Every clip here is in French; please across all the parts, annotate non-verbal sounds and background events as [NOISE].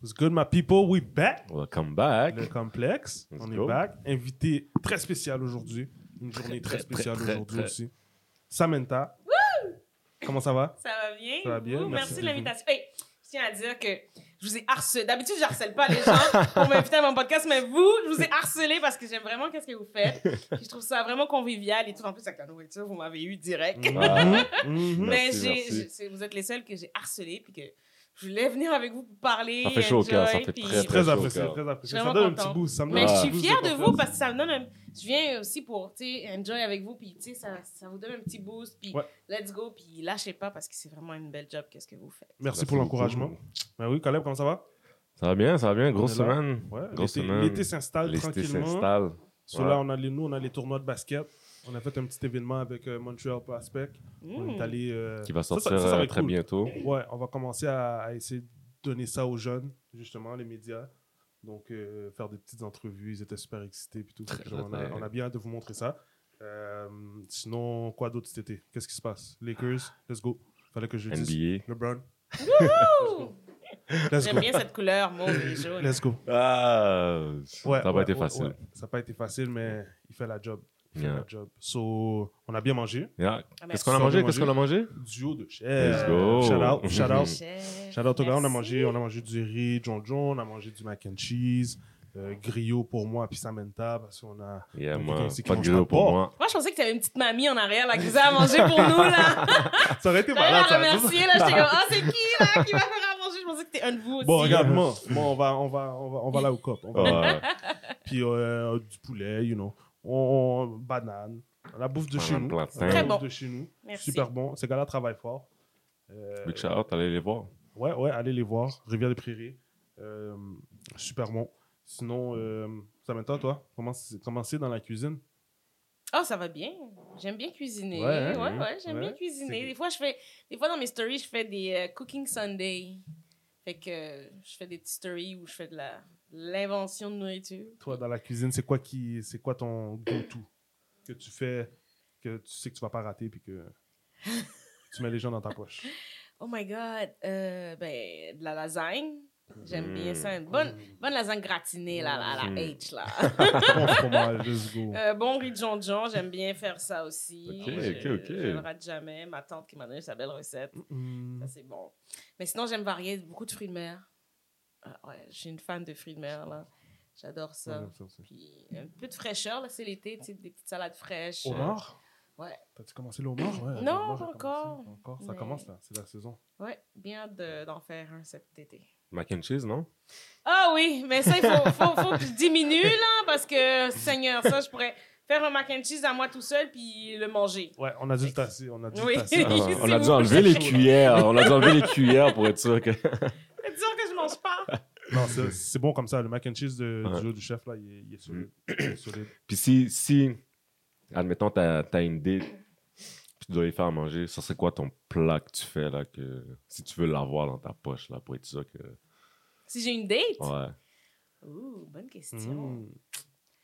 What's good, my people? We back. Welcome back. Le complexe. Let's On go. est back. Invité très spécial aujourd'hui. Une journée très, très, spéciale aujourd'hui aussi. Samantha. Comment ça va? Ça va bien? Ça va bien, merci Merci, de l'invitation. Hey, je tiens à dire que je vous ai harcelé. D'habitude, je harcèle pas les gens pour m'inviter à mon podcast, mais vous, je vous ai harcelé parce que j'aime vraiment qu'est-ce que vous faites. Puis je trouve ça vraiment convivial et tout. En plus, avec la nourriture, vous m'avez eu direct. Ah. [LAUGHS] Mhm. mais Merci, merci. vous êtes les seuls que j'ai harcelé puis que je voulais venir avec vous pour parler. Ça fait chaud au cœur, ça enjoy, fait puis- très, Très apprécié, très apprécié. Ça donne un vraiment petit boost. Ça me Mais je un suis fière de vous parce que ça me donne un... Je viens aussi pour, tu sais, enjoy avec vous, puis, tu sais, ça, ça vous donne un petit boost, puis Ouais. let's go, puis lâchez pas parce que c'est vraiment une belle job, qu'est-ce que vous faites. Merci Merci pour l'encouragement. Ben oui, Caleb, comment ça va? Ça va bien, ça va bien. Grosse semaine. Ouais, Grosse l'été- semaine. L'été s'installe L'été tranquillement. s'installe. So Ouais. là, on a les, nous, on a les tournois de basket. On a fait un petit événement avec euh, Montreal Prospect. On Mm. est allé. euh, Qui va ça, ça- sortir ça, ça va euh, très cool. bientôt. Ouais, on va commencer à, à essayer de donner ça aux jeunes, justement, les médias. Donc, euh, faire des petites entrevues. Ils étaient super excités. Puis tout. Très, on, a, très. on a bien hâte de vous montrer ça. Euh, sinon, quoi d'autre cet été? Qu'est-ce qui se passe? Lakers, let's go. Fallait que je le dise. NBA. LeBron, J'aime go. bien cette [LAUGHS] couleur mauve et jaune. Let's go. Ah, Ouais, ça n'a ouais, pas été ouais, facile. ouais. Ça n'a pas été facile, mais il fait la job. Fait Yeah. la job. So, on a bien mangé. Yeah. Ah, Qu'est-ce qu'on a mangé? Qu'est-ce qu'on a mangé? Duo de chef. Let's go. Shout out, shout out. Shout out au gars, on a mangé, on a mangé du riz, John John, on a mangé du mac and cheese, euh, griot pour moi, puis Samantha, parce qu'on a. Yeah, Donc, moi, qui pas de griot pour moi. Moi, je pensais que tu avais une petite mamie en arrière là, qui faisait à manger pour nous. là. [LAUGHS] Ça aurait été malade, la ça. remercier. Là, j'étais comme, ah, c'est qui là qui va faire à manger? Je pensais que c'était un de vous aussi. Bon, regarde, moi, moi, on va, on va, on va, on va là au cop. On va Ouais. Puis euh, du poulet, you know. On, on- banane. La bouffe de chez nous. plantain. La Très bouffe bon. de chez nous. Merci. Super bon. Ces gars-là travaillent fort. Euh, Big shout out, allez les voir. Ouais, ouais, allez les voir. Rivière-des-Prairies. Euh, super bon. Sinon, euh, Samantha, toi, comment c'est comment c'est dans la cuisine? Oh, ça va bien. J'aime bien cuisiner. Ouais, Ouais, hein? ouais, j'aime Ouais. bien cuisiner. C'est- Des fois, je fais, des fois dans mes stories, je fais des euh, cooking Sunday. Fait que euh, je fais des petites stories où je fais de la l'invention de nourriture. Toi, dans la cuisine, c'est quoi qui, c'est quoi ton go-to que tu fais, que tu sais que tu vas pas rater, puis que tu mets les gens dans ta poche? [LAUGHS] Oh my God. Euh, ben, de la lasagne. J'aime bien Mm. ça. Une bonne, bonne lasagne gratinée, là, là, la Mm. H, là. [LAUGHS] Bon fromage, let's go. Euh, bon riz de jonjon, j'aime bien faire ça aussi. Ok, je, ok, ok. je le rate jamais. Ma tante qui m'a donné sa belle recette. Mm. Ça, c'est bon. Mais sinon, j'aime varier beaucoup de fruits de mer. Ah, ouais, je suis une fan de fruits de mer, là. J'adore Ouais, ça. aussi. Puis un peu de fraîcheur, là, c'est l'été, tu sais, des petites salades fraîches. Homard? Ouais. T'as-tu commencé le homard? Ouais, Non, pas encore. Encore, ça Mais- commence là, c'est la saison. Ouais, bien de- d'en faire un cet été. Mac and cheese, non? Ah oui, mais ça, il faut, faut, faut que je diminue, là, parce que, Seigneur, ça, je pourrais faire un mac and cheese à moi tout seul puis le manger. Ouais, on a dû le tasser, on a dû Oui. tasser. Ah, [LAUGHS] on a dû enlever les cuillères. On a dû enlever les cuillères pour être sûr que. [LAUGHS] Pas. [LAUGHS] Non, c'est bon comme ça. Le mac and cheese de, Ouais. du, du chef, là, il est, il est solide. Solide. [CLEARS THROAT] Puis si, si admettons, t'as as une date, puis tu dois les faire manger, ça serait quoi ton plat que tu fais, là, que si tu veux l'avoir dans ta poche, là, pour être sûr que. Si j'ai une date? Ouais. Ouh, bonne question. Mm.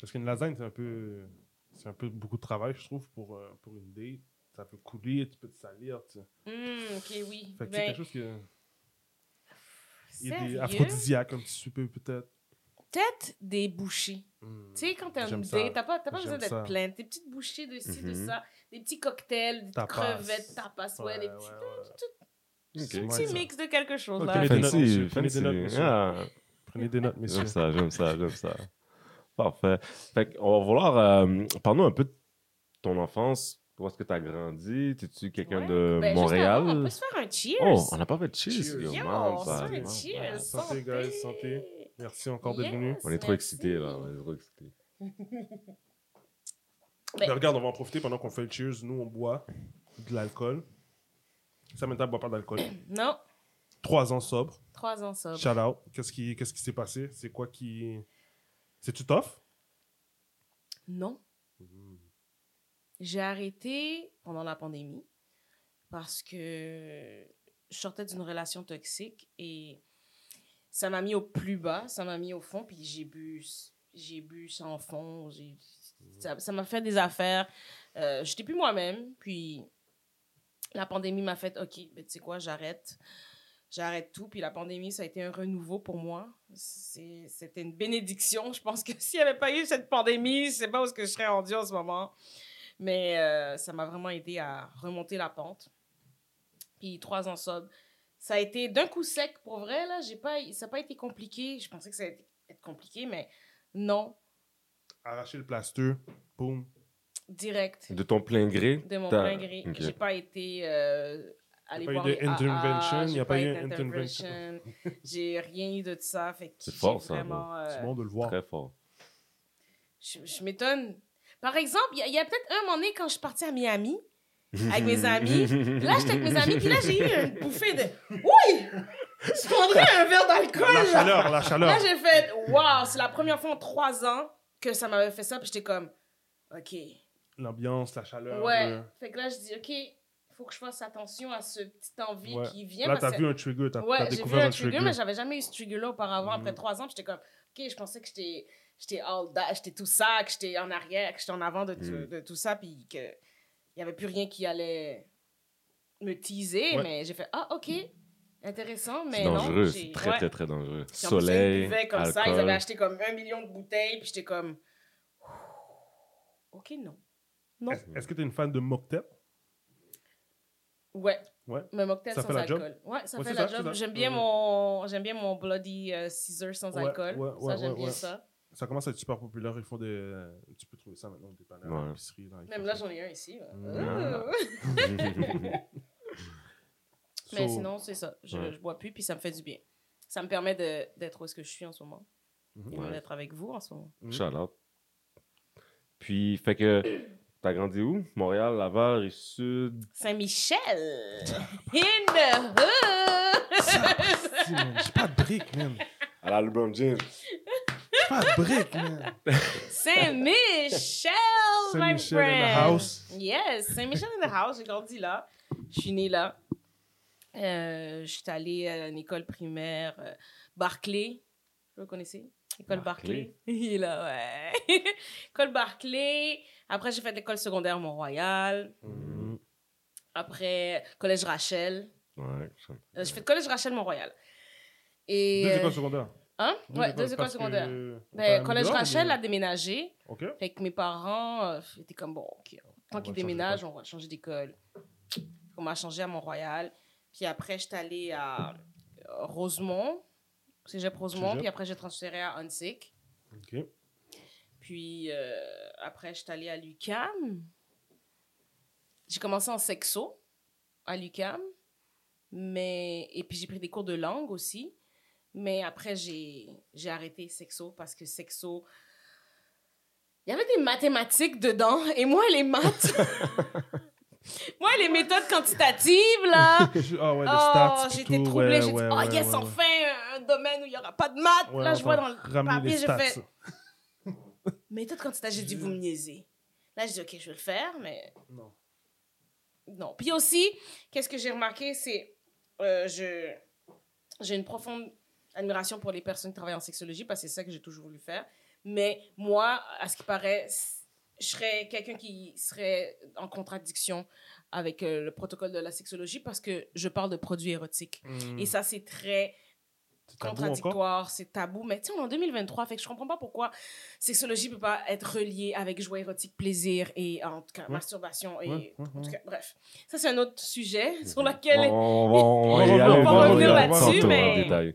Parce qu'une lasagne, c'est un peu c'est un peu beaucoup de travail, je trouve, pour, euh, pour une date. Ça peut couler, tu peux te salir. Tu... sais. Hmm, ok, oui. Fait que c'est Ben, quelque chose que. Il y a des aphrodisiaques un petit peu, peut-être. Peut-être des bouchées. Mm. Tu sais, quand t'as une date, t'as pas, t'as pas besoin d'être ça. plein. Des petites bouchées de ci, de Mhm. ça. Des petits cocktails, des Tapas. crevettes, tapas, ouais, Ouais, des petits, ouais. Ouais, petits ça. mix de quelque chose, Ok, là. des notes. Prenez des notes. Ah, Prenez des notes, messieurs. j'aime ça, j'aime ça, j'aime ça. Parfait. Fait qu'on va vouloir. Euh, Parle-nous un peu de ton enfance. Où est-ce que tu as grandi? Es-tu quelqu'un Ouais. de Ben, Montréal? avant, on peut se faire un cheers. Oh, on n'a pas fait de cheers. Cheers. yo, man, on ça- fait un cheers. Santé, guys, santé. Merci encore d'être Yes. venu. On est trop Merci. excités, là. On est trop excités. [LAUGHS] Ben- Mais regarde, on va en profiter pendant qu'on fait le cheers. Nous, on boit de l'alcool. Samantha ne boit pas d'alcool. [COUGHS] Non, Trois ans sobre. trois ans sobre. Shout out. Qu'est-ce qui qu'est-ce qui s'est passé? C'est quoi qui. C'est-tu tough? Non. J'ai arrêté pendant la pandémie parce que je sortais d'une relation toxique et ça m'a mis au plus bas, ça m'a mis au fond, puis j'ai bu, j'ai bu sans fond, ça m'a fait des affaires. Euh, J'étais plus moi-même, puis la pandémie m'a fait, OK, ben, tu sais quoi, j'arrête. j'arrête tout. Puis la pandémie, ça a été un renouveau pour moi. C'était une bénédiction. Je pense que [LAUGHS] s'il n'y avait pas eu cette pandémie, je sais pas où je serais rendue en ce moment. Mais euh, ça m'a vraiment aidé à remonter la pente. Puis trois ans sobre. Ça a été d'un coup sec, pour vrai, là. J'ai pas, ça n'a pas été compliqué. Je pensais que ça allait être compliqué, mais non. Arracher le plaster, boum. Direct. De ton plein gré. De mon plein gré. Ok. J'ai pas été euh, aller Y a pas eu voir les intervention, j'ai y a pas eu été intervention. [LAUGHS] J'ai rien eu de ça. C'est fort, ça, Vraiment, euh, C'est bon de le voir. Très fort. je je m'étonne. Par exemple, il y a, peut-être un moment donné quand je suis partie à Miami [LAUGHS] avec mes amis. Là, j'étais avec mes amis, puis là, j'ai eu une bouffée de. Oui! Je prendrais un verre d'alcool! La chaleur, la chaleur. Là, j'ai fait, waouh, c'est la première fois en trois ans que ça m'avait fait ça, puis j'étais comme, OK. L'ambiance, la chaleur. Ouais. le- Fait que là, je dis, OK, il faut que je fasse attention à ce petite envie Ouais. qui vient. Là, t'as vu un trigger, t'as Ouais, j'ai vu découvert un un trigger, trigger. mais j'avais jamais eu ce trigger-là auparavant, après Mhm. trois ans, j'étais comme, OK, je pensais que j'étais j'étais all that, j'étais tout ça, que j'étais en arrière, que j'étais en avant de, tout- Mhm. de tout ça, puis qu'il n'y avait plus rien qui allait me teaser, Ouais. mais j'ai fait, ah, OK, intéressant, mais C'est non. dangereux. j'ai- C'est très, ouais. très, très dangereux. Puis en plus, ils Soleil, buvaient comme ça, ils avaient acheté comme un million de bouteilles, puis j'étais comme, OK, non. Non. Est-ce que t'es une fan de mocktail? Ouais. Ouais. Mais mocktail Ça sans fait la job? alcool. Ouais, ça Ouais, fait c'est la ça, job. c'est. J'aime bien, Ouais. mon... j'aime bien mon Bloody euh, Caesar sans Ouais, alcool. ouais, ça, ouais, j'aime ouais, bien ouais. ça. Ça commence à être super populaire. Ils font des. euh, Tu peux trouver ça maintenant au dépanneur, Ouais. ils Même là, j'en ai un ici. là. Mm. Euh. [LAUGHS] Mais So, sinon, c'est ça. Je, Ouais. je bois plus, puis ça me fait du bien. Ça me permet de- d'être où est-ce que je suis en ce moment. mhm. Et Ouais. d'être avec vous en ce moment. Shout out. Puis, fait que, t'as grandi où? Montréal, Laval, Rive-Sud. Saint-Michel! [LAUGHS] In the hood! Man, J'ai pas de briques, man. À la LeBron James. Briques, man. Saint-Michel, my Saint-Michel in the friend! house. Yes, Saint-Michel in the house. J'ai grandi là. Je suis née là. Euh, je suis allée à une école primaire euh, Barclay. Vous connaissez? École Barclay. Barclay. [LAUGHS] Il est là, ouais. [LAUGHS] école Barclay. Après, j'ai fait l'école secondaire Mont-Royal. Mhm. Après, collège Rachel. Ouais. ça- Euh, j'ai fait collège Rachel Mont-Royal. Et. Deux euh, écoles secondaires. Hein? ouais, deux écoles que- secondaires. T'as Ben, collège Rachel a déménagé. Ok. Fait que mes parents euh, étaient comme, bon, OK, tant qu'ils changer déménagent, on va changer d'école. On m'a changé à Mont-Royal. Puis après, j'étais allée à euh, Rosemont, cégep Rosemont. Cégep. Puis après, j'ai transféré à Huntsic. Ok. Puis euh, après, j'étais allée à l'UCAM. J'ai commencé en sexo à l'UCAM. Mais... Et puis j'ai pris des cours de langue aussi. Mais après, j'ai j'ai arrêté sexo parce que sexo... Il y avait des mathématiques dedans. Et moi, les maths... [LAUGHS] moi, les méthodes quantitatives, là... [LAUGHS] Ah ouais, Oh, j'étais troublée. ouais, j'ai dit, ouais, oh ouais, yes, enfin, un domaine où il n'y aura pas de maths. là, je vois dans le papier, j'ai fait, [LAUGHS] méthode quantitative, j'ai dit, vous me niaisez. Là, je dis, OK, je vais le faire, mais Non. non. Puis aussi, qu'est-ce que j'ai remarqué, c'est, euh, je, j'ai une profonde admiration pour les personnes qui travaillent en sexologie, parce que c'est ça que j'ai toujours voulu faire. Mais moi, à ce qui paraît, je serais quelqu'un qui serait en contradiction avec euh, le protocole de la sexologie parce que je parle de produits érotiques. Mhm. Et ça, c'est très contradictoire, c'est tabou. Mais tu sais, on est en 2023, fait que je comprends pas pourquoi sexologie peut pas être reliée avec joie érotique, plaisir et en tout cas Ouais. masturbation. Et, Ouais, en tout cas, bref. Ça, c'est un autre sujet sur lequel. On, va, revenir là-dessus, mais-.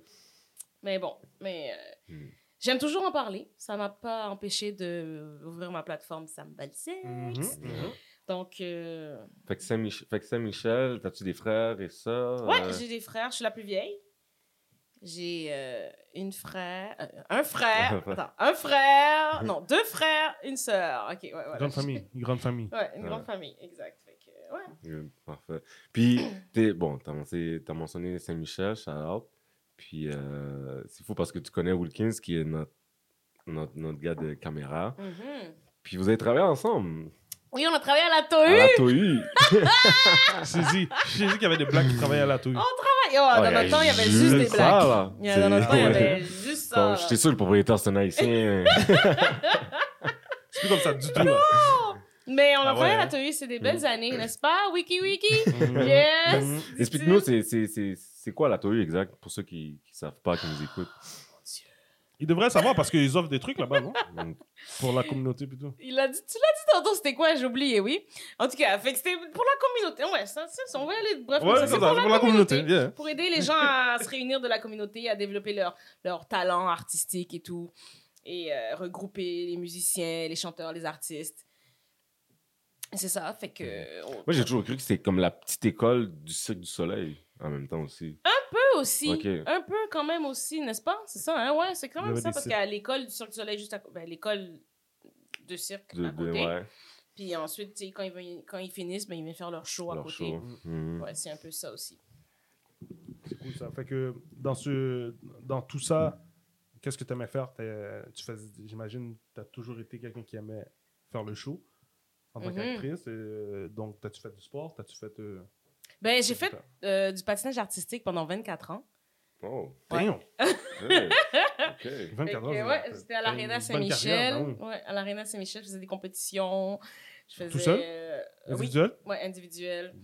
Mais bon, mais euh, Hmm. j'aime toujours en parler. Ça m'a pas empêché de ouvrir ma plateforme Sambal Sex. Mhm, mhm. Donc, euh, Fait que Saint-Michel, t'as-tu des frères et ça? ouais, euh, j'ai des frères. Je suis la plus vieille. J'ai euh, une frère, euh, un frère, attends, un frère, non, deux frères, une sœur. Ok, ouais, voilà. Grande famille. Une grande famille. Ouais, une Ouais. grande famille, exact. Fait que, ouais. Parfait. Puis, t'es, bon, t'as mentionné, mentionné Saint-Michel, shout out. Puis, euh, c'est fou parce que tu connais Wilkins, qui est notre, notre, notre gars de caméra. Mhm. Puis, vous avez travaillé ensemble Oui, on a travaillé à la à TOU. la TOU. [LAUGHS] J'ai dit, j'ai dit qu'il y avait des blagues qui travaillaient à la touille. On travaille. Oh, Ah, dans notre temps, il y avait juste juste des ça, blagues. là. Il y a- Dans notre temps, il y avait juste [LAUGHS] ça. Là. J'étais sûr le propriétaire, c'est un haïtien. [LAUGHS] C'est plus comme ça du tout. là. Mais on a Ah travaillé à la. TOU, c'est des belles années, n'est-ce pas? Wiki Wiki. Mhm. Yes. Mhm. Explique-nous, c'est, c'est, quoi la théorie exacte pour ceux qui ne savent pas, qui nous écoutent? Ils devraient savoir parce qu'ils offrent des trucs là-bas, non? [LAUGHS] Pour la communauté plutôt. Il a dit, tu l'as dit tantôt, c'était quoi? J'ai oublié, oui. En tout cas, fait que c'était pour la communauté. Ouais, ça, ça, on va aller bref. Ouais, c'est c'est pour la communauté. yeah. Pour aider les gens à se réunir de la communauté, à développer leur, leur talent artistique et tout. Et euh, regrouper les musiciens, les chanteurs, les artistes. C'est ça, fait que... on- moi, j'ai toujours cru que c'était comme la petite école du Cirque du Soleil en même temps aussi. Un peu aussi. Un peu quand même aussi, n'est-ce pas? C'est ça, hein? Ouais, c'est quand même ça, parce qu'à l'école du Cirque du Soleil, juste à côté, ben, l'école de cirque De, à de- côté. ouais, Puis ensuite, tu sais, quand ils, vont- quand ils finissent, ben, ils viennent faire leur show à côté. show. Mhm. Ouais, c'est un peu ça aussi. C'est cool ça. Fait que dans, ce, dans tout ça, qu'est-ce que tu aimais faire? T'es- tu faisais, J'imagine tu as toujours été quelqu'un qui aimait faire le show en tant Mhm. qu'actrice. euh, donc, as-tu fait du sport? T'as-tu fait. euh, Ben, j'ai fait euh, du patinage artistique pendant 24 ans. Oh, Damn! hey. [LAUGHS] OK. 24 Fait que, ans, ouais, c'était à l'Arena Saint-Michel. ben. Ouais, à l'Arena Saint-Michel, je faisais des compétitions. Je faisais, Tout seul? euh, oui, Individuel? ouais, individuel.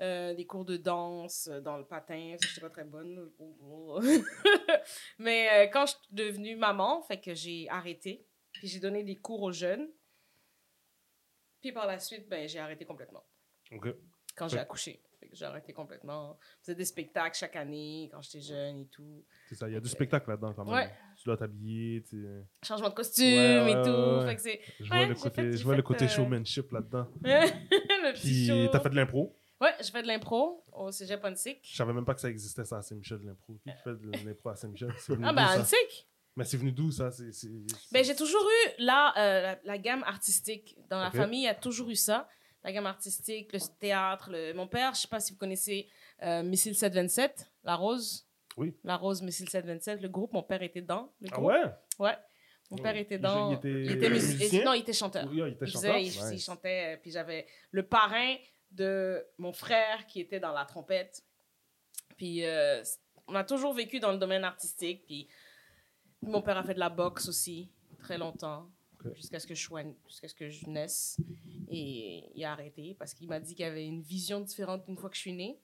Euh, des cours de danse euh, dans le patin. Je n'étais pas très bonne. [LAUGHS] Mais euh, quand je suis devenue maman, fait que j'ai arrêté. Puis j'ai donné des cours aux jeunes. Puis par la suite, ben, j'ai arrêté complètement. Ok. Quand j'ai accouché. Fait que j'ai arrêté complètement. Je faisais des spectacles chaque année quand j'étais jeune et tout. C'est ça. Il y a du spectacle là-dedans quand même. Ouais. Tu dois t'habiller. tu- Changement de costume Ouais, et tout. ouais. Fait que c'est Je vois le côté, fait- je vois le côté euh, showmanship là-dedans. [LAUGHS] le petit Puis, t'as fait de l'impro? Ouais, je fais de l'impro au Cégep Antique. Je savais même pas que ça existait, ça, à Saint-Michel, de l'impro. Qui fait de l'impro à Saint-Michel? Ah ben? Antique. Mais c'est venu d'où, ça? C'est- c'est- Ben j'ai toujours eu là euh, la, la gamme artistique dans la famille, il y a toujours eu ça. La gamme artistique, le théâtre, le... mon père, je sais pas si vous connaissez euh, Missile 727, La Rose. Oui. La Rose Missile 727, le groupe, mon père était dans le Ah groupe. ouais? Ouais. Mon père Il- était dans il était il était mus- musicien? non, il était chanteur. Oui, ah, il était Il, chanteur. il- chantait, euh, puis j'avais le parrain de mon frère qui était dans la trompette. Puis euh, on a toujours vécu dans le domaine artistique. Puis mon père a fait de la boxe aussi, très longtemps. Jusqu'à ce, que je sois- jusqu'à ce que je naisse. Et il a arrêté parce qu'il m'a dit qu'il avait une vision différente une fois que je suis née.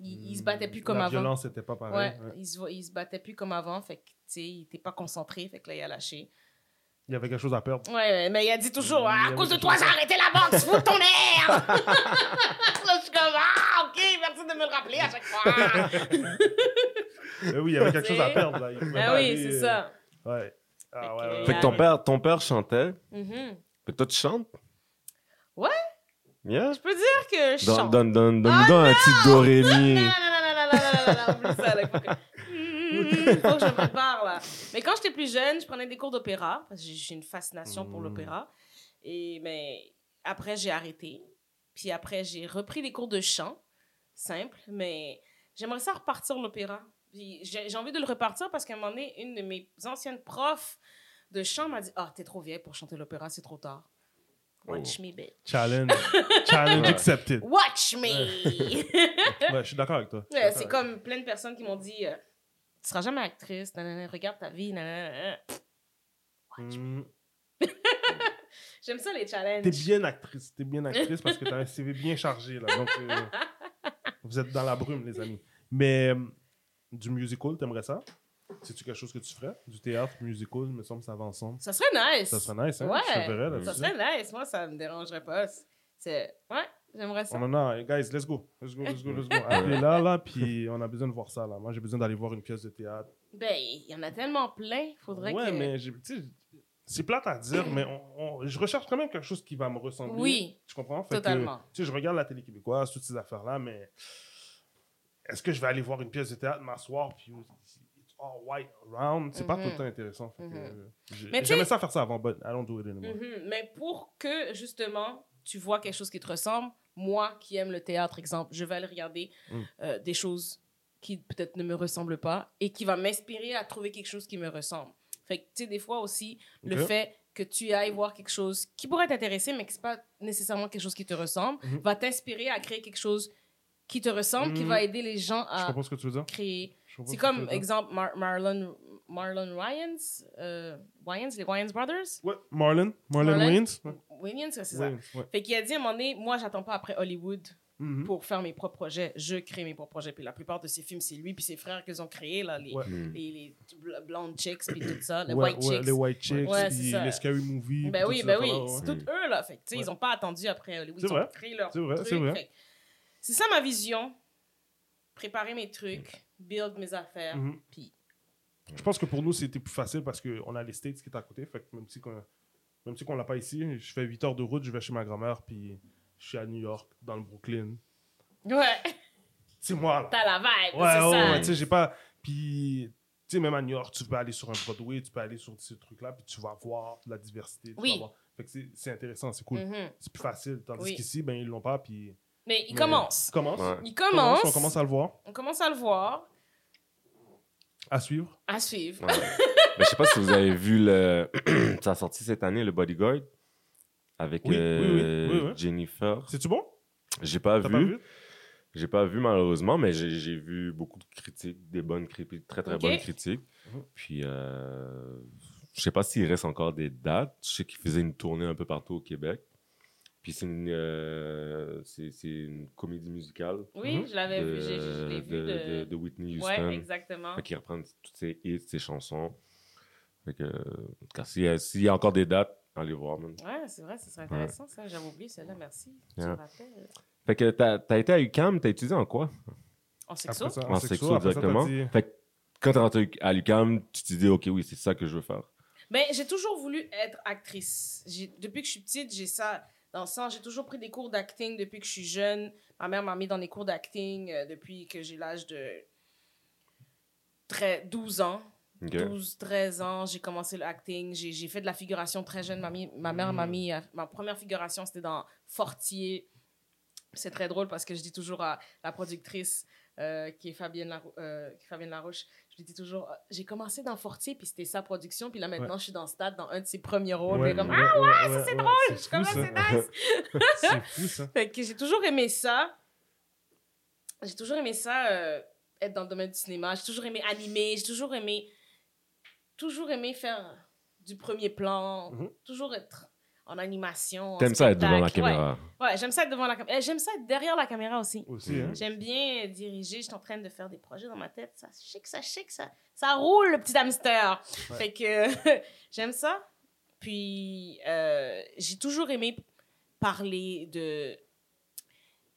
Il, il se battait plus comme La avant. violence n'était pas pareil. Ouais, ouais. Il, se, il se battait plus comme avant. Fait que, tu sais, il était pas concentré. Fait que là, il a lâché. Il y avait quelque chose à perdre. Ouais, mais il a dit toujours, à cause de toi, j'ai arrêté la boxe, fous ton air! [LAUGHS] là, je suis comme, ah, ok, merci de me le rappeler à chaque fois. [LAUGHS] Oui, il y avait quelque chose à perdre. Là. Il ah oui, c'est euh, ça. Ouais. Ah Fait ouais, que- ouais, Fait ouais. que ton père, ton père chantait. Fait que toi, tu chantes? Ouais. Yeah? Je peux dire que je chante. donne, donne, donne, Ah donne un petit do ré Non, mi. non, non, non, non, non, non, non, non, non, oublie ça, là, il faut que... Il faut que je me prépare, là. Mais quand j'étais plus jeune, je prenais des cours d'opéra, parce que j'ai- j'ai une fascination pour Mm. l'opéra. Et mais après, j'ai arrêté. Puis après, j'ai repris des cours de chant, simple, mais j'aimerais ça repartir l'opéra. Puis J'ai j'ai envie de le repartir parce qu'à un moment donné, une de mes anciennes profs de chant m'a dit « Ah, t'es trop vieille pour chanter l'opéra, c'est trop tard. Watch me, bitch. Challenge. [LAUGHS] Challenge Ouais. accepted. Watch me! Ouais, [LAUGHS] je suis d'accord avec toi. Ouais, c'est comme plein de personnes qui m'ont dit euh, Tu seras jamais actrice, nanana, regarde ta vie. nanana. avec- Hmm. [LAUGHS] J'aime ça les challenges. T'es bien actrice. T'es bien actrice parce que t'as un CV bien chargé. Là, donc, euh, vous êtes dans la brume, les amis. Mais euh, du musical, t'aimerais ça? C'est-tu quelque chose que tu ferais? Du théâtre, musical, il me semble que ça va ensemble. Ça serait nice. Ça serait nice, hein? Ouais. Je te verrais là Ça serait nice. Moi, ça me dérangerait pas. C'est. Ouais, j'aimerais ça. On en a, guys, let's go. Let's go, let's go, let's go. [LAUGHS] Appelez là, là, puis on a besoin de voir ça, là. Moi, j'ai besoin d'aller voir une pièce de théâtre. Ben, il y en a tellement plein. Faudrait ouais, que. mais j'ai- tu sais, c'est plate à dire, mais on- on- je recherche quand même quelque chose qui va me ressembler. Oui. Tu comprends? Fait que, Totalement. tu sais, je regarde la télé québécoise, toutes ces affaires-là, mais est-ce que je vais aller voir une pièce de théâtre, m'asseoir, puis all white around? C'est pas tout le Mhm. temps intéressant. Que, Mais tu J'aimais ça faire ça avant, but I don't do it anymore. Mhm. Mais pour que, justement, tu vois quelque chose qui te ressemble, moi qui aime le théâtre, exemple, je vais aller regarder Mm. euh, des choses qui peut-être ne me ressemblent pas et qui va m'inspirer à trouver quelque chose qui me ressemble. Fait que, tu sais, des fois aussi, le fait que tu ailles voir quelque chose qui pourrait t'intéresser, mais qui n'est pas nécessairement quelque chose qui te ressemble, Mhm. va t'inspirer à créer quelque chose qui te ressemble, qui va aider les gens à comprends ce que tu veux dire. créer. C'est comme, exemple, Mar- Marlon, Marlon Wayans, euh, Wayans, les Wayans Brothers? Ouais, Marlon. Marlon Marlon? Wayans. Ouais. Wayans, c'est ça. Wayans, ouais. Fait qu'il a dit à un moment donné, moi, j'attends pas après Hollywood Mhm. pour faire mes propres projets. Je crée mes propres projets. Puis la plupart de ces films, c'est lui puis ses frères qu'ils ont créés, là, les, Ouais. Hmm. les, les bl- blonde chicks puis tout ça, les Ouais, white ouais, chicks. les White Chicks, Ouais, puis les Scary Movies. Ben oui, ben oui, c'est tout eux, là. Fait que, tu sais, Ouais. ils n'ont pas attendu après Hollywood. Ils vrai. ont créé leur C'est vrai, c'est vrai. C'est ça ma vision. Préparer mes trucs, build mes affaires, Mhm. puis... Je pense que pour nous, c'était plus facile parce qu'on a les States qui est à côté. Fait que même si qu'on même si qu'on l'a pas ici, je fais 8 heures de route, je vais chez ma grand-mère, puis je suis à New York, dans le Brooklyn. Ouais, C'est moi, là. t'as la vibe, Ouais, c'est ouais, ça. ouais, tu sais, j'ai pas. Puis, tu sais, même à New York, tu peux aller sur un Broadway, tu peux aller sur ces trucs-là, puis tu vas voir de la diversité. tu Oui. vas voir. Fait que c'est- c'est intéressant, c'est cool. Mhm. C'est plus facile. Tandis Oui. qu'ici, ben, ils l'ont pas, puis. Mais il Mais- commence. Commence. Ouais. Il commence. On commence à le voir, On commence à le voir, à suivre. à suivre. Ouais. [LAUGHS] Mais je sais pas si vous avez vu le. ça a sorti cette année, le Bodyguard, avec Oui, euh, oui, oui, oui. Jennifer. C'est-tu bon? J'ai pas T'as vu. pas vu? J'ai pas vu malheureusement, mais j'ai j'ai vu beaucoup de critiques, des bonnes critiques, très très bonnes critiques. Mhm. Puis euh, je sais pas s'il reste encore des dates. Je sais qu'il faisait une tournée un peu partout au Québec. Puis c'est une, euh, c'est c'est une comédie musicale Oui, Mhm. je l'avais de, vu, j'ai- je l'ai vu de, de... de- de Whitney Ouais, Houston. exactement. Fait qu'il reprend toutes ses hits, ses chansons. Fait que, en tout cas, s'il y, a- s'il y a encore des dates, allez voir. man. Ouais, c'est vrai, ce serait intéressant, ça. J'avais oublié celle-là, merci. Tu Yeah. me rappelles. Fait que t'as as été à UCAM, t'as étudié en quoi? En sexo? Ça, En sexo, sexo, ça, exactement. dit- Fait que quand t'es rentré à l'UCAM, tu t'es dit, OK, oui, c'est ça que je veux faire. Ben, j'ai toujours voulu être actrice. Depuis que je suis petite, j'ai ça dans le sang. J'ai toujours pris des cours d'acting depuis que je suis jeune. Ma mère m'a mis dans des cours d'acting euh, depuis que j'ai l'âge de très- 12 ans. OK. 12, 13 ans, j'ai commencé le acting. J'ai fait de la figuration très jeune. Ma, mère m'a mis. à- Ma première figuration, c'était dans Fortier. C'est très drôle parce que je dis toujours à la productrice, euh, qui, est Fabienne Larou- euh, Fabienne Larouche, je lui dis toujours euh, j'ai commencé dans Fortier, puis c'était sa production. Puis là, maintenant, Ouais. je suis dans Stade, dans un de ses premiers rôles. Ouais, puis comme, ah, ouais, ça, c'est drôle! c'est Je suis comme, Ah, c'est nice! [LAUGHS] C'est fou, ça. Fait que j'ai toujours aimé ça. J'ai toujours aimé ça, euh, être dans le domaine du cinéma. J'ai toujours aimé animer. J'ai toujours aimé... Toujours aimé faire du premier plan. Mhm. Toujours être en animation. T'aimes ça être devant la. Ouais. caméra. Ouais, j'aime ça être devant la caméra. J'aime ça être derrière la caméra aussi. Aussi, hein? J'aime bien diriger. Je suis en train de faire des projets dans ma tête. Ça chic, ça chic, ça, ça roule, le petit hamster. Ouais. Fait que [LAUGHS] j'aime ça. Puis, euh, j'ai toujours aimé parler de...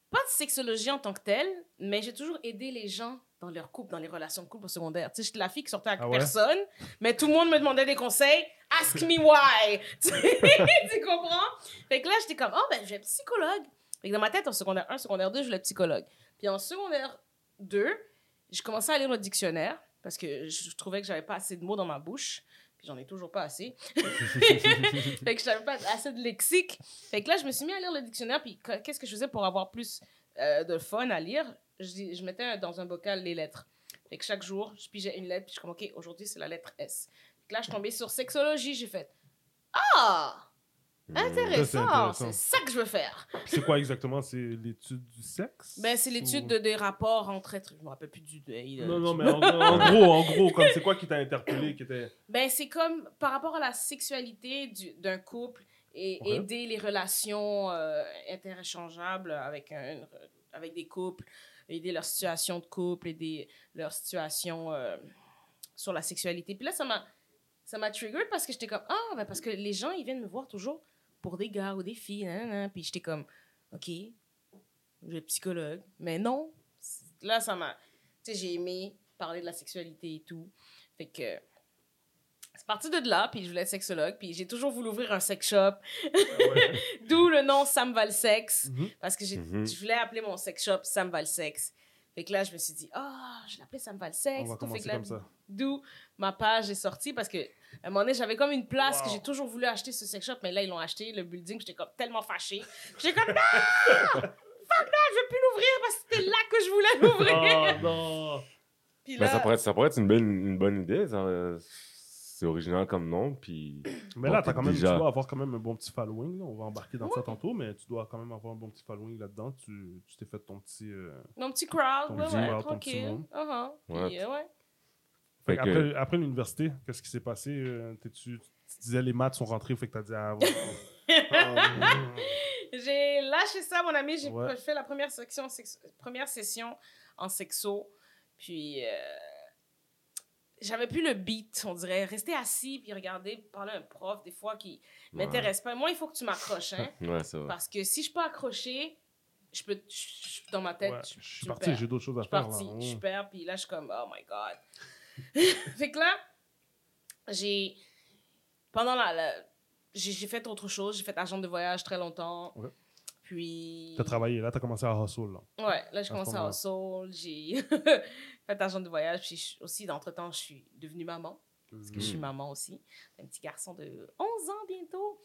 Pas de sexologie en tant que telle, mais j'ai toujours aidé les gens dans leur couple, dans les relations de couple au secondaire. Tu sais, j'étais la fille qui sortait avec Ah ouais? personne, mais tout le monde me demandait des conseils. Ask me why! [LAUGHS] tu comprends? Fait que là, j'étais comme, oh, ben, je vais être psychologue. Fait que dans ma tête, en secondaire 1, secondaire 2, je voulais être psychologue. Puis en secondaire 2, j'ai commencé à lire le dictionnaire parce que je je trouvais que j'avais pas assez de mots dans ma bouche. Puis j'en ai toujours pas assez. [LAUGHS] fait que j'avais pas assez de lexique. Fait que là, je me suis mis à lire le dictionnaire. Puis qu- qu'est-ce que je faisais pour avoir plus euh, de fun à lire? Je, mettais dans un bocal les lettres. Fait que chaque jour, je pigeais une lettre. Puis je suis comme, OK, aujourd'hui, c'est la lettre S. Fait que là, je tombée sur sexologie. J'ai fait, ah! Hmm. Intéressant, c'est ça que je veux faire. C'est quoi exactement? C'est l'étude du sexe? Ben, c'est l'étude Ou- de, des rapports entre êtres. Je me rappelle plus du. de- Non, non, mais en, en gros, en gros, comme c'est quoi qui t'a interpellé, qui était... Ben, c'est comme par rapport à la sexualité du- d'un couple et aider les relations euh, interéchangeables avec, un, avec des couples, aider leur situation de couple, aider leur situation euh, sur la sexualité. Puis là, ça m'a ça m'a parce que j'étais comme ah ben parce que les gens ils viennent me voir toujours pour des gars ou des filles nan, nan. puis j'étais comme ok être psychologue mais non là ça m'a tu sais j'ai aimé parler de la sexualité et tout fait que c'est parti de là, puis je voulais être sexologue, puis j'ai toujours voulu ouvrir un sex shop, Ouais. [LAUGHS] d'où le nom Sam Valsex, Mhm. parce que Mhm. je voulais appeler mon sex shop Sam Valsex. Fait que là, je me suis dit, ah, je vais l'appeler Sam Valsex. On va tout. Fait commencer que là, comme ça. D'où ma page est sortie, parce que à un moment donné, j'avais comme une place que j'ai toujours voulu acheter ce sex shop, mais là, ils l'ont acheté, le building, j'étais comme tellement fâchée. J'étais comme, non! Fuck non, je veux plus l'ouvrir parce que c'était là que je voulais [LAUGHS] l'ouvrir. Oh non! Ben, là, ça, pourrait être, ça pourrait être une bonne, une bonne idée. ça, euh, C'est original comme nom. Puis... [CLEARS THROAT] Mais là, t'as t'es quand même, déjà- tu dois avoir quand même un bon petit following. là. On va embarquer dans ça tantôt, mais tu dois quand même avoir un bon petit following là-dedans. Tu tu t'es fait ton petit... euh, mon petit crowd, Ton ouais, petit ouais, crowd, ton petit tranquille. monde. Puis, Ouais. euh, ouais. Fait Fait que que- après, après l'université, qu'est-ce qui s'est passé? euh, t'es-tu- tu disais les maths sont rentrés, fait que t'as dit... Ah, ouais. Ah, [LAUGHS] j'ai lâché ça, mon ami. J'ai Ouais. fait la première, section, sex- première session en sexo. Puis, euh, j'avais plus le beat, on dirait. Rester assis puis regarder, parler à un prof, des fois, qui m'intéresse pas. Moi, il faut que tu m'accroches, hein. [LAUGHS] Ouais, c'est vrai. Parce que si je suis pas accrochée, je peux, je- je- dans ma tête, Ouais, je, je suis parti, j'ai d'autres choses à Je suis faire. partie, là. je perds, puis là, je suis comme, oh my God. [LAUGHS] fait que là, j'ai. Pendant la. la- j'ai j'ai fait autre chose. J'ai fait agent de voyage très longtemps. Puis. T'as travaillé, là, t'as commencé à hustle. Là. Ouais, là, j'ai commencé à. Soul. J'ai fait agent de voyage. Puis aussi, d'entre-temps, je suis devenue maman. Parce que je suis Mhm. maman aussi. Un petit garçon de 11 ans bientôt.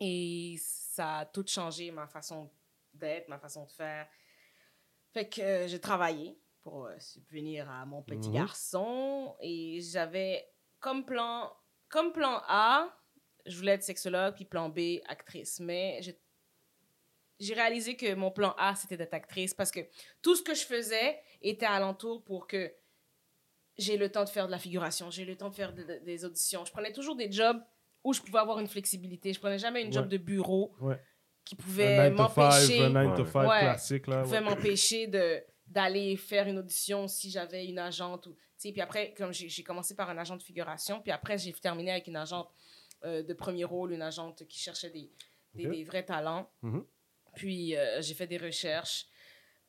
Et ça a tout changé, ma façon d'être, ma façon de faire. Fait que euh, j'ai travaillé pour euh, subvenir à mon petit Mhm. garçon. Et j'avais comme plan, comme plan A, je voulais être sexologue, puis plan B, actrice. Mais j'ai j'ai réalisé que mon plan A, c'était d'être actrice parce que tout ce que je faisais était alentour pour que j'ai le temps de faire de la figuration, j'ai le temps de faire de- de- des auditions. Je prenais toujours des jobs où je pouvais avoir une flexibilité. Je prenais jamais une job de bureau Ouais. qui pouvait 9 to 5, m'empêcher un 9 to Ouais. 5 Ouais. classique. Là, pouvait ouais. m'empêcher de d'aller faire une audition si j'avais une agente ou puis après comme j'ai commencé par un agent de figuration puis après j'ai terminé avec une agente euh, de premier rôle une agente qui cherchait des des, vrais talents Mhm. Puis euh, j'ai fait des recherches.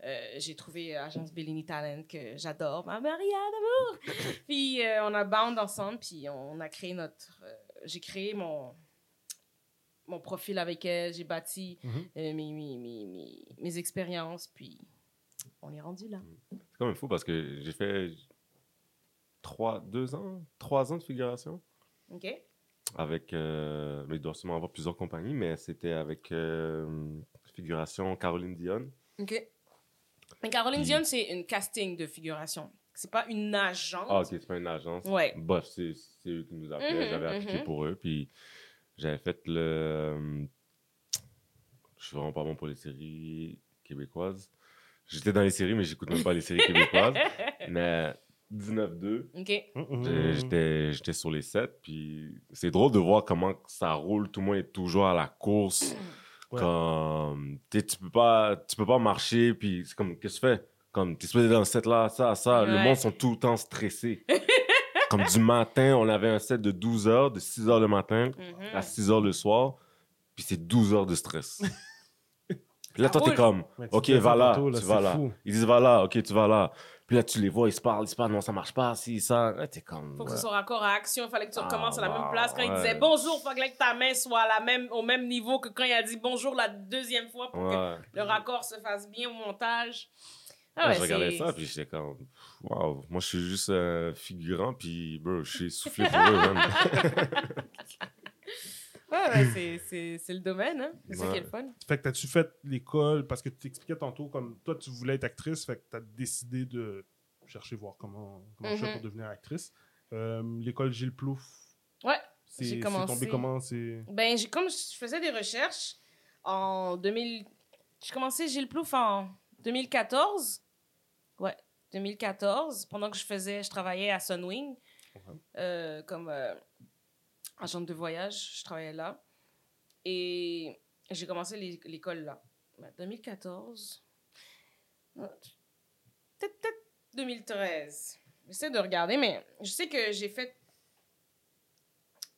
Euh, j'ai trouvé euh, agence Bellini Talent que j'adore ma Maria d'amour [LAUGHS] puis euh, on a bound ensemble puis on a créé notre j'ai créé mon mon profil avec elle. J'ai bâti euh, mes, mes, mes, mes, mes expériences, puis on est rendu là. C'est quand même fou parce que j'ai fait trois, deux ans, trois ans de figuration. OK? avec, euh, mais il doit sûrement avoir plusieurs compagnies, mais c'était avec euh, figuration Caroline Dion. OK. Mais Caroline Puis- Dion, c'est une casting de figuration. C'est pas une agence. Ah, ok, c'est pas une agence. Ouais. Bref, c'est c'est eux qui nous appelaient. Mhm, J'avais appliqué mhm. pour eux, puis j'avais fait le. euh, Je suis vraiment pas bon pour les séries québécoises. J'étais dans les séries, mais j'écoute même pas les séries québécoises. [LAUGHS] Mais 19-2, OK. Mhm. j'étais sur les sets, puis c'est drôle de voir comment ça roule. Tout le monde est toujours à la course. [CLEARS THROAT] Ouais. Comme, tu peux pas, tu peux pas marcher, puis c'est comme, qu'est-ce que tu fais? Comme, t'es supposé dans le set là, ça, ça. Le Ouais. monde sont tout le temps stressés. [LAUGHS] comme du matin, on avait un set de 12 heures, de 6 heures le matin Mhm. à 6 heures le soir, puis c'est 12 heures de stress. [LAUGHS] Puis là, Ça toi, t'es comme, ok, va là, tu vas là. fou. Ils disent, va là, ok, tu vas là. Puis là, tu les vois, ils se parlent, ils se parlent, non, ça marche pas, si, ça. Là, t'es comme. Faut que ouais. ce soit raccord à action. Il fallait que tu Ah, recommences à la même wow, place. Quand il disait bonjour, il fallait que ta main soit à la même, au même niveau que quand il a dit bonjour la deuxième fois pour que le raccord se fasse bien au montage. Ah ouais, je regardais ça, puis j'étais comme, waouh, moi, je suis juste euh, figurant, puis, bro, je suis soufflé pour eux, man. [LAUGHS] Ouais, ouais, c'est- le domaine, hein. C'est ça qui est Ouais. le fun. Fait que t'as-tu fait l'école? Parce que tu t'expliquais tantôt comme toi tu voulais être actrice, fait que t'as décidé de chercher voir comment comment je fais pour devenir actrice. Euh, l'école Gilles Plouf. Ouais, C'est j'ai commencé. tombé comment? Ben, j'ai, comme je faisais des recherches en 2000. J'ai commencé Gilles Plouf en 2014. Ouais, 2014. Pendant que je faisais, je travaillais à Sunwing Ouais. euh, comme euh, agente de voyage. Je travaillais là. Et j'ai commencé l'é- l'école là. Ben, 2014. Non, Peut-être peut-être 2013. J'essaie de regarder, mais je sais que j'ai fait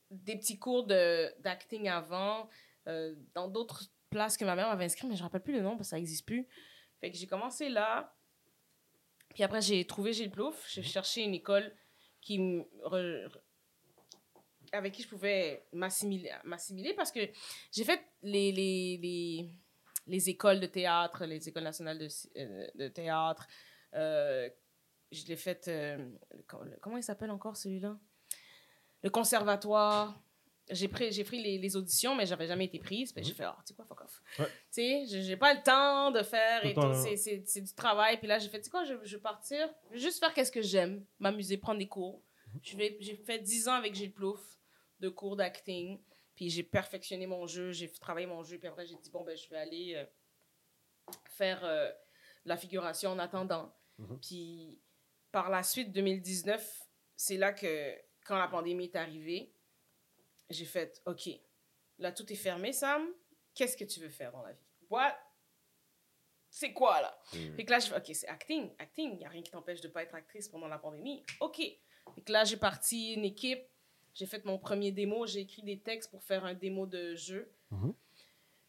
des petits cours d'acting avant, euh, dans d'autres places que ma mère m'avait inscrit, mais je ne rappelle plus le nom parce que ça n'existe plus. Fait que j'ai commencé là. Puis après, j'ai trouvé Gilles Plouf. J'ai cherché une école qui me avec qui je pouvais m'assimiler, m'assimiler parce que j'ai fait les, les, les, les écoles de théâtre, les écoles nationales de, euh, de théâtre. Euh, je l'ai fait. euh, comment il s'appelle encore celui-là? Le conservatoire. J'ai pris, j'ai pris les, les auditions, mais j'avais jamais été prise. Puis j'ai fait, oh, tu sais quoi, fuck off. Ouais. Tu sais, j'ai pas le temps de faire et tout. C'est- C'est c'est du travail. Puis là, j'ai fait, tu sais quoi, je, je vais partir. Je vais juste faire qu'est-ce que j'aime, m'amuser, prendre des cours. Je vais- J'ai fait 10 ans avec Gilles Plouf de cours d'acting. Puis j'ai perfectionné mon jeu, j'ai travaillé mon jeu. Puis après, j'ai dit, bon, ben, je vais aller euh, faire euh, la figuration en attendant. Mhm. Puis par la suite, 2019, c'est là que, quand la pandémie est arrivée, j'ai fait, OK, là, tout est fermé, Sam. qu'est-ce que tu veux faire dans la vie? What? C'est quoi, là? Mm. Fait que là, je fais, OK, c'est acting. Acting, il n'y a rien qui t'empêche de pas être actrice pendant la pandémie. OK. Fait que là, j'ai parti une équipe. J'ai fait mon premier démo. J'ai écrit des textes pour faire un démo de jeu. Mhm.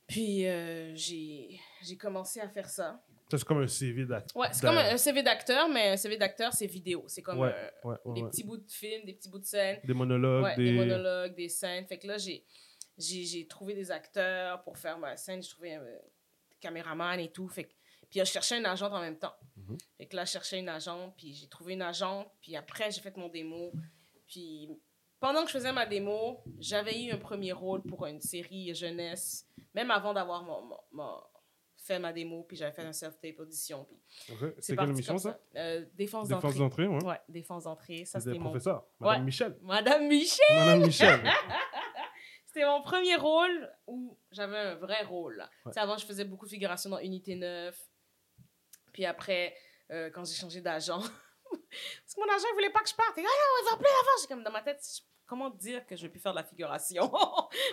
Puis, euh, j'ai j'ai commencé à faire ça. Ça, c'est comme un CV d'acteur. Ouais, c'est comme un, CV d'acteur, mais un CV d'acteur, c'est vidéo. C'est comme Ouais, euh, ouais, ouais, des ouais. petits bouts de film, des petits bouts de scène. Des monologues, Ouais, des... des... monologues, des scènes. Fait que là, j'ai, j'ai, j'ai trouvé des acteurs pour faire ma scène. J'ai trouvé un euh, caméraman et tout. Fait que, puis je cherchais une agente en même temps. Mhm. Fait que là, je cherchais une agente, puis j'ai trouvé une agente. Puis après, j'ai fait mon démo. Puis pendant que je faisais ma démo, j'avais eu un premier rôle pour une série jeunesse, même avant d'avoir mon, mon- mon- fait ma démo. Puis j'avais fait un self-tape audition. Puis Ok. c'est quelle émission, comme ça? Euh, défense Défense d'entrée. d'entrée, ouais. Ouais, défense d'entrée. Ça, C'était mon... professeur. Madame Ouais. Michel. Madame Michel! Madame Michel. [LAUGHS] C'était mon premier rôle où j'avais un vrai rôle. Ouais. Avant, je faisais beaucoup de figuration dans Unité 9. Puis après, euh, quand j'ai changé d'agent, [LAUGHS] parce que mon agent ne voulait pas que je parte. Il dit, ah non, il va plus avant. J'ai comme dans ma tête, comment dire que je vais plus faire de la figuration? [LAUGHS]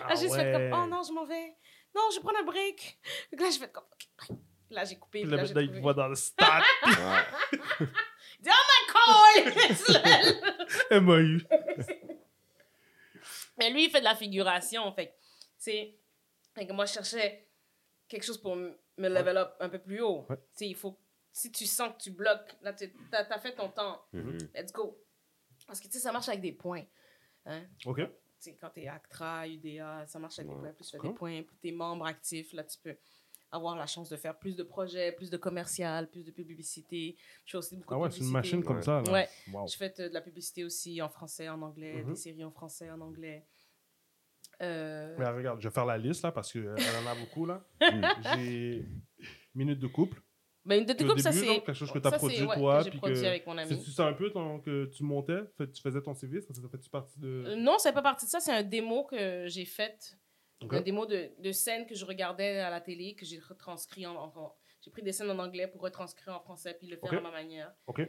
Ah là, j'ai juste fait comme, ouais. oh non, je m'en vais. Non, je vais prendre un break. Donc là, j'ai fait comme, ok, bye. Là, j'ai coupé. Puis là, maintenant, il voit dans le stade. [LAUGHS] Ouais. Cole! MAU. [LAUGHS] Mais lui, il fait de la figuration. Fait tu sais, moi, je cherchais quelque chose pour me level up un peu plus haut. Ouais. Tu sais, il faut. Si tu sens que tu bloques, là, tu as, fait ton temps. Mhm. Let's go. Parce que, tu sais, ça marche avec des points. Hein? OK. Tu sais, quand tu es ACTRA, UDA, ça marche avec des points. Plus tu fais Cool. des points, plus tes membres actifs, là, tu peux avoir la chance de faire plus de projets, plus de commercial, plus de publicité. Je fais aussi beaucoup Ah de ouais, c'est une machine comme Ouais. ça, là. Ouais. Wow. Je fais euh, de la publicité aussi en français, en anglais, Mhm. des séries en français, en anglais. Euh, Mais regarde, je vais faire la liste, là, parce qu'elle en a beaucoup, là. [LAUGHS] J'ai Minute de couple. Mais une coupes, ça c'est. quelque chose que tu as ça, produit, c'est- ouais, toi, que puis produit que- avec mon ami. C'est ça un peu ton, que tu montais, fait- tu faisais ton CV, ça, ça fait-tu partie Euh, de... Non, c'est pas partie de ça, c'est un démo que j'ai fait. Un démo de, de scènes que je regardais à la télé, que j'ai retranscrit en. en- j'ai pris des scènes en anglais pour retranscrire en français puis le faire à ma manière. OK.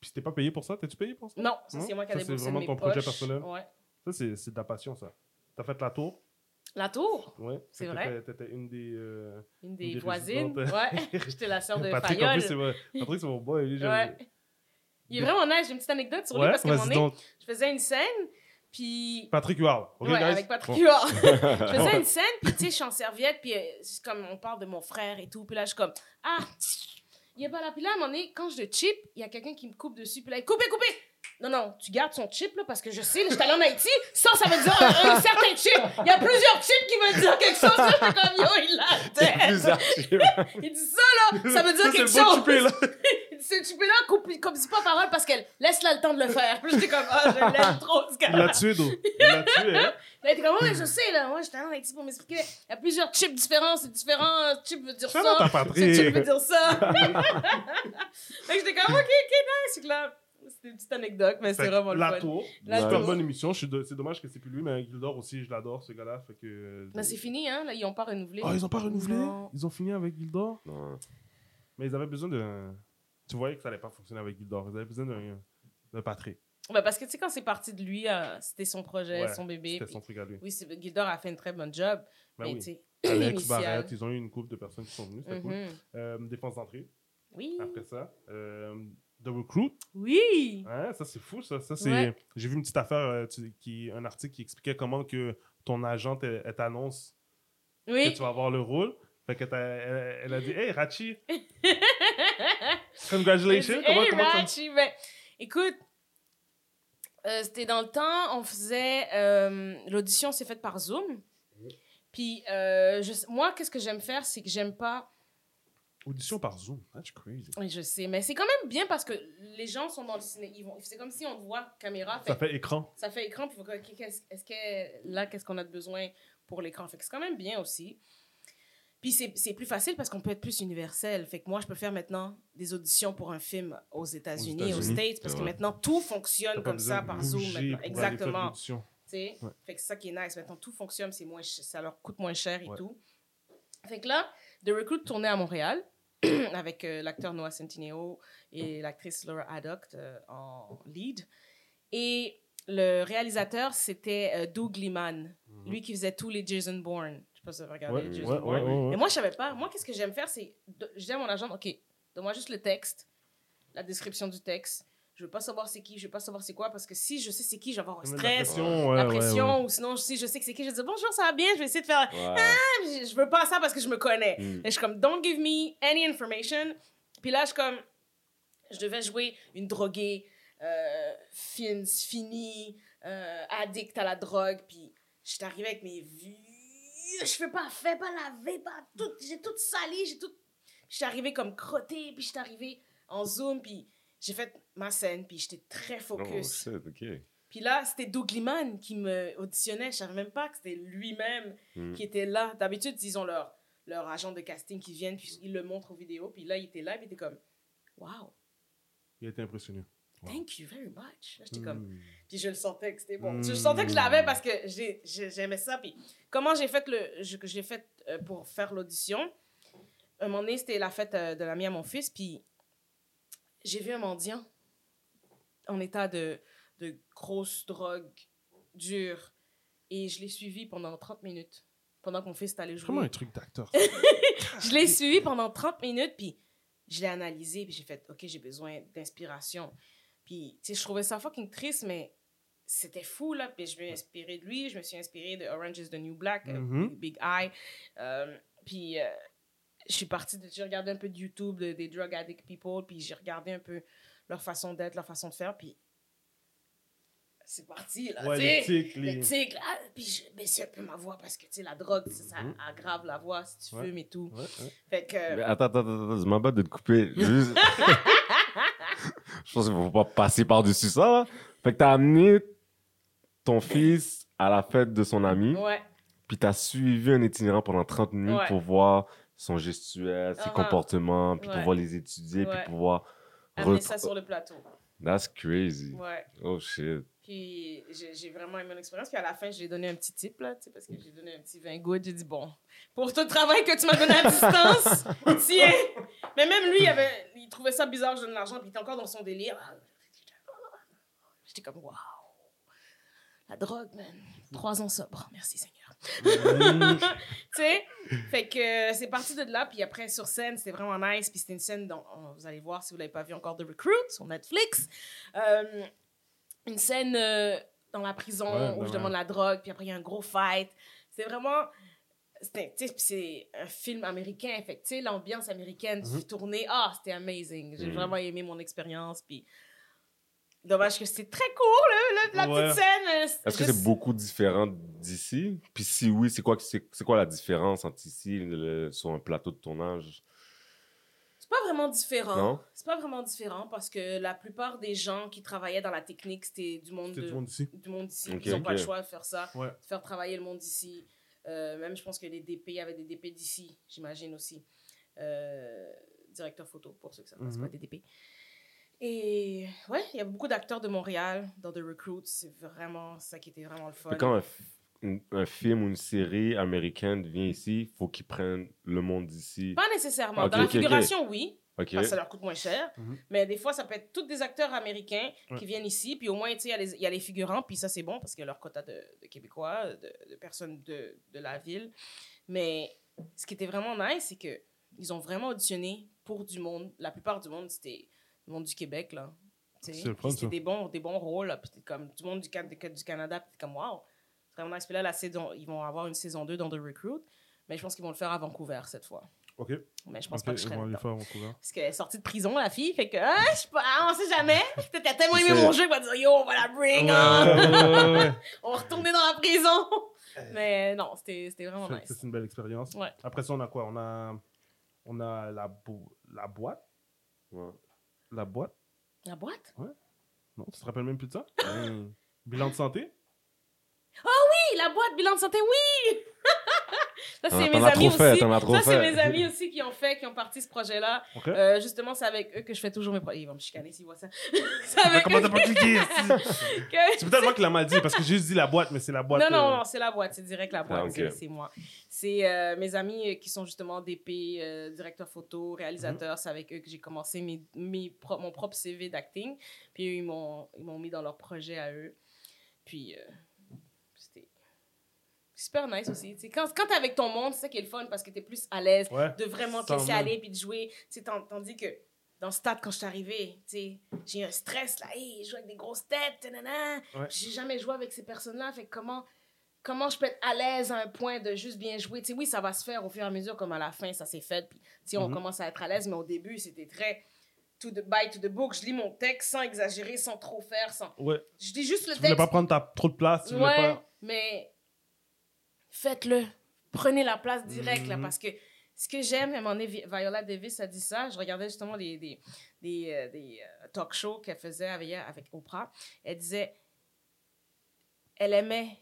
Puis t'es pas payé pour ça? T'es-tu payé pour ça? Non, ça c'est moi qui a Ça, c'est déboursé de vraiment mes ton projet personnel? Ouais. Ça, c'est c'est de la passion, ça. T'as fait la tour? La tour, Ouais. C'est que vrai? t'étais- T'étais une des... euh, une des, des voisines. Ouais. [LAUGHS] J'étais la sœur de Patrick, en plus, mon- Patrick, c'est mon boy. lui, Ouais. Il est vraiment nice. J'ai une petite anecdote sur lui Ouais, parce vas-y donné, donc. je faisais une scène, puis Patrick Huard. OK, ouais, guys? avec Patrick Bon. Huard. [LAUGHS] je faisais une scène, puis tu sais, je suis en serviette, puis euh, comme on parle de mon frère et tout, puis là, je suis comme, ah, il est pas là. Puis là, à un moment donné, quand je le chip, il y a quelqu'un qui me coupe dessus, puis là, coupez, coupez! Non, non, tu gardes son chip, là, parce que je sais, là, je suis allée en Haïti, ça, ça veut dire un, un certain chip. Il y a plusieurs chips qui veulent dire quelque chose. Là, j'étais comme, yo, il l'a. [LAUGHS] Il dit ça, là, ça veut dire Ça, quelque [LAUGHS] c'est chose. chipé, là. Il dit, ce chipé-là, coupe, coupe dis pas parole parce qu'elle laisse-la le temps de le faire. Puis j'étais comme, ah, je l'aime trop, ce Il gars-là. l'a tué, d'eau. Il l'a tué, hein? Là, il était comme, ouais, je sais, là. Moi, j'étais allée en Haïti pour m'expliquer. Il y a plusieurs chips différents. C'est différent. Chip veut dire ça. Ce chip veut dire ça. [LAUGHS] fait que j'étais comme, ok, ok, nice. C'est là, c'était une petite anecdote, mais c'est vraiment le La fun. tour. La Super Tour. bonne émission. De- C'est dommage que c'est plus lui, mais Gildor aussi, je l'adore, ce gars-là. Fait que... Mais c'est fini, hein. Là, ils ont pas renouvelé. Oh, ils ont pas renouvelé? Non. Ils ont fini avec Gildor? Non. Mais ils avaient besoin de... Tu voyais que ça allait pas fonctionner avec Gildor. Ils avaient besoin d'un d'un Patrick. Ouais, parce que, tu sais, quand c'est parti de lui, euh, c'était son projet, Ouais, son bébé. C'était son truc à lui. Oui, Gildor a fait une très bonne job. Ben mais, oui. tu sais, [CLEARS THROAT] Alex. Barrett, ils ont eu une couple de personnes qui sont venues. C'était cool. Mhm. Euh, défense d'entrée, Oui. après ça. Euh, The Recruit. Oui. Hein, ça, c'est fou, ça. ça c'est... Ouais. J'ai vu une petite affaire, euh, tu- qui... un article qui expliquait comment que ton agente, elle, elle t'annonce que Oui. tu vas avoir le rôle. Fait que t'as- elle, elle a dit Hey, Rachi, [LAUGHS] congratulations. Comment, Hey, comment ça- Rachi, ben, écoute, euh, c'était dans le temps, on faisait. euh, L'audition s'est faite par Zoom. Puis, euh, je- moi, qu'est-ce que j'aime faire, c'est que j'aime pas. Audition par Zoom. That's crazy. Oui, je sais, mais c'est quand même bien parce que les gens sont dans le ciné. ils vont- C'est comme si on voit caméra. Ça fait- écran. ça fait écran, puis qu'est-ce est-ce que là, qu'est-ce qu'on a de besoin pour l'écran? Fait que c'est quand même bien aussi. Puis c'est c'est plus facile parce qu'on peut être plus universel. Fait que moi, je peux faire maintenant des auditions pour un film aux États-Unis, aux, États-Unis. States, parce que maintenant, tout fonctionne comme ça par Zoom. pour maintenant. aller faire Exactement. l'audition. Tu sais? Ouais. Fait que c'est ça qui est nice. Maintenant, tout fonctionne, c'est moins ch- ça leur coûte moins cher et Ouais. tout. Fait que là, The Recruit tournait à Montréal [CLEARS THROAT] avec euh, l'acteur Noah Centineo et l'actrice Laura Haddock euh, en lead. Et le réalisateur, c'était euh, Doug Liman, Mhm. lui qui faisait tous les Jason Bourne. Je pas si vous regardé Ouais, ouais, Boy. ouais. Et moi, je savais pas. Moi, qu'est-ce que j'aime faire, c'est. de- Je dis à mon agent, OK, donne-moi juste le texte, la description du texte. Je veux pas savoir c'est qui, je veux pas savoir c'est quoi, parce que si je sais c'est qui, je vais avoir un La stress, pression, ouais, la pression, ouais. ou sinon, si je sais que c'est qui, je vais dire bonjour, ça va bien, je vais essayer de faire. Ouais. Je, je veux pas ça parce que je me connais. Mm. Et je suis comme, don't give me any information. Puis là, je suis comme, je devais jouer une droguée, euh, fine, finie, euh, addict à la drogue. Puis j'étais arrivée avec mes vieux cheveux pas faits, pas lavés, pas tout. J'ai tout sali, j'ai tout. J'étais arrivée comme crottée, puis j'étais arrivée en zoom, puis j'ai fait ma scène, puis j'étais très Oh, focus. shit, ok. Puis là, c'était Doug Liman qui me auditionnait. Je savais même pas que c'était lui-même Mm. qui était là. D'habitude, ils ont leur, leur agent de casting qui viennent, puis ils le montrent aux vidéos. Puis là, il était là, puis il était comme, wow, Il a été impressionné. Wow. thank you very much. Là, j'étais comme, Mm. puis je le sentais que c'était bon. Mm. Je sentais que je l'avais parce que j'ai- j'ai- j'aimais ça. Puis comment j'ai fait le, je- que j'ai fait euh, pour faire l'audition? Un moment donné, c'était la fête euh, de l'ami à mon fils, puis j'ai vu un mendiant en état de, de grosse drogue dure. Et je l'ai suivi pendant 30 minutes, pendant que mon fils est allé Vraiment jouer. un truc d'acteur. [LAUGHS] Je l'ai suivi pendant 30 minutes, puis je l'ai analysé, puis j'ai fait, OK, j'ai besoin d'inspiration. Puis, tu sais, je trouvais ça fucking triste, mais c'était fou, là. Puis je me suis inspirée de lui, je me suis inspirée de Orange is the New Black, euh, Mhm. Big, Big Eye. Euh, puis, euh, je suis partie, de- j'ai regardé un peu de YouTube de- des drug addict people, puis j'ai regardé un peu leur façon d'être, leur façon de faire, puis c'est parti, là. Ouais, tu les sais. tics, Le tic, là, puis je baissais un peu ma voix parce que, tu sais, la drogue, ça, ça Mhm. aggrave la voix si tu Ouais. fumes et tout. Ouais, ouais. Fait que... Mais attends, attends, attends, je m'en bats de te couper. [LAUGHS] Juste- je pense qu'il faut pas passer par-dessus ça. là. Fait que t'as amené ton fils à la fête de son ami, Ouais, puis t'as suivi un itinérant pendant 30 minutes Ouais. pour voir son gestuel, ses Uh-huh. comportements, puis pour Ouais. voir les étudier, puis pouvoir... amener ça sur le plateau. That's crazy. Ouais. Oh shit. Puis j'ai j'ai vraiment aimé mon expérience. Puis à la fin, je lui ai donné un petit tip, là, tu sais, parce que j'ai donné un petit 20 good. J'ai dit, bon, pour tout le travail que tu m'as donné à distance, [LAUGHS] tiens. Mais même lui, il, avait, il trouvait ça bizarre que je donne de l'argent, puis il était encore dans son délire. J'étais comme, waouh. La drogue, man. Trois ans sobre. Merci, Seigneur. Mm. [LAUGHS] tu sais fait que euh, c'est parti de là puis après sur scène c'était vraiment nice puis c'était une scène dont on- vous allez voir si vous l'avez pas vu encore The Recruit sur Netflix Euh, une scène euh, dans la prison Ouais, où ouais, je demande la drogue puis après il y a un gros fight c'est vraiment c'est un film américain fait l'ambiance américaine Mhm. tournée ah c'était amazing j'ai Mhm. vraiment aimé mon expérience puis dommage que c'est très court là, la, la Ouais. petite scène euh, Est-ce que c'est beaucoup différent d'ici? Puis si oui, c'est quoi, c'est, c'est quoi la différence entre ici et sur un plateau de tournage? C'est pas vraiment différent. Non? C'est pas vraiment différent parce que la plupart des gens qui travaillaient dans la technique, c'était du monde C'était de- le monde ici. du monde d'ici. Ok, Ils n'ont pas le choix de faire ça, Ouais. de faire travailler le monde d'ici. Euh, même, je pense que les DP, il y avait des DP d'ici, j'imagine aussi. Euh, directeur photo, pour ceux que ça ne passe Mhm. pas des DP. Et ouais, il y a beaucoup d'acteurs de Montréal dans The Recruit. C'est vraiment ça qui était vraiment le fun. Fait quand un, un film ou une série américaine vient ici, il faut qu'ils prennent le monde d'ici. Pas nécessairement. Dans la figuration, oui. Parce que ça leur coûte moins cher. Mhm. Mais des fois, ça peut être tous des acteurs américains Ouais. qui viennent ici, puis au moins, tu sais, il y a les- il y, a les figurants, puis ça, c'est bon parce qu'il y a leur quota de, de Québécois, de, de personnes de, de la ville. Mais ce qui était vraiment nice, c'est que ils ont vraiment auditionné pour du monde. La plupart du monde, c'était le monde du Québec, là. C'est le des bons, des bons rôles, là. Puis comme du monde du, Can- du Canada, puis comme, waouh, c'est vraiment nice. Puis là, la saison, ils vont avoir une saison 2 dans The Recruit, mais je pense qu'ils vont le faire à Vancouver cette fois. Ok. Mais je pense pas que je serai là-dedans. faire Vancouver. Parce qu'elle est sortie de prison, la fille. Fait que, ah, je sais pas, ah, on sait jamais. [LAUGHS] A tellement aimé mon jeu qu'elle va dire, yo, on va la bring Ouais, on. ouais, ouais, ouais. [LAUGHS] On va retourner dans la prison. Mais non, c'était c'était vraiment nice. C'est une belle expérience. Ouais. Après ça, on a quoi? On a, on a la, bo- la boîte. Ouais. La boîte. La boîte? Non, tu te rappelles même plus de ça? Hmm. Bilan de santé? Oui, la boîte bilan de santé, oui! [LAUGHS] ça, c'est mes amis fait, aussi. trop Ça, c'est fait. mes amis aussi qui ont fait, qui ont parti ce projet-là. Euh, justement, c'est avec eux que je fais toujours mes projets. Ils vont me chicaner s'ils voient ça. [LAUGHS] c'est avec Comment eux t'as pas cliqué? [LAUGHS] C'est peut-être moi qui l'a mal dit parce que j'ai juste dit la boîte, mais c'est la boîte. Non, non, euh, non, c'est la boîte, c'est direct la boîte, Ah, c'est- moi. C'est euh, mes amis qui sont justement DP, directeurs photo, réalisateurs, c'est avec eux que j'ai commencé mes, mes pro- mon propre CV d'acting. Puis eux, ils m'ont ils m'ont mis dans leur projet à eux. Puis super nice aussi. Tu sais, quand quand t'es avec ton monde, c'est ça qui est le fun parce que t'es plus à l'aise Ouais. de vraiment te laisser aller puis de jouer. Tu tandis que dans le stade, quand je suis arrivée, tu j'ai un stress là, hey, je joue avec des grosses têtes. Ouais. J'ai jamais joué avec ces personnes-là, fait comment, comment je peux être à l'aise à un point de juste bien jouer? Tu sais, oui, ça va se faire au fur et à mesure, comme à la fin, ça s'est fait, puis tu sais, on Mhm. commence à être à l'aise, mais au début, c'était très to the bite, to the book. Je lis mon texte sans exagérer, sans trop faire, sans. Ouais. Je dis juste le Tu voulais texte. pas prendre ta, trop de place, tu Ouais, pas. mais faites-le. Prenez la place directe, là, Mhm. parce que ce que j'aime, à un moment donné, Vi- Viola Davis a dit ça. Je regardais justement des, des, des, euh, des, euh, talk shows qu'elle faisait avec, avec Oprah. Elle disait, elle aimait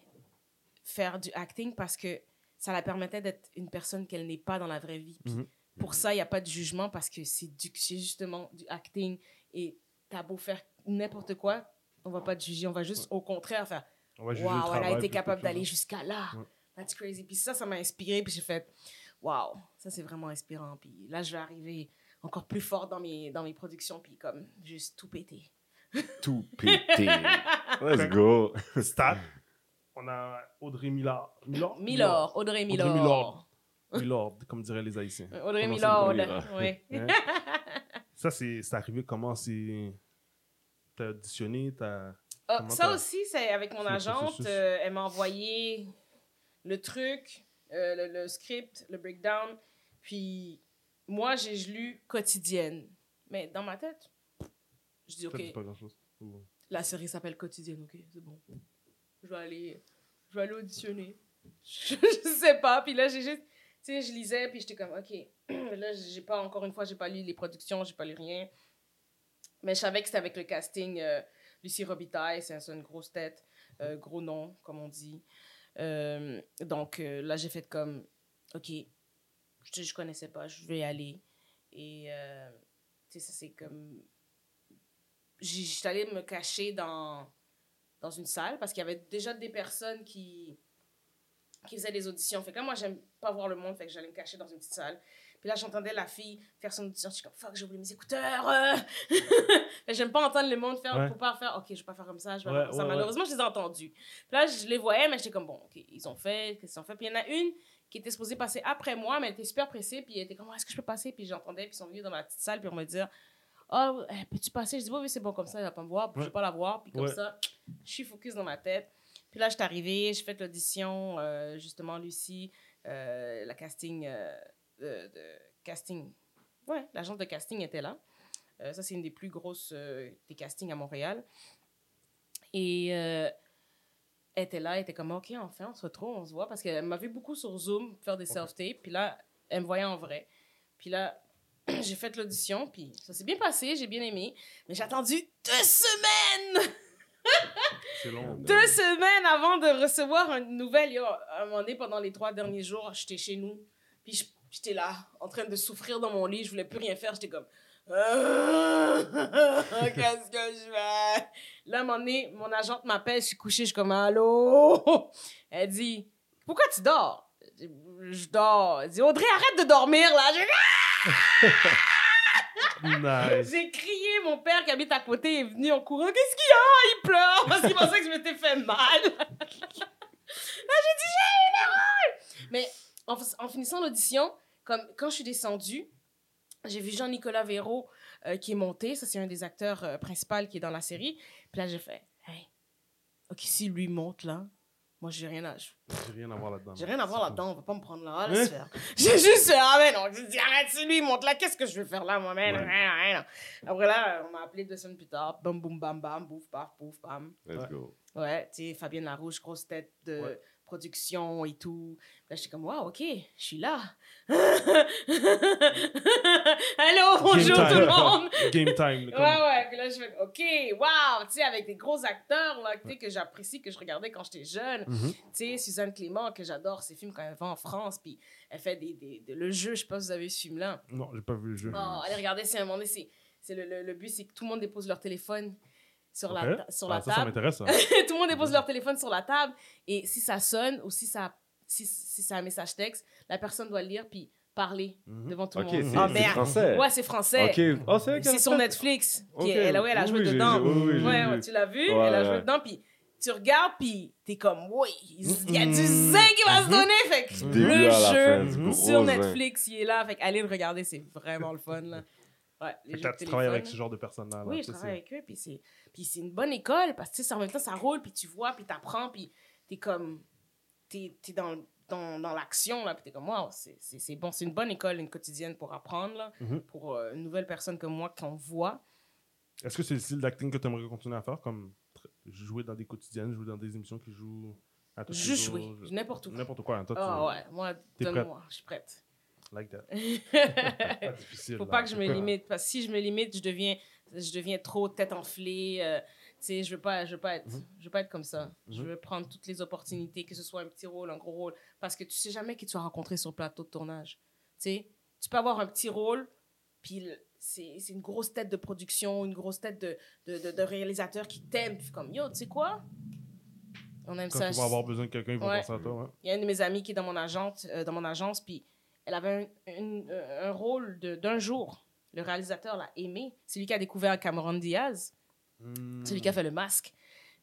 faire du acting parce que ça la permettait d'être une personne qu'elle n'est pas dans la vraie vie. Puis Mhm. Pour ça, il n'y a pas de jugement parce que c'est du- c'est justement du acting et t'as beau faire n'importe quoi, on va pas te juger, on va juste au contraire faire On va juger Wow, elle a été capable d'aller jusqu'à là. Ouais. That's crazy. Puis ça, ça m'a inspiré. Puis j'ai fait, wow, ça c'est vraiment inspirant. Puis là, je vais arriver encore plus fort dans mes, dans mes productions. Puis comme, juste tout péter. Tout pété. [LAUGHS] Let's go. Stat. On a Audrey Millard. Millard? Milord, Audrey Milord. Audrey Millard. Millard, comme diraient les Haïtiens. Audrey Milord. oui. Hein? Ça, c'est c'est arrivé comment? C'est... T'as auditionné, t'as... Comment ça aussi, c'est avec mon agente. euh, elle m'a envoyé le truc, euh, le, le script, le breakdown. Puis moi, j'ai lu quotidienne. Mais dans ma tête, je dis, OK, pas la série s'appelle Quotidienne, OK, c'est bon. Je vais aller, je vais aller auditionner. [LAUGHS] Je, je sais pas. Puis là, j'ai juste, tu sais, je lisais, puis j'étais comme, OK. [CLEARS THROAT] là, j'ai pas, encore une fois, j'ai pas lu les productions, j'ai pas lu rien. Mais je savais que c'était avec le casting euh, Lucie Robitaille, c'est c'est une grosse tête, euh, gros nom, comme on dit. Euh, donc euh, là, j'ai fait comme, OK, je, je connaissais pas, je vais y aller. Et, euh, tu sais, ça, c'est comme. J'étais allée me cacher dans, dans une salle parce qu'il y avait déjà des personnes qui, qui faisaient des auditions. Fait que là, moi, j'aime pas voir le monde, fait que j'allais me cacher dans une petite salle. Puis là, j'entendais la fille faire son audition. Je suis comme, fuck, j'ai oublié mes écouteurs. [LAUGHS] euh. J'aime pas entendre le monde faire, Ouais. faut pas faire, ok, je vais pas faire comme ça, je vais Ouais, faire comme ça. Malheureusement, je les ai entendus. Puis là, je les voyais, mais j'étais comme, bon, ok, ils ont fait, qu'est-ce qu'ils ont fait? Puis il y en a une qui était supposée passer après moi, mais elle était super pressée, puis elle était comme, est-ce que je peux passer? Puis j'entendais, puis ils sont venus dans ma petite salle, puis on me dire, oh, euh, peux-tu passer? Je dis, oui, oui, c'est bon comme ça, elle va pas me voir, puis je vais pas la voir, puis comme ça, je suis focus dans ma tête. Puis là, je suis arrivée, j'ai fait l'audition, euh, justement, Lucie, euh, la casting, euh, de, de casting, ouais, l'agence de casting était là. Euh, ça, c'est une des plus grosses euh, des castings à Montréal. Et euh, elle était là, elle était comme, OK, enfin, on se retrouve, on se voit, parce qu'elle m'a vu beaucoup sur Zoom faire des self-tapes, puis là, elle me voyait en vrai. Puis là, [CLEARS THROAT] j'ai fait l'audition, puis ça s'est bien passé, j'ai bien aimé, mais j'ai attendu deux semaines! [LAUGHS] C'est long. Deux semaines avant de recevoir une nouvelle. Yo, à un moment donné, pendant les trois derniers jours, j'étais chez nous. Puis je- j'étais là, en train de souffrir dans mon lit. Je voulais plus rien faire. J'étais comme. [LAUGHS] Qu'est-ce que je fais? Là, à un moment donné, mon agente m'appelle. Je suis couchée. Je suis comme Allô? Elle dit Pourquoi tu dors? Je dors. Elle dit Audrey, arrête de dormir là. J'ai Nice. j'ai crié, mon père qui habite à côté est venu en courant. Qu'est-ce qu'il y a? Il pleure parce qu'il pensait que je m'étais fait mal. Là, [LAUGHS] j'ai dit, j'ai eu une erreur! Mais en, en finissant l'audition, comme quand je suis descendue, j'ai vu Jean-Nicolas Véraud euh, qui est monté. Ça, c'est un des acteurs euh, principaux qui est dans la série. Puis là, j'ai fait, hey, OK, si lui monte là, moi, j'ai rien à. J'ai rien à voir là-dedans. J'ai rien à voir là-dedans, on va pas me prendre là, Hein? J'ai juste fait, ah mais non, j'ai dit, arrête, c'est lui, monte là, qu'est-ce que je vais faire là, moi-même? Ouais. Après là, on m'a appelé deux semaines plus tard, bam, boum, bam, bam, bouf, paf, pouf, bam. Let's Ouais. go. Ouais, tu sais, Fabienne Larouche, grosse tête de Ouais. Production et tout. Là, j'étais comme, waouh, ok, je suis là. [LAUGHS] Allô, bonjour Game tout le time. monde. Game time. Ouais, comme- ouais. Puis là, je fais, OK, wow, tu sais, avec des gros acteurs, là, tu sais, que j'apprécie, que je regardais quand j'étais jeune. Mhm. Tu sais, Suzanne Clément, que j'adore ses films quand elle va en France, puis elle fait des, des, des- le jeu, je sais pas si vous avez vu ce film-là. Non, j'ai pas vu le jeu. Oh, allez regarder, c'est un moment donné, c'est, c'est le, le, le but, c'est que tout le monde dépose leur téléphone sur la, sur Ah, la ça, ça table. m'intéresse. ça. [LAUGHS] tout le monde dépose leur téléphone sur la table, et si ça sonne ou si ça, si, si c'est un message texte, la personne doit le lire puis parler Mhm. devant tout le monde. Ah, c'est merde. français. Ouais, c'est français. Oh, c'est sur Netflix. Est- elle, ouais, elle a joué oui, dedans. oui, oui, j'ai ouais, ouais, tu l'as vu? Ouais, elle a joué dedans. Puis tu regardes, puis t'es comme, oui, il y a du Mhm. zin qui va se donner. Fait que le fin, jeu sur zin. Netflix, il est là. Fait que allez le regarder, c'est vraiment le fun, là. Ouais, les jeux t'as- de tu travailles avec ce genre de personnes-là. là, oui, je travaille avec eux, puis c'est, puis c'est une bonne école, parce que en même temps, ça roule, puis tu vois, puis t'apprends, puis t'es comme, t'es, t'es dans, dans, dans l'action, là, puis t'es comme, wow, c'est, c'est, c'est bon, c'est une bonne école, une quotidienne pour apprendre, là, Mhm. pour euh, une nouvelle personne comme moi qu'on voit. Est-ce que c'est le style d'acting que tu aimerais continuer à faire, comme jouer dans des quotidiennes, jouer dans des émissions qui jouent à tous Juste jouer, n'importe où. N'importe quoi. hein, toi, Ah tu... ouais, moi, donne-moi, je suis prête. Like that. [LAUGHS] Pas difficile. Faut pas que je me limite, parce que si je me limite, je deviens, je deviens trop tête enflée. euh, tu sais, je veux pas, je veux pas être, Mhm. je veux pas être comme ça. Je Mhm. veux prendre toutes les opportunités, que ce soit un petit rôle, un gros rôle, parce que tu sais jamais qui tu vas rencontrer sur le plateau de tournage. Tu sais, tu peux avoir un petit rôle, puis c'est une grosse tête de production, une grosse tête de, de, de, de réalisateur qui t'aime, comme yo, tu sais quoi? On aime Quand ça. tu vas avoir besoin de quelqu'un, ils vont Ouais. penser à toi. ouais. Il y a une de mes amies qui est dans mon, agente, euh, dans mon agence, puis elle avait un, une- euh, un rôle de- d'un jour. Le réalisateur l'a aimé. C'est lui qui a découvert Cameron Diaz. Hmm. C'est lui qui a fait le masque.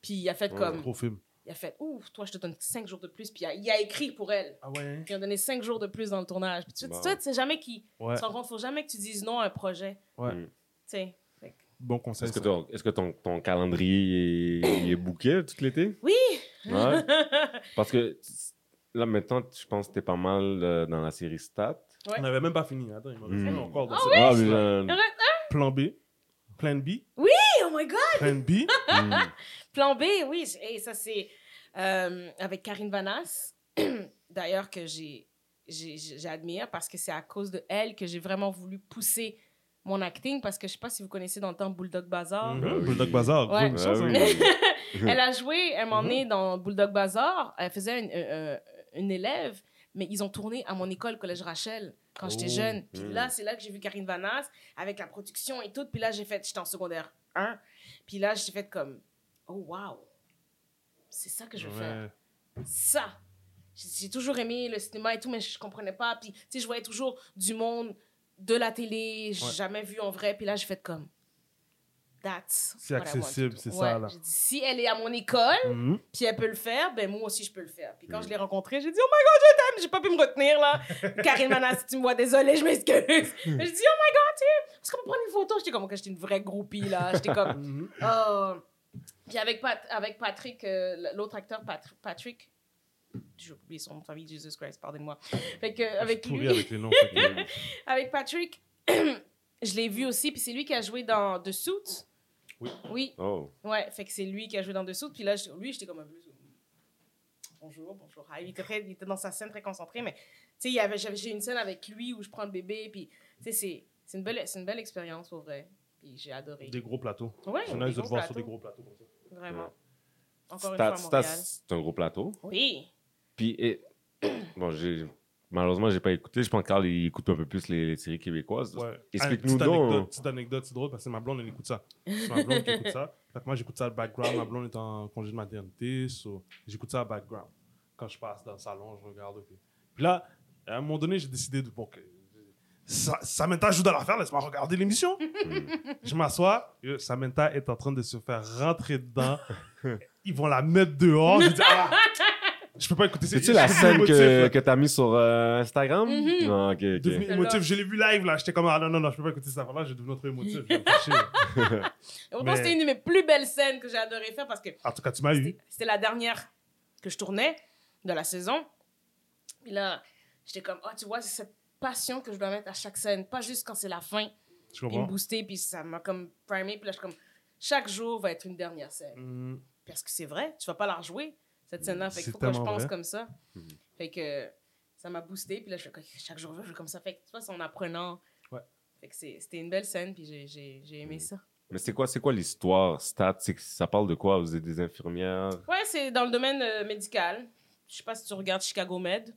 Puis il a fait Ouais. comme. Gros film. Il a fait Ouf, toi, je te donne cinq jours de plus. Puis il a, il a écrit pour elle. Ah ouais? Puis il a donné cinq jours de plus dans le tournage. Puis tu Wow. sais, tu sais jamais qui. Ouais. Tu te rends compte, faut jamais que tu dises non à un projet. Ouais. Mm. Tu sais. Fait Bon conseil. Est-ce que, ton, est-ce que ton, ton calendrier est, est booké tout l'été? Oui! Ouais. [LAUGHS] Parce que là, maintenant, je pense que t'es pas mal euh, dans la série Stat. Ouais. On n'avait même pas fini. Attends, il m'a Hmm. encore dans Ah cette- Ah, mais euh, Plan B. Plan B. Hey, oh my God! Plan B. [LAUGHS] hmm. Plan B, oui, j- et ça c'est euh, avec Karine Vanas, [CLEARS THROAT] d'ailleurs que j'ai j'ai- j'admire parce que c'est à cause de elle que j'ai vraiment voulu pousser mon acting parce que je sais pas si vous connaissez dans le temps Bulldog Bazaar. Mhm. Ben oui. Bulldog Bazaar. gros Ah oui. [LAUGHS] elle a joué un moment Mhm. donné dans Bulldog Bazaar, elle faisait une, euh, euh, une élève, mais ils ont tourné à mon école Collège Rachel quand j'étais Oh. jeune. Puis Mm. là, c'est là que j'ai vu Karine Vanas avec la production et tout. Puis là, j'ai fait, j'étais en secondaire 1. Puis là, j'ai fait comme, oh wow, c'est ça que je veux faire ça. J'ai toujours aimé le cinéma et tout, mais je comprenais pas. Puis, tu sais, je voyais toujours du monde de la télé, Ouais. jamais vu en vrai. Puis là, j'ai fait comme, that's. C'est accessible, c'est Ouais. ça, là. J'ai dit, si elle est à mon école, Mhm. puis elle peut le faire, ben moi aussi, je peux le faire. Puis quand je l'ai rencontrée, j'ai dit, oh my god, je t'aime, j'ai pas pu me retenir, là. [LAUGHS] Karine Manas, si tu me vois, désolée, je m'excuse. J'ai dit, oh my god, tu est-ce qu'on peut prendre une photo? J'étais comme, quand j'étais une vraie groupie, là. J'étais comme, Mhm. Oh. Puis avec, Pat- avec Patrick, euh, l'autre acteur, Pat- Patrick, j'ai oublié son nom de famille, Jesus Christ, pardonnez-moi. Fait que, avec Pourri lui, avec les noms. que- [LAUGHS] avec Patrick, [CLEARS THROAT] je l'ai vu aussi, puis c'est lui qui a joué dans The Suit. Oui. Oui, Oh. ouais, fait que c'est lui qui a joué dans The Suit. Puis là, lui, j'étais comme un peu. Bonjour, bonjour. Ah, il, était très- il était dans sa scène très concentré, mais tu sais, il y avait- j'avais- j'ai une scène avec lui où je prends le bébé, puis tu sais, c'est- c'est une belle, c'est une belle expérience, pour vrai. Puis j'ai adoré. Des gros plateaux. Ouais, des nice de te voir sur des gros plateaux comme ça. Vraiment. Encore une fois c'est un gros plateau. Oui. Puis, et- [COUGHS] bon, j'ai. Malheureusement, j'ai pas écouté. Je pense que Carl, il écoute un peu plus les, les séries québécoises. Ouais. Explique-nous donc. anecdote, Petite anecdote, c'est drôle parce que ma blonde, elle écoute ça. C'est ma blonde qui écoute ça. Fait que moi, j'écoute ça le background. Ma blonde est en congé de maternité. so j'écoute ça le background. Quand je passe dans le salon, je regarde. Puis là, à un moment donné, j'ai décidé de. Bon, que- Sa- Samantha joue dans l'affaire, laisse-moi regarder l'émission. je m'assois. et Samantha est en train de se faire rentrer dedans. Ils vont la mettre dehors. Je dis, ah, je peux pas écouter ces C'est-tu la scène que, que t'as mis sur euh, Instagram? Mhm. Non, ok, ok. devenu émotif. Je l'ai vu live là. J'étais comme ah non non non, je peux pas écouter cette affaire là. J'ai devenu trop émotif. Je vais me fâcher. [LAUGHS] Et pourtant, Mais- c'était une de mes plus belles scènes que j'ai adoré faire parce que en tout cas, tu m'as eu. c'était la dernière que je tournais de la saison. Puis là, j'étais comme, oh, tu vois, c'est cette passion que je dois mettre à chaque scène, pas juste quand c'est la fin, Je puis me comprends. booster, puis ça m'a comme primé. Puis là, je suis comme, chaque jour va être une dernière scène. Hum, Parce que c'est vrai, tu vas pas la rejouer, cette scène-là. Fait qu'il faut que je pense vrai. comme ça. Mhm. Fait que ça m'a boosté. Puis là, je chaque jour, je jouer comme ça. Fait que tu vois, c'est en apprenant. Ouais. Fait que c'était une belle scène, puis j'ai- aimé Mhm. ça. Mais c'est quoi, c'est quoi l'histoire? Stat, c'est que ça parle de quoi? Vous êtes des infirmières? Ouais, c'est dans le domaine euh, médical. Je sais pas si tu regardes Chicago Med.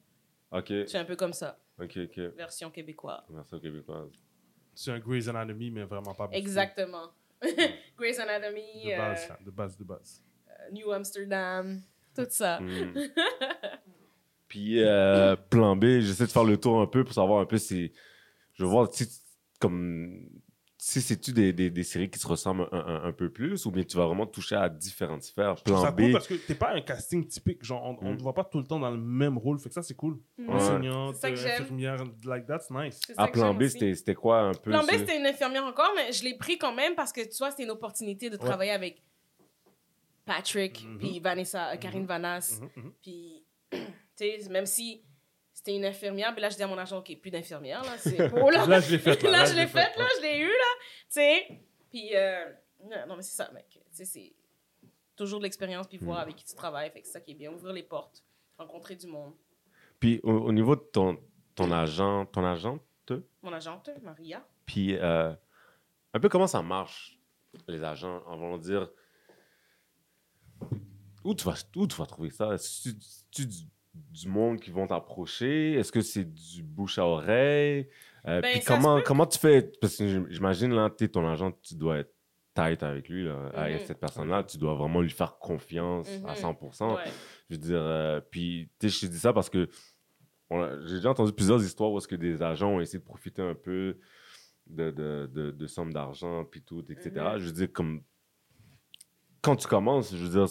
Ok, C'est un peu comme ça, ok, ok. version québécoise. Merci québécoise. C'est un Grey's Anatomy, mais vraiment pas. boosté. Exactement. [LAUGHS] Grey's Anatomy, De euh, base, là, de base, de base. euh, New Amsterdam, tout ça. Hmm. [LAUGHS] Puis, euh, plan B, j'essaie de faire le tour un peu pour savoir un peu si. Je veux voir, tu sais, comme. si c'est-tu des, des, des séries qui se ressemblent un, un- un peu plus ou bien tu vas vraiment toucher à différentes sphères? Plan ça B. cool parce que t'es pas un casting typique. Genre, on, on Mm. te voit pas tout le temps dans le même rôle. Fait que ça, c'est cool. Ouais. Enseignante, euh, infirmière, like that's nice. Que plan B, c'était c'était quoi un peu? Plan B, c'était une infirmière encore, mais je l'ai pris quand même parce que tu vois, c'était une opportunité de travailler avec Patrick, Mhm. puis Vanessa, euh, Karine Vanas, Mhm, mhm. puis, [CLEARS THROAT] tu sais, même si c'était une infirmière, mais là, je dis à mon agent, OK, plus d'infirmière, là, c'est [LAUGHS] pour là. Là, je l'ai faite. [LAUGHS] là, je l'ai faite, là, je l'ai eu, là, tu sais. Puis, euh, non, mais c'est ça, mec. Tu sais, c'est toujours de l'expérience, puis voir Mhm. avec qui tu travailles. Fait que c'est ça qui est bien, ouvrir les portes, rencontrer du monde. Puis au, au niveau de ton, ton agent, ton agente, Mon agente, Maria. puis euh, un peu comment ça marche, les agents, en voulant dire. Où tu vas, où tu vas trouver ça? Est-ce que tu du, du monde qui vont t'approcher? Est-ce que c'est du bouche à oreille? Euh, Ben, puis comment, comment tu fais? Parce que j'im- j'imagine, là, tu ton agent, tu dois être tight avec lui, là, avec Mhm. cette personne-là. Tu dois vraiment lui faire confiance à Mhm. 100%. Ouais. Je veux dire, euh, puis, tu je te dis ça parce que j'ai déjà entendu plusieurs histoires où est-ce que des agents ont essayé de profiter un peu de, de, de, de sommes d'argent, puis tout, etc. Mhm. Je veux dire, comme, quand tu commences, je veux dire,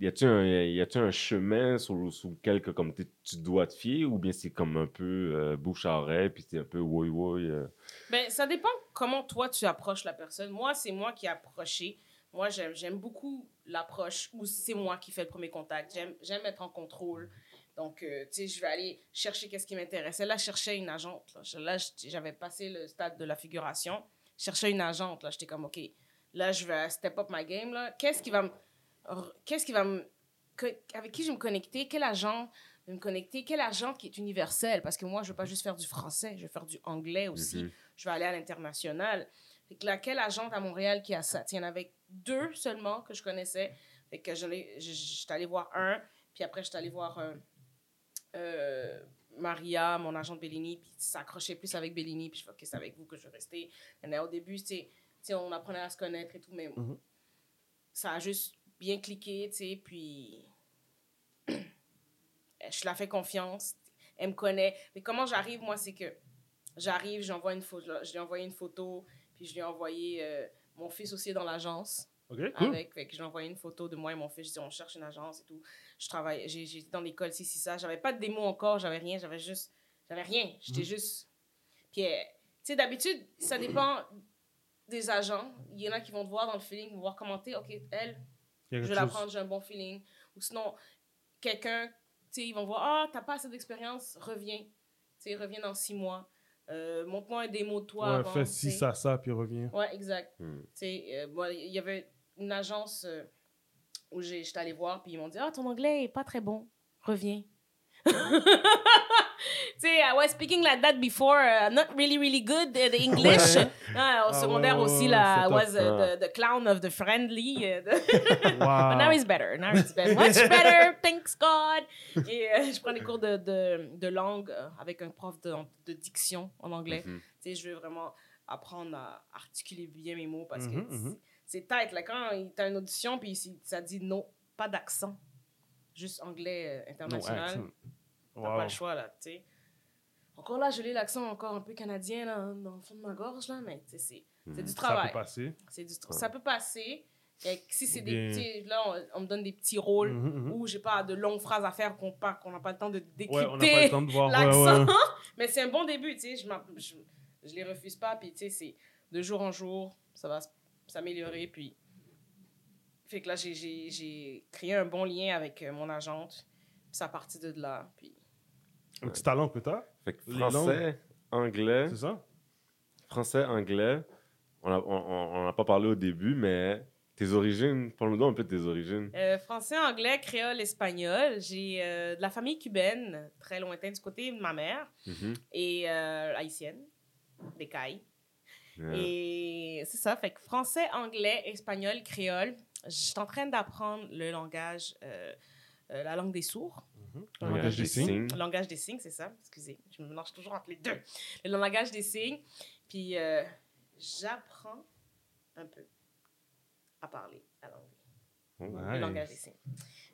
y a-tu un, y a-tu un chemin sur, sur lequel que, comme, tu dois te fier, ou bien c'est comme un peu euh, bouche à oreille, puis c'est un peu oui, oui. euh, Ben, ça dépend comment toi tu approches la personne. Moi, c'est moi qui ai approché. Moi, j'aime, beaucoup l'approche où c'est moi qui fais le premier contact. J'aime, j'aime être en contrôle. Donc, euh, tu sais, je vais aller chercher qu'est-ce qui m'intéressait. Là, je cherchais une agente. Là, j'avais passé le stade de la figuration. Je cherchais une agente. Là, j'étais comme, OK, là, je vais step up my game. Là. Qu'est-ce qui va me... Qu'est-ce qui va me... que- Avec qui je vais me connecter? Quel agent me connecter? Quel agent qui est universel? Parce que moi, je ne veux pas juste faire du français. Je veux faire du anglais aussi mhm. je vais aller à l'international. Fait que là, quelle agente à Montréal qui a ça? Il y en avait deux seulement que je connaissais. Fait que je je- suis allée voir un, puis après, je suis allée voir un, euh, Maria, mon agent de Bellini, puis ça accrochait plus avec Bellini, puis je fais, OK, c'est avec vous que je vais rester? Mais au début, tu sais, tu sais, on apprenait à se connaître et tout, mais Mhm. ça a juste bien cliqué, tu sais, puis [CLEARS THROAT] je la fais confiance, elle me connaît. Mais comment j'arrive, moi, c'est que j'arrive, j'envoie une photo, je lui ai envoyé une photo, puis je lui ai envoyé euh, mon fils aussi est dans l'agence Ok, cool. avec, fait que je lui ai envoyé une photo de moi et mon fils, je dis on cherche une agence et tout. Je travaille, j'ai j'ai été dans l'école si si ça, j'avais pas de démo encore, j'avais rien, j'avais juste j'avais rien, j'étais Mhm. juste puis euh, tu sais d'habitude, ça dépend des agents, il y en a qui vont te voir dans le feeling, voir commenter, OK, elle, je vais la prendre, j'ai un bon feeling. Ou sinon, quelqu'un, tu sais, ils vont voir, ah, t'as pas assez d'expérience, reviens. Tu sais, reviens dans six mois. Euh, Montre-moi un démo de toi Ouais, avant. fais ci, ça, ça, puis reviens. Ouais, exact. Hmm. Tu sais, euh, moi, il y avait une agence euh, où j'ai- j'étais allée voir, puis ils m'ont dit, ah, ton anglais est pas très bon, reviens. [LAUGHS] tu sais, I was speaking like that before, uh, not really, really good at the English. Ouais. Ah, au Ah, secondaire ouais, ouais, aussi, là, I was uh, the, the clown of the friendly. uh, the- [LAUGHS] Wow. But now it's better. Now it's better. [LAUGHS] Much better. Thanks God. Et euh, je prends des cours de, de, de langue euh, avec un prof de, de diction en anglais. Tu sais, je veux vraiment apprendre à articuler bien mes mots parce Mhm, que mhm. c'est tête. Là, quand tu as une audition, puis ça dit non, pas d'accent, juste anglais euh, No international, accent. T'as Wow. pas le choix, là, tu sais. Encore là, je l'ai l'accent encore un peu canadien là, dans le fond de ma gorge, là, mais tu sais, c'est c'est du Ça travail. peut passer. C'est du Ça peut passer. Et si c'est des petits... Là, on, on me donne des petits rôles Mhm, mhm. où j'ai pas de longues phrases à faire qu'on qu'on n'a pas le temps de décrypter. Ouais, l'accent. ouais. [LAUGHS] Mais c'est un bon début, tu sais. Je, je, je les refuse pas. Puis, tu sais, c'est de jour en jour, ça va s'améliorer. Puis, fait que là, j'ai- créé un bon lien avec euh, mon agente. Puis, ça a parti de là. Puis, Un petit talent que t'as, Fait que français, anglais, c'est ça? français, anglais. On n'a on, on- on n'a pas parlé au début, mais tes origines, parle-nous donc un peu de tes origines. euh, français, anglais, créole, espagnol. J'ai euh, de la famille cubaine, très lointaine du côté de ma mère. Mhm. Et euh, haïtienne, des cailles. Et c'est ça, fait que français, anglais, espagnol, créole. Je suis en train d'apprendre le langage, euh, la langue des sourds. Mhm. Le Langage langage des des signes. Le langage des signes, c'est ça. Excusez, je me mélange toujours entre les deux. Le langage des signes. Puis euh, j'apprends un peu à parler la langue, oh, le langage des signes.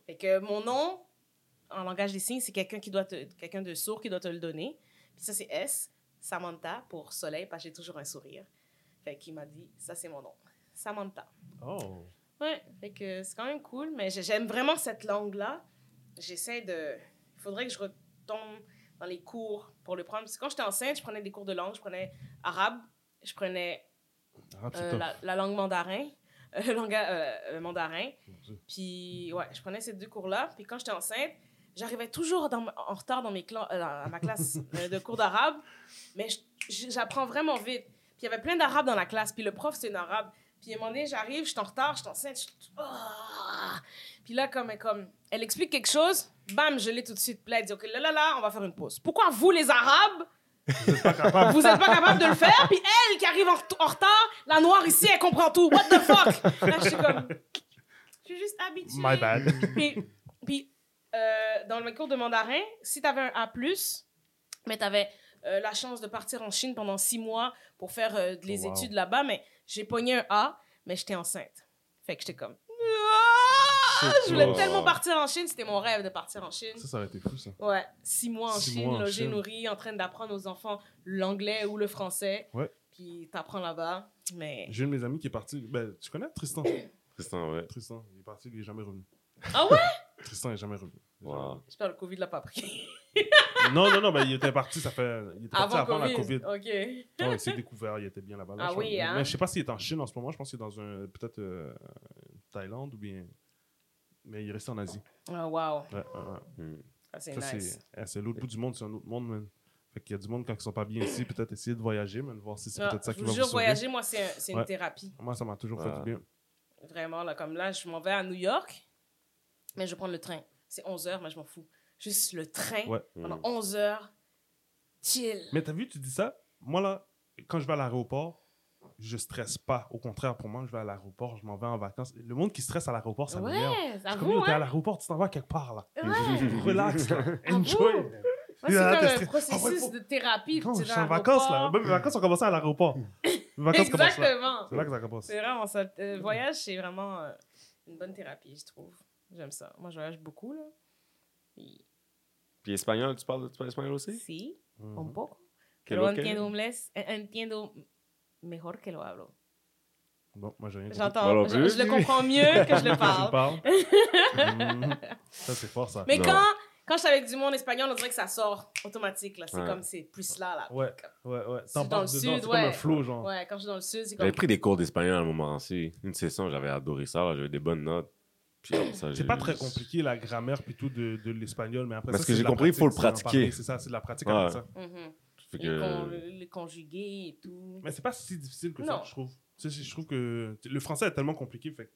Fait que mon nom en langage des signes, c'est quelqu'un qui doit te, quelqu'un de sourd qui doit te le donner. Puis ça, c'est S, Samantha pour soleil, parce que j'ai toujours un sourire. Fait qu'il m'a dit, ça c'est mon nom. Samantha. Oh. Ouais, fait que c'est quand même cool, mais j'ai- j'aime vraiment cette langue-là. J'essaie de. Il faudrait que je retombe dans les cours pour le prendre. Parce que quand j'étais enceinte, je prenais des cours de langue. Je prenais arabe, je prenais Arabe, euh, la, la langue mandarin, euh, langage, euh, euh, mandarin. Puis, ouais, je prenais ces deux cours-là. Puis quand j'étais enceinte, j'arrivais toujours dans- en retard dans, mes cla- euh, dans- à ma classe [LAUGHS] de cours d'arabe. Mais j'apprends vraiment vite. Puis il y avait plein d'arabes dans la classe. Puis le prof, c'est un arabe. Puis à un moment donné, j'arrive, je suis en retard, je suis enceinte. je- Ah! Puis là, comme, comme elle explique quelque chose, bam, je l'ai tout de suite. Puis là, elle dit, OK, là, là, là, on va faire une pause. Pourquoi vous, les arabes, Vous êtes pas capable. n'êtes capable de le faire? Puis elle, qui arrive en, ret- en retard, la noire ici, elle comprend tout. What the fuck? Là, je suis comme... Je suis juste habituée. My bad. Puis, puis euh, dans le cours de mandarin, si tu avais un A, mais tu avais la chance de partir en Chine pendant six mois pour faire euh, les Wow. études là-bas, mais j'ai pogné un A, mais j'étais enceinte. Fait que j'étais comme. Ah! Je voulais Oh. tellement partir en Chine, c'était mon rêve de partir en Chine. Ça, ça aurait été fou, ça. Ouais, six mois en Six Chine, mois en logé, Chine. nourri, en train d'apprendre aux enfants l'anglais ou le français. Ouais. Puis t'apprends là-bas, mais... J'ai un de mes amis qui est parti. Ben, tu connais Tristan? [COUGHS] Tristan, ouais. Tristan, il est parti, il est jamais revenu. Ah ouais? Tristan est jamais revenu. Wow. J'espère que le Covid l'a pas pris. [LAUGHS] Non, non, non, ben, il était parti, ça fait. Il était parti Avant, avant, la COVID. COVID. OK. Non, il s'est découvert, il était bien là-bas. Là, Ah je oui, hein? Mais je sais pas s'il est en Chine en ce moment, je pense qu'il est dans un. Peut-être euh, Thaïlande ou bien. Mais il est resté en Asie. Oh, wow. Ouais, ouais, ouais. Hmm. Ça, c'est nice. c'est eh, c'est l'autre bout du monde, c'est un autre monde, man. Fait qu'il y a du monde, quand ils sont pas bien ici, peut-être essayer de voyager, man, voir si c'est Non, peut-être ça qui va vous sauver. voyager, moi, c'est un- une thérapie. Moi, ça m'a toujours fait du bien. Vraiment, là, comme là, je m'en vais à New York, mais je vais prendre le train. C'est 11 heures, mais je m'en fous. Juste le train, Ouais. pendant Hmm. 11 heures, chill. Mais t'as vu, tu dis ça? Moi, là, quand je vais à l'aéroport, je stresse pas. Au contraire, pour moi, je vais à l'aéroport, je m'en vais en vacances. Le monde qui stresse à l'aéroport, ça m'énerve. Ouais, ça suis comme, t'es à hein? l'aéroport, tu t'en vas quelque part, là. Ouais. [LAUGHS] Relax, là. Ah Enjoy. bon? Moi, c'est Ah, comme un processus Ah ouais, faut- de thérapie. Non, je suis en vacances, là. Même mes vacances ont commencé à l'aéroport. Mes vacances. Exactement. C'est là que ça commence. C'est vraiment ça. Le voyage, c'est vraiment euh, une bonne thérapie, je trouve. J'aime ça. Moi, je voyage beaucoup, là. Et Puis espagnol, tu parles, tu parles espagnol aussi? sí, Mhm. un poco. Que Pero lo que? entiendo inglés, eh, entiendo mejor que lo hablo. Bon, moi, j'ai rien compris. Je, je le comprends mieux que je le [LAUGHS] parle. parles. [LAUGHS] Mhm. Ça, c'est fort, ça. Mais Non. quand, quand je suis avec du monde espagnol, on dirait que ça sort automatique. là. C'est Ouais. comme c'est plus là. là. Ouais, ouais, ouais. Si T'en dans parles le dedans, sud, c'est comme ouais. un flow, genre. Ouais, quand je suis dans le sud, c'est J'avais comme. pris des cours d'espagnol à un moment aussi. Une session, j'avais adoré ça. J'avais des bonnes notes. Ça, C'est pas très compliqué, la grammaire puis tout de, de l'espagnol, mais après Parce ça, que j'ai compris, il faut le pratiquer. C'est ça, c'est de la pratique Ouais. avec ça. Mhm. Fait Les, con- que... les conjugués et tout. Mais c'est pas si difficile que Non. ça, je trouve. Tu sais, je trouve que le français est tellement compliqué, fait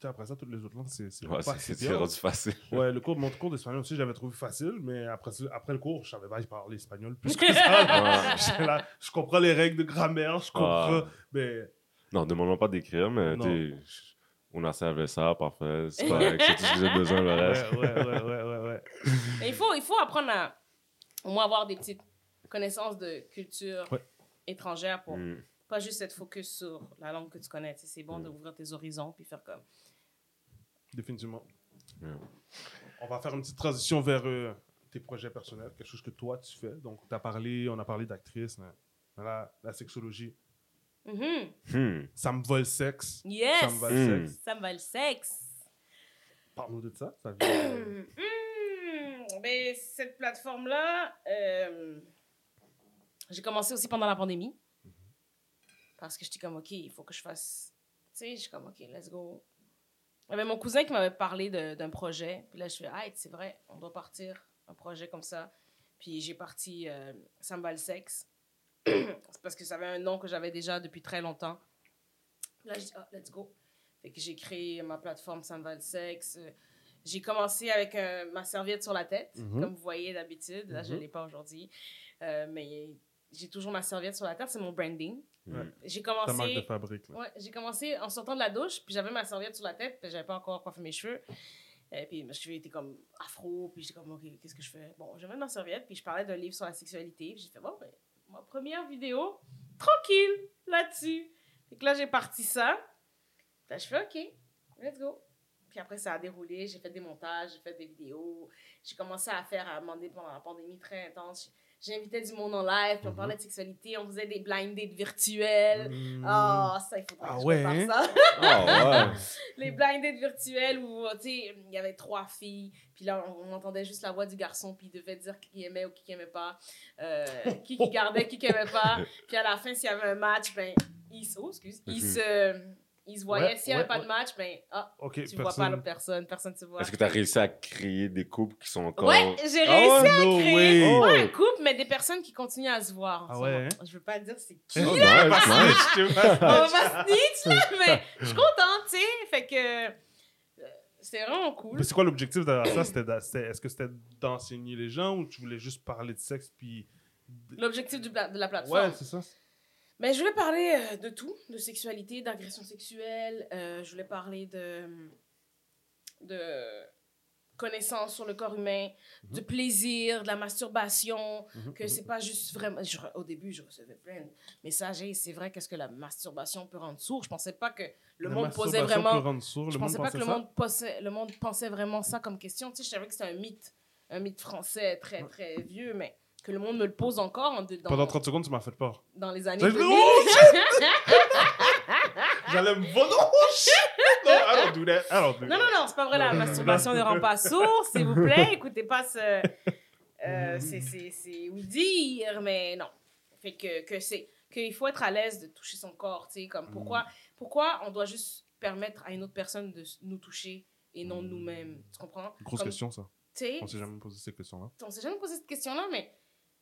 que, après ça, toutes les autres langues, c'est c'est Ouais, pas c'est rendu facile. Ouais, le cours, mon cours d'espagnol aussi, j'avais trouvé facile, mais après, après le cours, je savais pas, je parlais espagnol plus que ça. [LAUGHS] [LAUGHS] J'étais là, je comprends les règles de grammaire, je comprends, Ah. mais Non, demande pas d'écrire, mais on a servi ça, parfait. [LAUGHS] C'est correct, c'est tout ce que j'ai besoin, le reste. ouais, ouais, ouais, ouais, ouais. Mais il faut, il faut apprendre à au moins avoir des petites connaissances de culture Ouais. étrangère pour Mm. pas juste être focus sur la langue que tu connais. Tu sais, C'est bon Mm. d'ouvrir tes horizons puis faire comme. Définitivement. On va faire une petite transition vers euh, tes projets personnels, quelque chose que toi tu fais. Donc, tu as parlé, on a parlé d'actrice, mais voilà, la sexologie. Mhm. Hmm. Ça me va le sexe. Yes! Ça me va le sexe. Ça me va le sexe. Parle-nous de ça. ça vient- Hmm, ben, cette plateforme-là, euh, j'ai commencé aussi pendant la pandémie. Parce que j'étais comme, OK, il faut que je fasse. Tu sais, je suis comme, OK, let's go. Il y avait mon cousin qui m'avait parlé de- d'un projet. Puis là, je fais, ah, c'est vrai, on doit partir un projet comme ça. Puis j'ai parti euh, Ça me va le sexe. C'est parce que ça avait un nom que j'avais déjà depuis très longtemps. Là, je dis, ah, let's go. Fait que j'ai créé ma plateforme Ça me va le sexe. Euh, J'ai commencé avec euh, ma serviette sur la tête, Mhm. comme vous voyez d'habitude. Là, je ne Mhm. l'ai pas aujourd'hui. Euh, mais j'ai toujours ma serviette sur la tête, c'est mon branding. Ouais. J'ai Ta marque de commencé, fabrique. là. ouais, j'ai commencé en sortant de la douche, puis j'avais ma serviette sur la tête, puis j'avais pas encore coiffé mes cheveux. Et puis mes cheveux étaient comme afro, puis j'étais comme, OK, qu'est-ce que je fais? Bon, je mets ma serviette, puis je parlais d'un livre sur la sexualité, puis j'ai fait, bon, ben, ma première vidéo, tranquille, là-dessus. Fait que là, j'ai parti ça. Là, je fais, OK, let's go. Puis après, ça a déroulé. J'ai fait des montages, j'ai fait des vidéos. J'ai commencé à faire, à demander pendant la pandémie très intense. J'invitais du monde en live, puis on Mhm. parlait de sexualité, on faisait des blind dates virtuels. Mm. Ah, ça, il faudrait Ah que je ouais, hein? ça. Ah, ouais. [LAUGHS] les blind dates virtuels où, tu sais, il y avait trois filles, puis là, on, on entendait juste la voix du garçon, puis il devait dire qui aimait ou qui aimait pas, euh, qui qui gardait, qui aimait pas. [LAUGHS] Puis à la fin, s'il y avait un match, ben, il, se- oh, excuse, il Mhm. se, il se. Ouais, S'il n'y avait pas ouais. de match, ben, ah, tu vois personne. pas l'autre personne, personne te voit. Est-ce que tu as réussi à créer des couples qui sont encore. Ouais, j'ai Ah réussi à no créer way. Oh. pas un couple, mais des personnes qui continuent à se voir. Ah ouais, hein? Je veux pas dire c'est qui. Oh, on nice, nice. Pas. va pas snitch, là, mais je suis contente, tu sais. Fait que euh, c'était vraiment cool. Mais c'est quoi l'objectif derrière ça? C'était Est-ce que c'était d'enseigner les gens ou tu voulais juste parler de sexe puis... L'objectif de la plateforme. Ouais, c'est ça. Mais je voulais parler euh, de tout, de sexualité, d'agression sexuelle. euh, je voulais parler de, de connaissances sur le corps humain, Mhm. du plaisir, de la masturbation, Mhm, que mhm. c'est pas juste vraiment. je- au début, je recevais plein de messages. C'est vrai, qu'est-ce que la masturbation peut rendre sourd? Je pensais pas que le La monde posait masturbation vraiment. peut rendre sourd, Je pensais pas que le monde, pensait, le monde pensait vraiment ça comme question. Tu sais, je savais que c'était un mythe, un mythe français très, très vieux, mais que le monde me le pose encore en, dans, Pendant 30 secondes, tu m'as fait peur. dans les années J'ai 2000. dit, oh! [LAUGHS] J'allais me voler. Oh shit! No, I don't do that. I don't do Non, non, non, c'est pas vrai, la masturbation ne rend pas sourd, s'il vous plaît. Écoutez pas ce. Euh, c'est- oui dire, mais non. Fait que, que c'est. Qu'il faut être à l'aise de toucher son corps, tu sais. Comme Mm. pourquoi, pourquoi on doit juste permettre à une autre personne de nous toucher et non Mm. nous-mêmes. Tu comprends? Grosse Comme, question, ça. On s'est jamais posé ces questions-là. on s'est jamais posé cette question-là, mais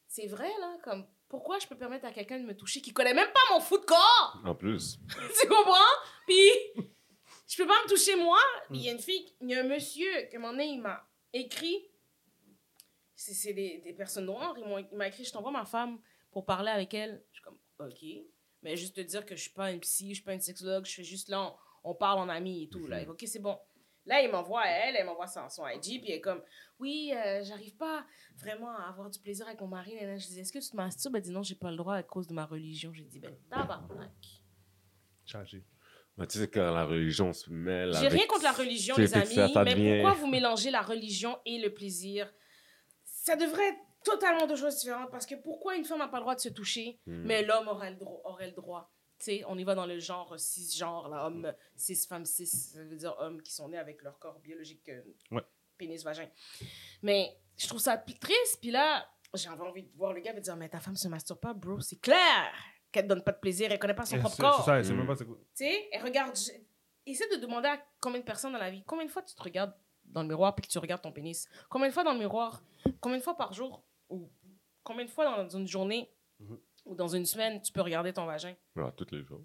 c'est vrai, là. Comme pourquoi je peux permettre à quelqu'un de me toucher qui connaît même pas mon de corps? [LAUGHS] En plus. [LAUGHS] tu comprends? Puis, je peux pas me toucher moi. Puis, il y a une fille, il y a un monsieur, que moment donné, il m'a écrit. C'est c'est des, des personnes noires. Il m'a écrit Je t'envoie ma femme pour parler avec elle. Je suis comme OK. Mais juste te dire que je suis pas une psy, je suis pas une sexologue, je fais juste là, on, on parle en ami et tout. Là. OK, c'est bon. Là, il m'envoie à elle, elle m'envoie son, son IG, puis elle est comme Oui, euh, j'arrive pas vraiment à avoir du plaisir avec mon mari. Là, là. Je dis Est-ce que tu te masturbes? Elle dit Non, j'ai pas le droit à cause de ma religion. J'ai dit Ben, tabarnak. Chargé. Mais tu sais, quand la religion se mêle. J'ai avec- rien contre la religion, les amis, ça- mais devient- pourquoi vous mélangez la religion et le plaisir? Ça devrait être totalement deux choses différentes parce que pourquoi une femme n'a pas le droit de se toucher, Hmm. mais l'homme aurait le, droit, aurait le droit? Tu sais, on y va dans le genre cisgenre, là, homme, cis, femme, cis, ça veut dire hommes qui sont nés avec leur corps biologique, euh, Ouais. pénis, vagin. Mais je trouve ça triste, puis là, j'avais envie de voir le gars et de dire, mais ta femme se masturbe pas, bro, c'est clair qu'elle te donne pas de plaisir, elle connaît pas son C'est propre c'est corps. ça, c'est Mm. même pas c'est quoi. Tu sais, et regarde, essaie de demander à combien de personnes dans la vie, combien de fois tu te regardes dans le miroir puis que tu regardes ton pénis? Combien de fois dans le miroir, combien de fois par jour? Ou combien de fois dans une journée? Mhm. Ou dans une semaine tu peux regarder ton vagin. Ah, tous les jours.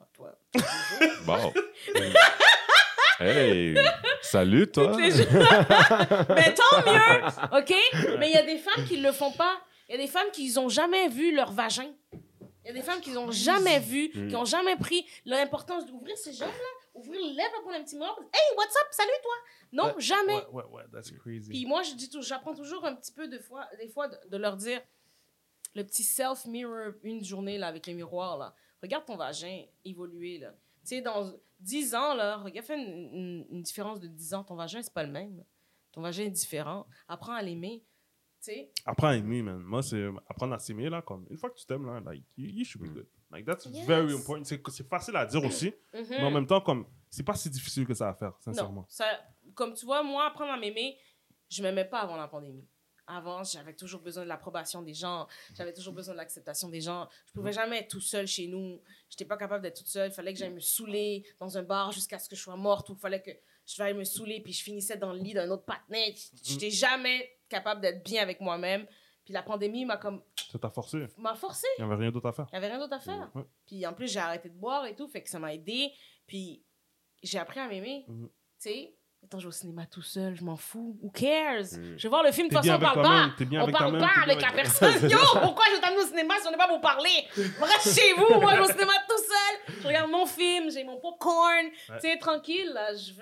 Ah, Toi, tous les [LAUGHS] jours. Bon. [LAUGHS] hey! Salut, toi! Tous les jours. [LAUGHS] Mais tant mieux, OK? Mais il y a des femmes qui le font pas. Il y a des femmes qui n'ont jamais vu leur vagin. Il y a des femmes qui n'ont jamais vu, Mm. qui n'ont jamais pris l'importance d'ouvrir ces jambes-là, ouvrir les lèvres pour un petit miroir. Hey, what's up? Salut, toi! Non, jamais. Ouais, ouais, ouais, that's crazy. Puis moi, je dis tout, j'apprends toujours un petit peu de fois, des fois de, de leur dire le petit self-mirror une journée là, avec le miroir. Là. Regarde ton vagin évoluer. Là. Tu sais, dans 10 ans, là, regarde, fais une, une- une différence de 10 ans. Ton vagin, c'est pas le même. Ton vagin est différent. Apprends à l'aimer. Tu sais, Apprends à aimer, man. Moi, c'est apprendre à s'aimer, là, comme une fois que tu t'aimes, là, like, you, you should be good. Like, that's Yes. very important. C'est c'est facile à dire aussi, [COUGHS] Mhm. mais en même temps, comme, c'est pas si difficile que ça à faire, Non, sincèrement. ça, comme tu vois, moi, apprendre à m'aimer, je m'aimais pas avant la pandémie. Avant, j'avais toujours besoin de l'approbation des gens, j'avais toujours besoin de l'acceptation des gens. Je pouvais jamais être tout seul chez nous. J'étais pas capable d'être toute seule. Il fallait que j'aille me saouler dans un bar jusqu'à ce que je sois morte ou il fallait que je aille me saouler puis je finissais dans le lit d'un autre partenaire. J'étais jamais capable d'être bien avec moi-même. Puis la pandémie m'a comme Ça t'a forcé. m'a forcé. Il n'y avait rien d'autre à faire. Il y avait rien d'autre à faire. Ouais. Puis en plus, j'ai arrêté de boire et tout, fait que ça m'a aidé. Puis j'ai appris à m'aimer. Mhm. Tu sais, attends, je vais au cinéma tout seul, je m'en fous. Who cares? Mhm. Je vais voir le film, de toute façon, on parle pas. On parle pas avec la personne. [LAUGHS] Yo, pourquoi je t'amène au cinéma si on n'est pas pour parler? Reste chez vous, moi je vais au cinéma tout seul. Je regarde mon film, j'ai mon popcorn. Ouais. Tu sais, tranquille, là, je,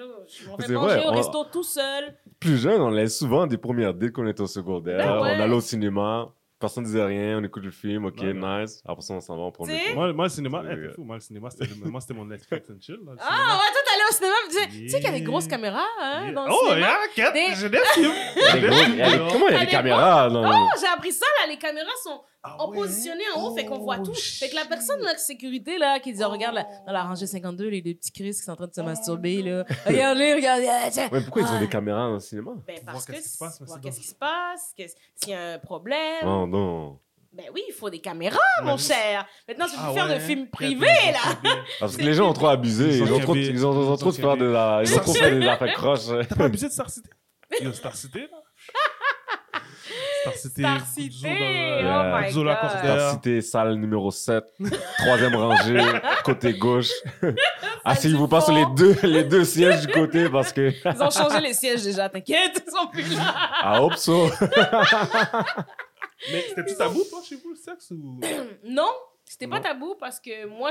je m'en vais manger vrai, au on- resto tout seul. Plus jeune, on laisse souvent des premières dates qu'on est au secondaire. Ben ouais. On allait au cinéma. Personne disait rien, on écoute le film, ok, nice. Après ça, on s'en va, on prend le film. Moi, moi, le cinéma, t'es fou. Moi, le cinéma, c'était moi, c'était mon Netflix and chill. là, Ah, cinéma. ouais, toi, t'allais au cinéma, tu sais- tu sais qu'il y a des Yeah. grosses caméras, hein, Yeah. dans le Oh, cinéma? yeah, Kat, Des- a des- Comment il y a des caméras dans Oh, j'ai appris ça, là, les caméras sont Ah en ouais? en haut, fait qu'on voit Oh, tout. Fait que la shit. personne de la sécurité, là, qui dit, oh, regarde, là, dans la rangée 52, les deux petits Chris qui sont en train de se masturber, là. [LAUGHS] Regardez, regardez, ah. Ouais, pourquoi ils ont Ah. des caméras dans le cinéma? Ben, Pour parce voir que qu'est-ce qui se passe, voir qu'est-ce qui se passe, qu'est-ce- s'il y a un problème. Non, non. Ben oui, il faut des caméras, mon cher. Maintenant, tu peux Ah plus faire de ouais? films Très privés, là. Parce que les gens ont trop abusé. Ils Ils ont trop, ils ont, ils ont Ils trop ont de de la, ils ont trop fait des affaires croches. T'as pas abusé de Star City? [LAUGHS] Yo, Star City, là? Star City. Star City, Yeah. oh my Guzzo la God. Star City, salle numéro 7, [LAUGHS] troisième rangée, [LAUGHS] côté gauche. Asseyez-vous pas sur les deux, les deux sièges du côté parce que. Ils ont changé les sièges déjà, t'inquiète, ils sont plus là. I hope so. Mais c'était-tu tabou, toi, chez vous, le sexe? Ou... [CLEARS THROAT] Non, c'était pas tabou parce que moi,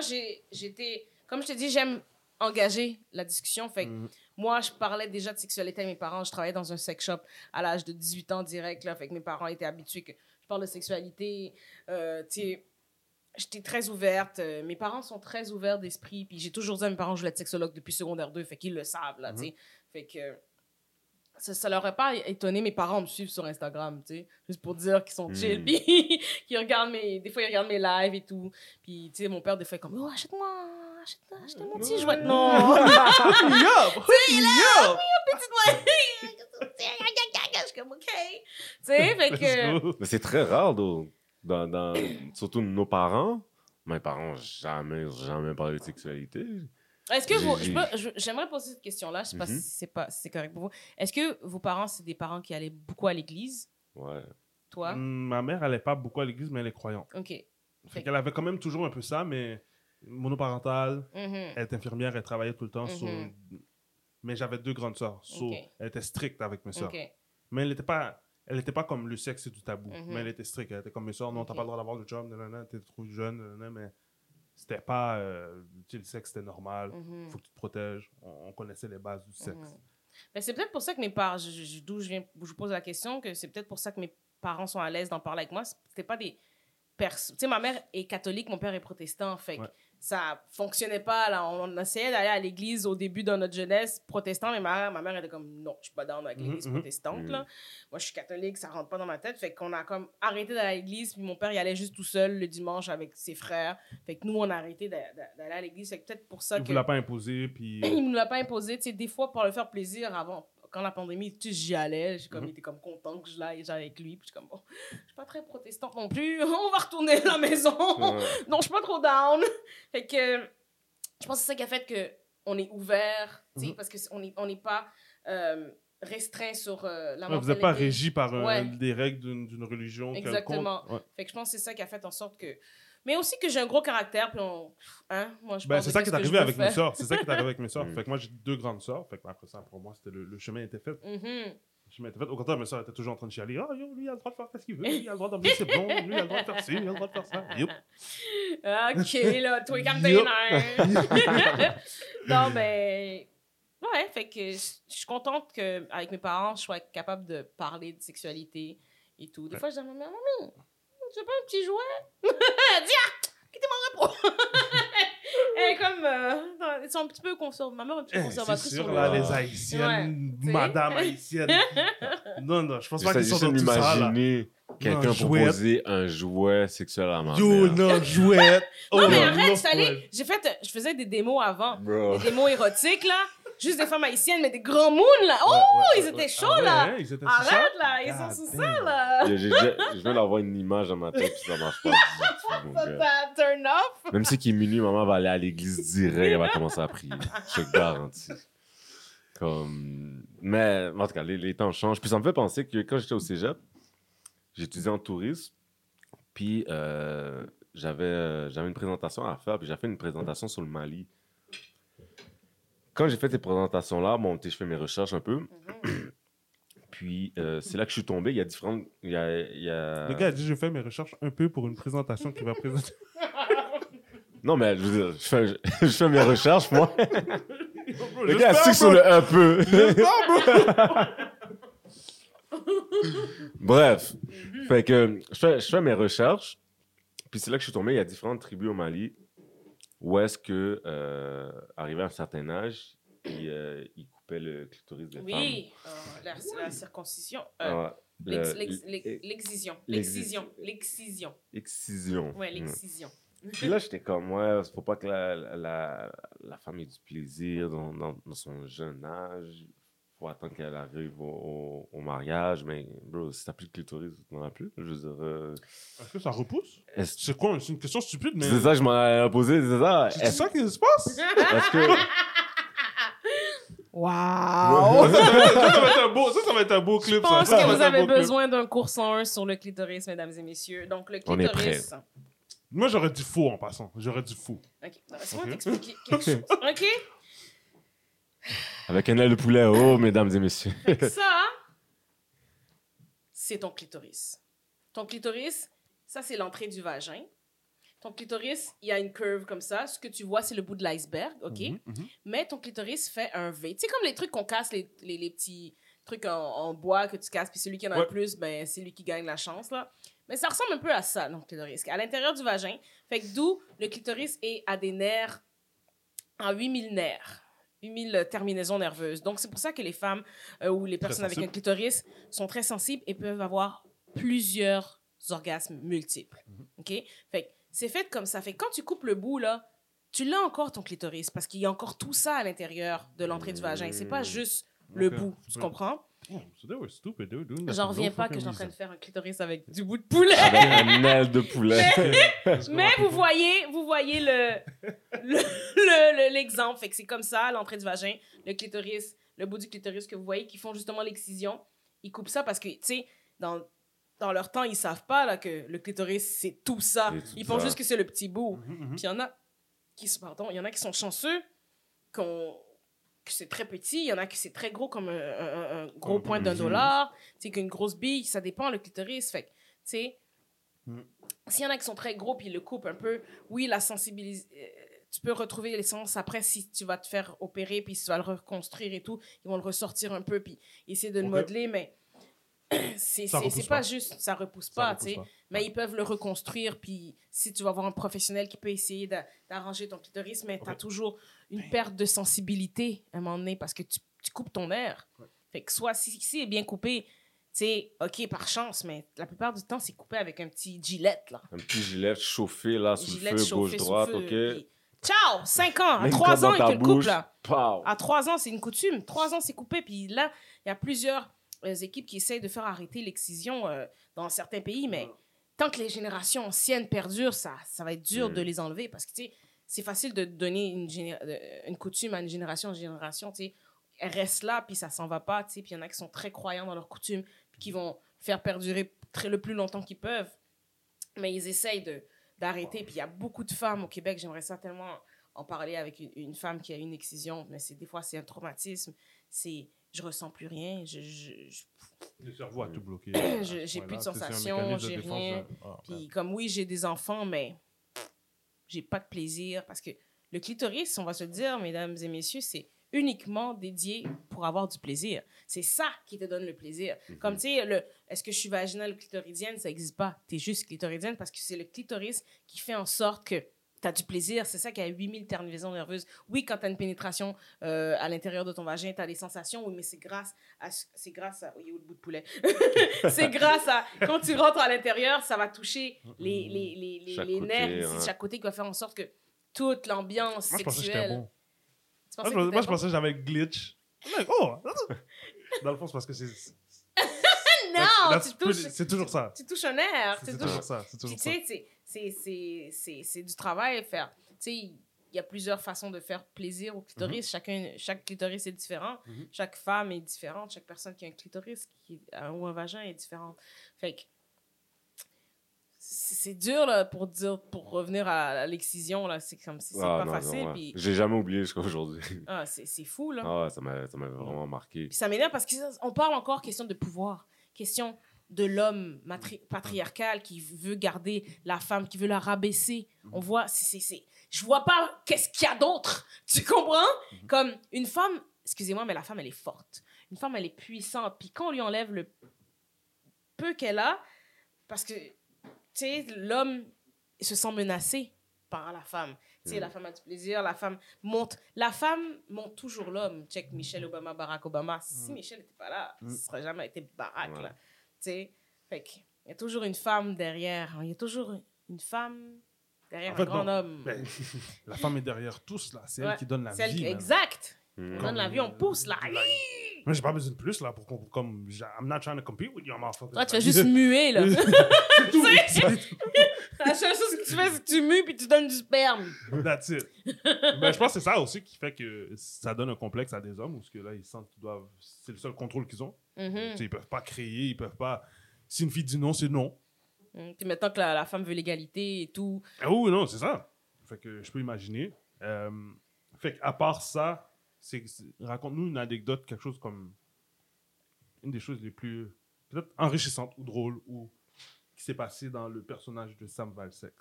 j'étais. Comme je te dis, j'aime engager la discussion. Fait que Mm. Moi, je parlais déjà de sexualité à mes parents. Je travaillais dans un sex shop à l'âge de 18 ans direct. Là, fait que mes parents étaient habitués que je parle de sexualité. Euh, j'étais très ouverte. Euh, mes parents sont très ouverts d'esprit. Puis j'ai toujours dit à mes parents que je voulais être sexologue depuis secondaire 2. Fait qu'ils le savent, là, sais. Fait que ça, ça leur a pas étonné. Mes parents me suivent sur Instagram, tu sais. Juste pour dire qu'ils sont chill. Mm. Puis [LAUGHS] qu'ils regardent mes... Des fois, ils regardent mes lives et tout. Puis, tu sais, mon père, des fois, est comme, oh, achète-moi... Achète-moi achète mon petit jouet. Non! Yup! Yup! Je suis comme, OK. Tu sais, fait que... Mais c'est très rare, though. Dans, dans, surtout nos parents. Mes parents, jamais, jamais parlé de sexualité. Est-ce que vous... J'aimerais poser cette question-là. Je sais pas Mhm. si c'est pas si c'est correct pour vous. Est-ce que vos parents, c'est des parents qui allaient beaucoup à l'église? Ouais. Toi? Mm, Ma mère, elle est pas beaucoup à l'église, mais elle est croyante. OK. Fait qu'elle avait quand même toujours un peu ça, mais monoparentale, Mhm. elle est infirmière, elle travaillait tout le temps. so- Mhm. Mais j'avais deux grandes sœurs. so. Elle était stricte avec mes sœurs. Mais elle n'était pas, elle était pas comme le sexe, c'est du tabou. Mhm. Mais elle était stricte. Elle était comme mes sœurs. Non, t'as pas le droit d'avoir le job. T'es trop jeune. mais c'était pas. euh, tu sais, le sexe, c'était normal. Faut que tu te protèges. On, on connaissait les bases du sexe. Mhm. Ben, c'est peut-être pour ça que mes parents, d'où je viens, je pose la question, que c'est peut-être pour ça que mes parents sont à l'aise d'en parler avec moi. C'était pas des. Tu sais, ma mère est catholique, mon père est protestant. Fait que Ouais. Ça fonctionnait pas. Là. On, essayait d'aller à l'église au début de notre jeunesse protestant, mais ma, ma mère était comme non, je suis pas down avec Mhm, l'église mhm. protestante. Là. Moi, je suis catholique, ça rentre pas dans ma tête. Fait qu'on a comme arrêté d'aller à l'église, puis mon père y allait juste tout seul le dimanche avec ses frères. Fait que nous, on a arrêté d'a- d'a- d'aller à l'église. Fait que peut-être pour ça Il que vous l'a pas imposé. Puis. [CLEARS THROAT] il nous l'a pas imposé. Tu sais, des fois, pour le faire plaisir, avant, quand la pandémie, tu j'y allais. J'ai comme, Mhm. Il était comme content que je l'aille avec lui. Puis je suis comme, bon, je suis pas très protestante non plus. [LAUGHS] On va retourner à la maison. Ouais. non, je suis pas trop down. Fait que je pense que c'est ça qui a fait que on est ouvert, tu sais, Mhm. parce qu'on n'est on pas euh, restreint sur euh, la Ouais, vous n'êtes pas régi par euh, Ouais. des règles d'une religion. Exactement. Ouais. Fait que je pense que c'est ça qui a fait en sorte que. Mais aussi que j'ai un gros caractère, puis on. Hein? Moi, je Ben, pense c'est ça qui est arrivé avec mes sœurs. C'est ça qui est arrivé avec mes [LAUGHS] sœurs. Mm. Fait que moi, j'ai deux grandes sœurs. Fait que après ça, pour moi, c'était le, le chemin était fait. Mhm. Le chemin était fait. Au contraire, mes sœurs étaient toujours en train de chialer. Ah, yo, lui, il a le droit de faire ce qu'il veut. Lui, il a le droit d'emmener ses blondes. Lui, il a le droit de faire ci. Lui, il a le droit de faire ça. Yup. Ok, là, toi, [LAUGHS] comme Yup. [LAUGHS] Non, mais. Ouais, fait que je suis contente qu'avec mes parents, je sois capable de parler de sexualité et tout. Des fois, je dis à ma mère, Maman, tu veux pas un petit jouet [LAUGHS] Elle dit Ah, quittez mon repos Elle [LAUGHS] est comme. euh, ils sont un petit peu conservatrices. Ma mère est un petit peu Eh, C'est conservatrice sûr, sur là, le. les haïtiennes, Ouais, madame [LAUGHS] haïtienne. Non, non, je pense pas qu'ils sont dans tout ça, là. m'imaginer quelqu'un Un jouet. proposer un jouet sexuel à ma Yo, mère. non, jouette. Non, Oh, mais arrête, je suis allée-. J'ai fait. Je faisais des démos avant. Bro. Des démos érotiques, là. Juste des femmes haïtiennes, mais des grands moons, là. Oh, Ouais, ouais, ils étaient chauds, Ah là. Ils étaient. Arrête, là. Ils sont sous damn. ça, là. [LAUGHS] J'ai- j'ai- Je viens d'avoir une image dans ma tête, puis ça marche pas [LAUGHS] Ça turn off? Même si qu'il est minuit, maman va aller à l'église direct, elle va [LAUGHS] commencer à prier. Je te garantis. Comme... Mais, en tout cas, les, les temps changent. Puis ça me fait penser que quand j'étais au cégep, j'étudiais en tourisme, puis euh, j'avais, euh, j'avais une présentation à faire, puis j'ai fait une présentation sur le Mali. Quand j'ai fait ces présentations-là, bon, je fais mes recherches un peu, [CLEARS THROAT] puis euh, c'est là que je suis tombé. Il y a différentes... Il y a, il y a- Le gars a dit Je fais mes recherches un peu pour une présentation qu'il va présenter. [LAUGHS] Non, mais je veux dire, je fais, je [LAUGHS] fais mes recherches, moi. [LAUGHS] Le gars stick sur le un peu. Bref, fait que je fais, je fais mes recherches, puis c'est là que je suis tombé. Il y a différentes tribus au Mali où est-ce que, euh, arrivé à un certain âge, euh, ils coupaient le clitoris des femmes? Oui, euh, la, la circoncision. euh, Ah, L'excision. L'excision. L'excision. Excision. Ouais, l'excision. Puis là, j'étais comme, ouais, faut pas que la, la, la femme ait du plaisir dans, dans, dans son jeune âge. Faut attendre qu'elle arrive au, au, au mariage. Mais, bro, si t'as plus de clitoris, tu n'en as plus. Je veux dire, euh, Est-ce que ça repousse? C'est quoi C'est une question stupide, mais. c'est ça que je m'en ai posé, c'est ça. C'est Est-ce ça qui se passe? est-ce que. Waouh! ça, ça va être- ça, ça va être un beau, ça, ça va être un beau Je clip. pense ça. Que vous avez clip. besoin d'un cours 101 sur le clitoris, mesdames et messieurs. Donc, le On est clitoris. Moi, j'aurais dit faux en passant. J'aurais dit faux. Ok, laisse-moi t'expliquer [LAUGHS] quelque chose. Ok? Avec un aile de poulet, oh, mesdames et messieurs. Ça, [LAUGHS] c'est ton clitoris. Ton clitoris, ça, c'est l'entrée du vagin. Ton clitoris, il y a une curve comme ça. Ce que tu vois, c'est le bout de l'iceberg, OK? Mhm, mhm. Mais ton clitoris fait un V. Tu sais, comme les trucs qu'on casse, les, les, les petits trucs en, en bois que tu casses, puis celui qui en a le Ouais. plus, ben, c'est lui qui gagne la chance, là. Mais ça ressemble un peu à ça, donc clitoris. À l'intérieur du vagin. Fait que d'où le clitoris est à des nerfs, en 8000 nerfs. 8000 terminaisons nerveuses. Donc, c'est pour ça que les femmes euh, ou les personnes avec un clitoris sont très sensibles et peuvent avoir plusieurs orgasmes multiples. OK? Fait c'est fait comme ça. Fait que quand tu coupes le bout, là, tu l'as encore ton clitoris parce qu'il y a encore tout ça à l'intérieur de l'entrée du vagin. C'est pas juste le bout. Tu comprends? So they were stupid, they were doing that J'en no reviens pas que je suis en train de faire un clitoris avec du bout de [LAUGHS] poulet. Avec un aile de poulet. Mais [LAUGHS] vous voyez, vous voyez le le- le- le- l'exemple. fait que c'est comme ça, l'entrée du vagin, le clitoris, le bout du clitoris que vous voyez qui font justement l'excision. Ils coupent ça parce que, tu sais, dans, dans leur temps, ils savent pas là, que le clitoris, c'est tout ça. Tout Ils pensent ça. juste que c'est le petit bout. Mhm, mhm. Puis il y en a qui, pardon, il y en a qui sont chanceux, qu'on- que c'est très petit, il y en a qui c'est très gros comme un, un- un gros point d'un dollar, tu sais, qu'une grosse bille, ça dépend le clitoris. Fait que, tu sais, Mm. s'il y en a qui sont très gros puis ils le coupent un peu, oui, la sensibilité, tu peux retrouver l'essence après si tu vas te faire opérer puis si tu vas le reconstruire et tout, ils vont le ressortir un peu puis essayer de le modeler, mais [COUGHS] c'est pas pas. juste, ça repousse Ça pas, repousse tu sais. pas. Mais ils peuvent le reconstruire, puis si tu vas voir un professionnel qui peut essayer d'a- d'arranger ton clitoris, mais tu as toujours une perte de sensibilité à un moment donné parce que tu, tu coupes ton air. Ouais. Fait que soit si, si est bien coupé, tu sais, ok, par chance, mais la plupart du temps, c'est coupé avec un petit gilet, là. Un petit gilet chauffé, là, sous le feu, gauche-droite, feu, ok? puis Ciao! 5 ans! À Même 3 quand ans, ta te le bouche, là. pow! À 3 ans, c'est une coutume. 3 ans, c'est coupé. Puis là, il y a plusieurs équipes qui essayent de faire arrêter l'excision euh, dans certains pays, mais tant que les générations anciennes perdurent, ça, ça va être dur Mm. de les enlever parce que, tu sais, c'est facile de donner une, euh, coutume à une génération en génération, tu sais. Elle reste là, puis ça s'en va pas, tu sais. Puis il y en a qui sont très croyants dans leurs coutumes, puis qui vont faire perdurer très, le plus longtemps qu'ils peuvent. Mais ils essayent de d'arrêter. Puis il y a beaucoup de femmes au Québec, j'aimerais ça tellement en parler avec une, une femme qui a une excision, mais c'est des fois c'est un traumatisme, c'est je ressens plus rien, je, je, je- Le cerveau a tout bloqué. [CLEARS THROAT] Je- j'ai plus de sensations, j'ai rien. euh, ah, puis ouais. comme oui, j'ai des enfants, mais j'ai pas de plaisir parce que le clitoris, on va se le dire, mesdames et messieurs, c'est uniquement dédié pour avoir du plaisir. C'est ça qui te donne le plaisir. Comme tu sais, le est-ce que je suis vaginale ou clitoridienne, ça n'existe pas. Tu es juste clitoridienne parce que c'est le clitoris qui fait en sorte que tu as du plaisir. C'est ça qui a 8000 terminaisons nerveuses. Oui, quand tu as une pénétration euh, à l'intérieur de ton vagin, tu as des sensations, oui, mais c'est grâce à. ce- C'est grâce à. Oui, au bout de poulet? [LAUGHS] c'est grâce à. Quand tu rentres à l'intérieur, ça va toucher les, les, les, les, Chaque les côté, nerfs ici, ouais. chaque côté, qui va faire en sorte que toute l'ambiance Moi, je pensais que j'étais sexuelle. bon. Moi, je, pensais que j'avais glitch. Oh! [LAUGHS] Dans le fond, c'est parce que c'est. [LAUGHS] Non, tu touches, C'est toujours ça. tu touches un nerf. C'est toujours ça. C'est toujours tu ça. sais, c'est- du travail à faire. Tu sais, il y a plusieurs façons de faire plaisir au clitoris. Chacun, chaque clitoris est différent. Mhm. Chaque femme est différente. Chaque personne qui a un clitoris qui, a- ou un vagin est différente. Fait que c'est dur là, pour dire pour revenir à, l'excision là c'est comme c'est Ah, pas non, facile ouais. J'ai jamais oublié jusqu'à aujourd'hui. [LAUGHS] ah, c'est fou là Ah, ça m'a vraiment marqué. ça m'énerve parce qu'on parle encore question de pouvoir, question de l'homme matri- patriarcal qui veut garder la femme, qui veut la rabaisser. On voit, c'est, je vois pas qu'est-ce qu'il y a d'autre. [LAUGHS] Tu comprends? Comme une femme, excusez-moi, mais la femme, elle est forte. Une femme, elle est puissante. Puis quand on lui enlève le, peu qu'elle a, parce que, tu sais, l'homme se sent menacé par la femme. Tu sais, la femme a du plaisir, la femme monte. La femme monte toujours l'homme. Check Michelle Obama, Barack Obama. Si Michelle n'était pas là, ce serait jamais été Barack, là. Sais, fait qu'il y a toujours une femme derrière. Il y a toujours une femme derrière En fait, un grand non. homme. Ben, [LAUGHS] la femme est derrière tous, là. C'est Ouais. elle qui donne la C'est elle vie. qui-. Exact. On donne la vie, on pousse, là. Like, Moi, j'ai pas besoin de plus, là, pour qu'on. Comme. I'm not trying to compete with you, I'm off. Toi, tu fais juste muer, là. [LAUGHS] [LAUGHS] C'est tout. La seule chose que tu fais, c'est que tu mues puis tu donnes du sperme. That's it. Mais je pense que c'est ça aussi qui fait que ça donne un complexe à des hommes, parce que là, ils sentent qu'ils doivent. C'est le seul contrôle qu'ils ont. Mhm. Sais, Ils peuvent pas créer, ils peuvent pas. Si une fille dit non, c'est non. Mm. Puis maintenant que la, la femme veut l'égalité et tout. Ah oui, non, c'est ça. Fait que je peux imaginer. Euh, fait à part ça, c'est, c'est- raconte-nous une anecdote, quelque chose comme une des choses les plus peut-être enrichissantes ou drôles ou qui s'est passé dans le personnage de Sam Valsex.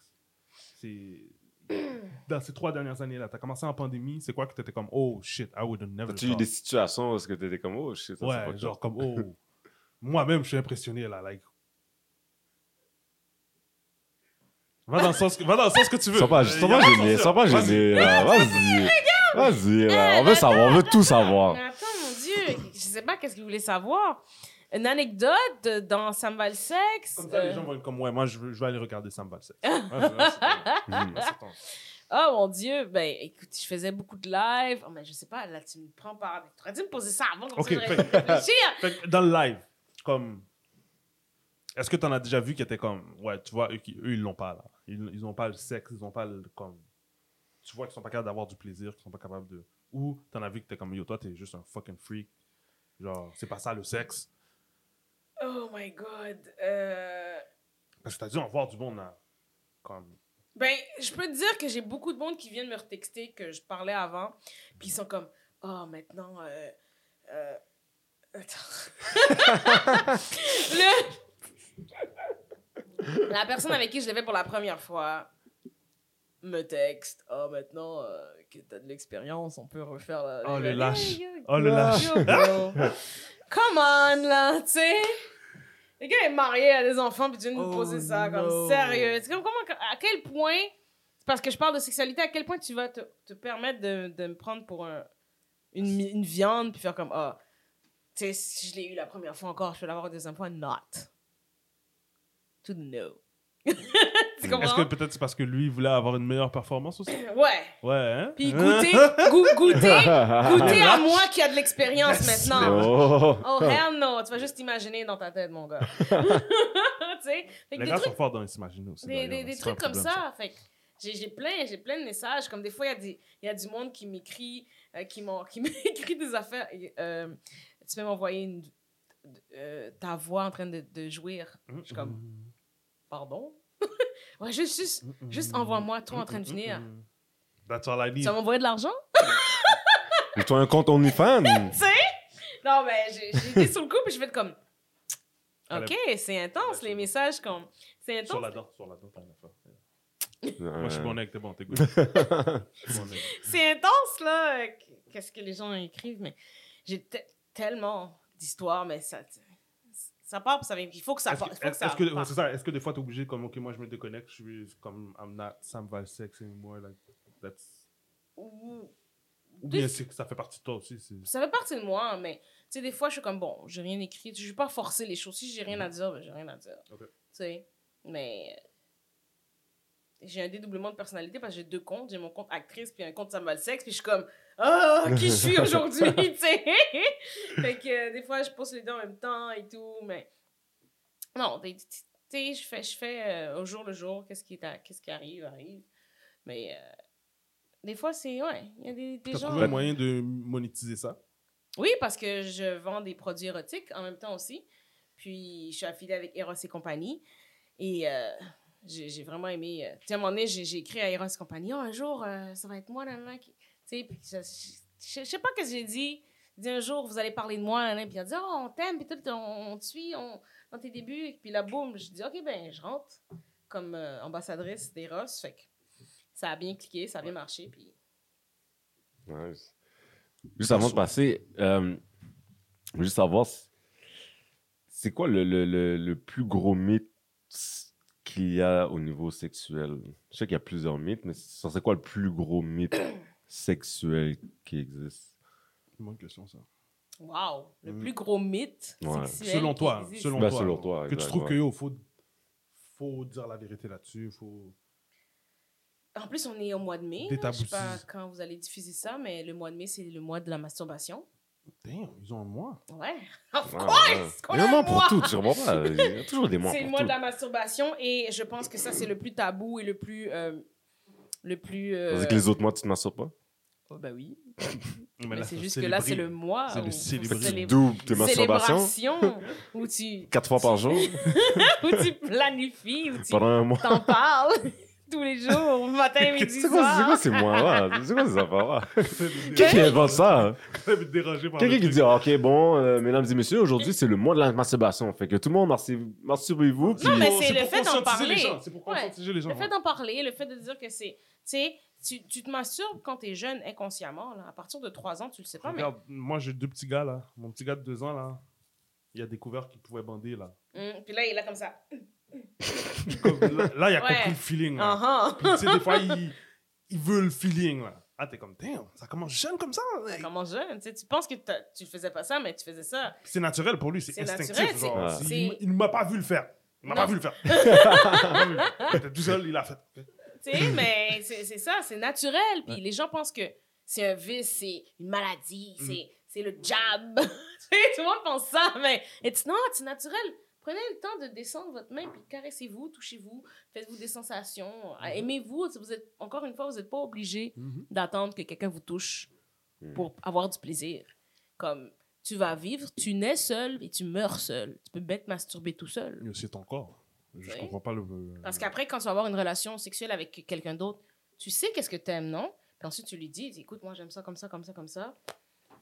C'est [CLEARS THROAT] dans ces trois dernières années là, t'as commencé en pandémie, c'est quoi que t'étais comme oh shit, I would have never As-tu eu des situations où est-ce que t'étais comme, oh shit, ça, Ouais, genre comme oh [LAUGHS] moi-même je suis impressionné là, like Va dans le sens que, va dans le sens que tu veux. Sois pas, Euh, sois pas gêné, sois pas Vas-y. gêné. Vas-y. Vas-y, là. [LAUGHS] On veut savoir, on veut tout savoir. Mais attends, mon Dieu, je sais pas qu'est-ce que vous voulez savoir. Une anecdote dans Sam Valsex. Comme ça, les euh, gens vont être comme, ouais, moi, je, veux- je vais aller regarder Sam Valsex. [LAUGHS] [LAUGHS] Ton- Oh mon Dieu, ben écoute, je faisais beaucoup de live. Oh, mais je sais pas, là, tu me prends par. Tu aurais dû me poser ça avant, comme Ok, ça, fait-. [LAUGHS] Fait dans le live, comme. Est-ce que tu en as déjà vu qui étaient comme. Ouais, tu vois, eux, eux ils l'ont pas, là. Ils, ils ont pas le sexe, ils ont pas le. Comme, tu vois qu'ils sont pas capables d'avoir du plaisir, qu'ils sont pas capables de. Ou t'en as vu que t'es comme, yo, toi, t'es juste un fucking freak. Genre, c'est pas ça le sexe. Oh my god. Euh... Parce que t'as dû en voir du monde, là. Comme. Ben, je peux te dire que j'ai beaucoup de monde qui viennent me retexter que je parlais avant, puis ils sont comme, oh, maintenant, euh, euh, attends. [LAUGHS] Le... La personne avec qui je l'ai fait pour la première fois me texte, oh, maintenant euh, que t'as de l'expérience, on peut refaire la... Oh, le lâche. Oh, le lâche. [LAUGHS] Come on, là, tu sais. Le gars est marié, a des enfants, puis tu viens de nous Oh, poser ça, no. comme sérieux. C'est comme comment, à quel point, parce que je parle de sexualité, à quel point tu vas te, te permettre de, de me prendre pour un- une, une viande, puis faire comme, ah, tu sais, si je l'ai eu la première fois encore, je vais l'avoir la deuxième fois, not. To know. [LAUGHS] tu Est-ce que peut-être c'est parce que lui, voulait avoir une meilleure performance aussi? [LAUGHS] Ouais. Ouais, hein? Puis Hein? goûter, [LAUGHS] goût- goûter, goûter à moi qui a de l'expérience maintenant. Oh. Oh, hell no! Tu vas juste t'imaginer dans ta tête, mon gars. tu sais? Fait que Les des gars trucs, sont forts dans s'imaginer aussi. des, d'ailleurs. des, des C'est pas un trucs comme problème, ça. Fait que j'ai j'ai plein, j'ai plein de messages. Comme des fois, il y, a des- il y a du monde qui m'écrit, euh, qui m'écrit des affaires. et, euh, tu peux m'envoyer une, euh, ta voix en train de, de jouir. Je suis comme, pardon? [LAUGHS] ouais, juste, juste, juste envoie-moi toi en train de finir. That's all I need. Tu vas m'envoyer de l'argent? [LAUGHS] Et toi, un compte OnlyFans? [LAUGHS] tu sais? Non, mais été sur le coup, puis je vais être comme. Ok, c'est intense, les messages comme. C'est Sur intense. la dent, sur la dent, t'as faire. Euh, Moi, je suis bon avec, t'es bon, t'es good. C'est intense, là. Qu'est-ce que les gens écrivent, mais j'ai te- tellement d'histoires, mais ça. Ça part, puis ça vient. Il faut que ça Est-ce parte. que, faut que est-ce ça que, des fois, t'es obligé, comme, ok, moi, je me déconnecte, je suis comme, I'm not Sam Valsex anymore, like, that's... Ou- bien c'est ça fait partie de toi aussi. Ça fait partie de moi, mais tu sais, des fois, je suis comme, bon, j'ai rien écrit. Je vais pas forcer les choses. Si j'ai rien à dire, ben, j'ai rien à dire. Ok. Tu sais, mais euh, j'ai un dédoublement de personnalité parce que j'ai deux comptes. J'ai mon compte actrice puis un compte Samuel Sex. Puis je suis comme, ah, qui je suis [LAUGHS] aujourd'hui, tu sais? [LAUGHS] fait que euh, des fois, je pose les deux en même temps et tout, mais non, tu sais, je fais, je fais euh, au jour le jour. Qu'est-ce qui, qu'est-ce qui arrive, arrive. Mais euh, des fois, c'est, ouais, il y a des, des gens. trouvé un moyen de monétiser ça? Oui, parce que je vends des produits érotiques en même temps aussi. Puis, je suis affiliée avec Eros et compagnie. Et euh, j'ai vraiment aimé. tu sais, à un moment donné, j'ai j'ai écrit à Eros et compagnie, oh, un jour, euh, ça va être moi, là, là, qui... Tu sais, puis je, sais pas ce que j'ai dit. J'ai dit un jour, vous allez parler de moi, là. puis il a dit, oh, on t'aime, puis tout, on, on te suit on, dans tes débuts. Et puis là, boum, je dis, ok, ben, je rentre comme euh, ambassadrice d'Eros. Fait que ça a bien cliqué, ça a bien marché. Puis Nice. Juste avant de passer, euh, juste savoir, C'est quoi le, le, le, le plus gros mythe qu'il y a au niveau sexuel? Je sais qu'il y a plusieurs mythes, mais c'est quoi le plus gros mythe? [COUGHS] sexuel qui existe? Bonne question, ça. Wow, le Mm. plus gros mythe Ouais. sexuel. Selon toi, Ben, toi. selon toi, Que tu trouves ouais. que yo, faut, faut dire la vérité là-dessus. Faut... En plus, on est au mois de mai. Des là. Je sais pas quand vous allez diffuser ça, mais le mois de mai, c'est le mois de la masturbation. Damn, ils ont un mois. Ouais. [LAUGHS] Of course! ouais. Il y a un mois pour tout, comprends pas? Il y a toujours des mois [LAUGHS] C'est le mois tout. de la masturbation et je pense que ça, c'est le plus tabou et le plus. euh, le plus. euh, que les autres mois, tu te masturbes pas? Oh, ben oui. [LAUGHS] Mais c'est juste que là, c'est le mois. C'est le célébrer. où Tu célé- doubles tes masturbations? Célébration [LAUGHS] où tu, quatre fois par jour? [LAUGHS] où tu planifies, où tu pendant un mois. t'en parles tous les jours, matin, midi, C'est quoi, c'est quoi soir. ces mois-là? C'est quoi ces affaires-là? Qui Qui invente ça? par Quelqu'un qui dit, Ah, OK, bon, euh, mesdames et messieurs, aujourd'hui, c'est le mois de la masturbation. Fait que tout le monde, mastur- masturbez-vous. Puis... Non, mais c'est le fait d'en parler. C'est pour conscientiser les gens. Le fait d'en parler, le fait de dire que c'est. Tu sais, tu, tu te masturbes quand t'es jeune inconsciemment. Là. À partir de 3 ans, tu le sais pas, mais. Regarde, moi j'ai deux petits gars là. Mon petit gars de deux ans là, il a découvert qu'il pouvait bander là. Hum, puis là, il est là comme ça. [LAUGHS] Comme, là, là, il a Ouais. compris le feeling là. Ah Puis, tu sais, des fois, il, il veut le feeling là. Ah, t'es comme, damn, ça commence jeune comme ça. hey. Comment jeune, tu penses que tu faisais pas ça, mais tu faisais ça. C'est naturel pour lui, c'est instinctif. naturel, genre. Il- Il, ne m'a pas vu le faire. Il m'a pas vu le faire. [LAUGHS] Était tout seul, il l'a fait. Tu sais, mais c'est ça, c'est naturel. Puis les gens pensent que c'est un vice, c'est une maladie, Mm. c'est c'est le jab. [LAUGHS] tout le monde pense ça, mais it's not, c'est naturel. Prenez le temps de descendre votre main, puis caressez-vous, touchez-vous, faites-vous des sensations, Mm-hmm. aimez-vous. Vous êtes, encore une fois, vous n'êtes pas obligé Mhm. d'attendre que quelqu'un vous touche Mhm. pour avoir du plaisir. Comme tu vas vivre, tu nais seul et tu meurs seul. Tu peux bien te masturber tout seul. C'est ton corps. Je Ouais. comprends pas le. Parce qu'après, quand tu vas avoir une relation sexuelle avec quelqu'un d'autre, tu sais qu'est-ce que t'aimes, non? Puis ensuite, tu lui dis, écoute, moi, j'aime ça comme ça, comme ça, comme ça.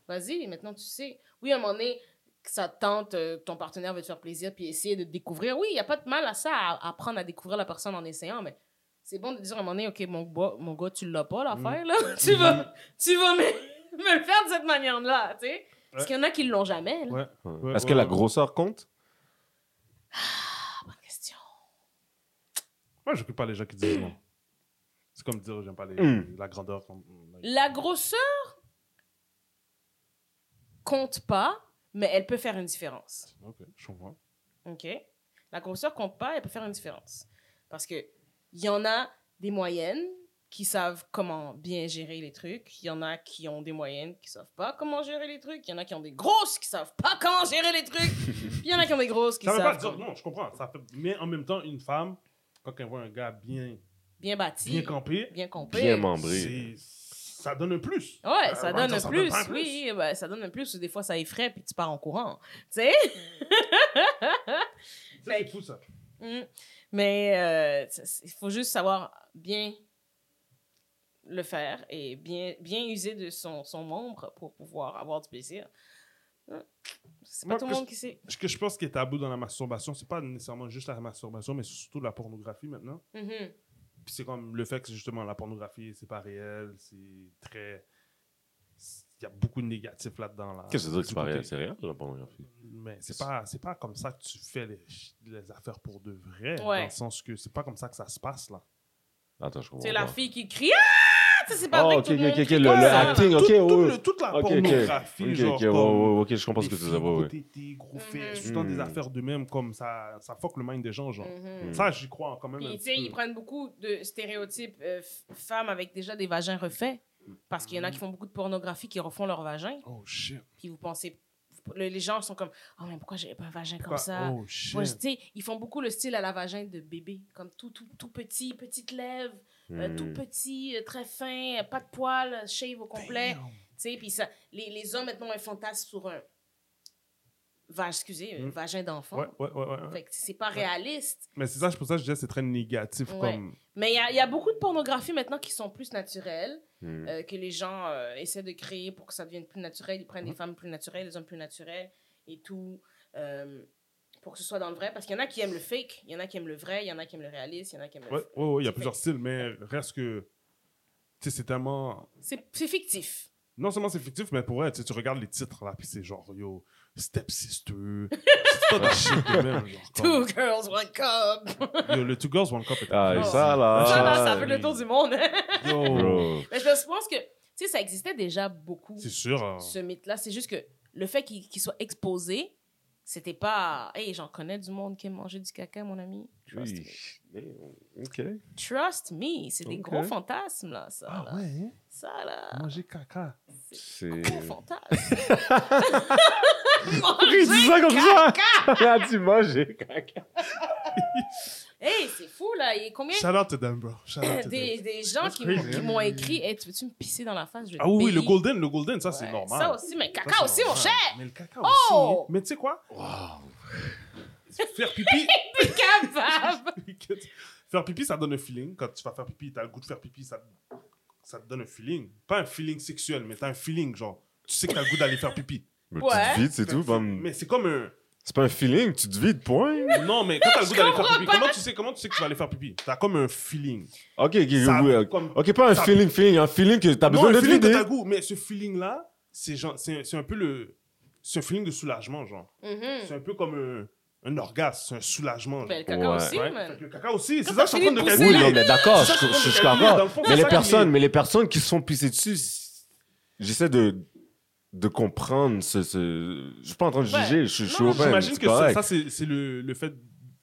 Vas-y, maintenant, tu sais. Oui, à un moment donné, que ça te tente, euh, ton partenaire veut te faire plaisir, puis essayer de découvrir. Oui, il n'y a pas de mal à ça, à apprendre à découvrir la personne en essayant, mais c'est bon de dire à un moment donné, OK, mon gars, mon gars tu l'as pas, l'affaire, là. [LAUGHS] tu vas, tu vas me, [LAUGHS] me le faire de cette manière-là, tu sais. Parce qu'il y en a qui l'ont jamais, là. Ouais. Est-ce ouais, que la grosseur compte? Moi, je pas les gens qui disent non. C'est comme dire, j'aime pas les, Mm. la grandeur. comme- La grosseur compte pas, mais elle peut faire une différence. Ok, je comprends. OK? La grosseur compte pas, elle peut faire une différence. Parce que il y en a des moyennes qui savent comment bien gérer les trucs. Il y en a qui ont des moyennes qui savent pas comment gérer les trucs. Il y en a qui ont des grosses qui savent pas comment gérer les trucs. [LAUGHS] Il y en a qui ont des grosses qui Ça veut pas savent dire, comment- non, je comprends. Ça fait, mais en même temps, une femme, quand elle voit un gars bien, bien bâti, bien campé, bien compris. Bien membré. ça donne un plus. Ouais, Euh, ça donne temps, un ça plus. Oui, ben, ça donne un plus. Des fois, ça effraie, puis tu pars en courant. Tu sais? Ça, [LAUGHS] C'est fou, ça. Mm. Mais euh, il faut juste savoir bien le faire et bien, bien user de son, son membre pour pouvoir avoir du plaisir. C'est pas Moi, tout le monde qui sait. Ce que je pense qui est tabou dans la masturbation, c'est pas nécessairement juste la masturbation, mais surtout la pornographie maintenant. Mhm. Puis c'est comme le fait que justement la pornographie, c'est pas réel, c'est très. Il y a beaucoup de négatifs là-dedans. Là, Qu'est-ce que dire que c'est pas réel? C'est réel, la pornographie? Mais c'est pas, c'est pas comme ça que tu fais les, les affaires pour de vrai. Ouais. Dans le sens que c'est pas comme ça que ça se passe là. Attends, je comprends C'est la fille qui crie Ah! Ça, c'est pas Oh, vrai ok, que tout le ok, ok, ok, le- le acting, ok, Tout- tout ouais. le- toute la Ok, ok. pornographie, Ok, genre. ok, je comprends ce que tu veux dire, ouais, gros ouais. tétés, gros fesses, tout le temps des affaires de même, comme ça, ça fuck le mind des gens, genre. Mhm. Mm. Ça, j'y crois quand même. Puis, tu sais, ils prennent beaucoup de stéréotypes euh, femmes avec déjà des vagins refaits. Parce qu'il y en a qui font beaucoup de pornographie qui refont leur vagin. Oh shit. Puis vous pensez. le- Les gens sont comme Oh, mais pourquoi j'ai pas un vagin comme ça? Oh shit. Moi, tu sais, ils font beaucoup le style à la vagin de bébé, comme tout, tout, tout petit, petite lèvres, euh, Hmm. tout petit, euh, très fin, euh, pas de poils, shave au complet. Damn. Tu sais, puis ça, les, les hommes maintenant, ils fantasment sur un vagin, excusez, un Mm. vagin d'enfant. Ouais, ouais, c'est pas réaliste. Mais c'est ça, pour ça que je disais c'est très négatif Ouais. comme. Mais il y a, il y a beaucoup de pornographie maintenant qui sont plus naturelles, Hmm. euh, que les gens euh, essaient de créer pour que ça devienne plus naturel. Ils prennent des femmes plus naturelles, des hommes plus naturels et tout, euh, pour que ce soit dans le vrai. Parce qu'il y en a qui aiment le fake, il y en a qui aiment le vrai, il y en a qui aiment le réaliste, il y en a qui aiment le Ouais, ouais, ouais, il y a plusieurs styles, mais reste que. Tu sais, c'est tellement. C'est c'est fictif. Non seulement c'est fictif, mais pour vrai, tu sais, tu regardes les titres là, puis c'est genre, yo, stepsister. [LAUGHS] C'est pas de shit de même. genre, Two girls, one cup. Yo, le Two Girls One Cup est Ah, ça là. ça, là, ça fait le tour du monde. Yo, Bro. Mais je pense que, tu sais, ça existait déjà beaucoup, c'est sûr. hein. ce mythe-là. C'est juste que le fait qu'il qu'il soit exposé, c'était pas. Hey, j'en connais du monde qui aime manger du caca, mon ami. Trust Oui. me. Ok. Trust me. C'est des gros fantasmes, là. Ça, Ah là. ouais, hein? Ça, là. Manger caca. C'est. Des gros fantasmes. [LAUGHS] Pourquoi dis ça comme ça? Là, tu manges, j'ai caca. [LAUGHS] Hey, c'est fou, là. Il y a combien Shout out to them, bro. Shout out to [LAUGHS] them. des, des gens That's qui m'ont- qui hein? m'ont écrit Hey, tu veux-tu me pisser dans la face? Je Ah oui, oui, le golden, le golden, ça c'est normal. Ça aussi, mais Ça, caca c'est aussi, mon normal. cher. Mais le caca Oh! aussi. Mais tu sais quoi? Wow. [LAUGHS] Faire pipi. Capable. faire pipi, ça donne un feeling. Quand tu vas faire pipi, t'as le goût de faire pipi, ça, ça te donne un feeling. Pas un feeling sexuel, mais t'as un feeling, genre, tu sais que t'as le goût d'aller faire pipi. Mais Ouais. tu te vides, c'est tout. comme- Mais c'est comme un. C'est pas un feeling, tu te vides, point. Non, mais quand t'as le goût d'aller faire pipi, comment tu, sais, comment tu sais que tu vas aller faire pipi? T'as comme un feeling. Ok, ok, Ça- oui, ok. comme- Ok, pas un ça- feeling, feeling, un feeling que t'as besoin un de te feeling que vider. t'as le goût, mais ce feeling-là, c'est genre- c'est c'est un peu le. C'est un feeling de soulagement, genre. Mhm. C'est un peu comme un, un orgasme, c'est un soulagement. genre. Ben, le caca Ouais. aussi, Ouais. man. Fait que le caca aussi, c'est ça que je suis en train de t'as fini de Oui, calculer. non, mais d'accord, C'est je, ça je, que je suis dans d'accord. le fond, Mais c'est les ça personnes, qui est- mais les personnes qui se font pisser dessus, j'essaie de de comprendre ce, ce... je suis pas en train de Ouais. juger, je, je suis open, J'imagine que ça, correct. ça, c'est c'est le, le fait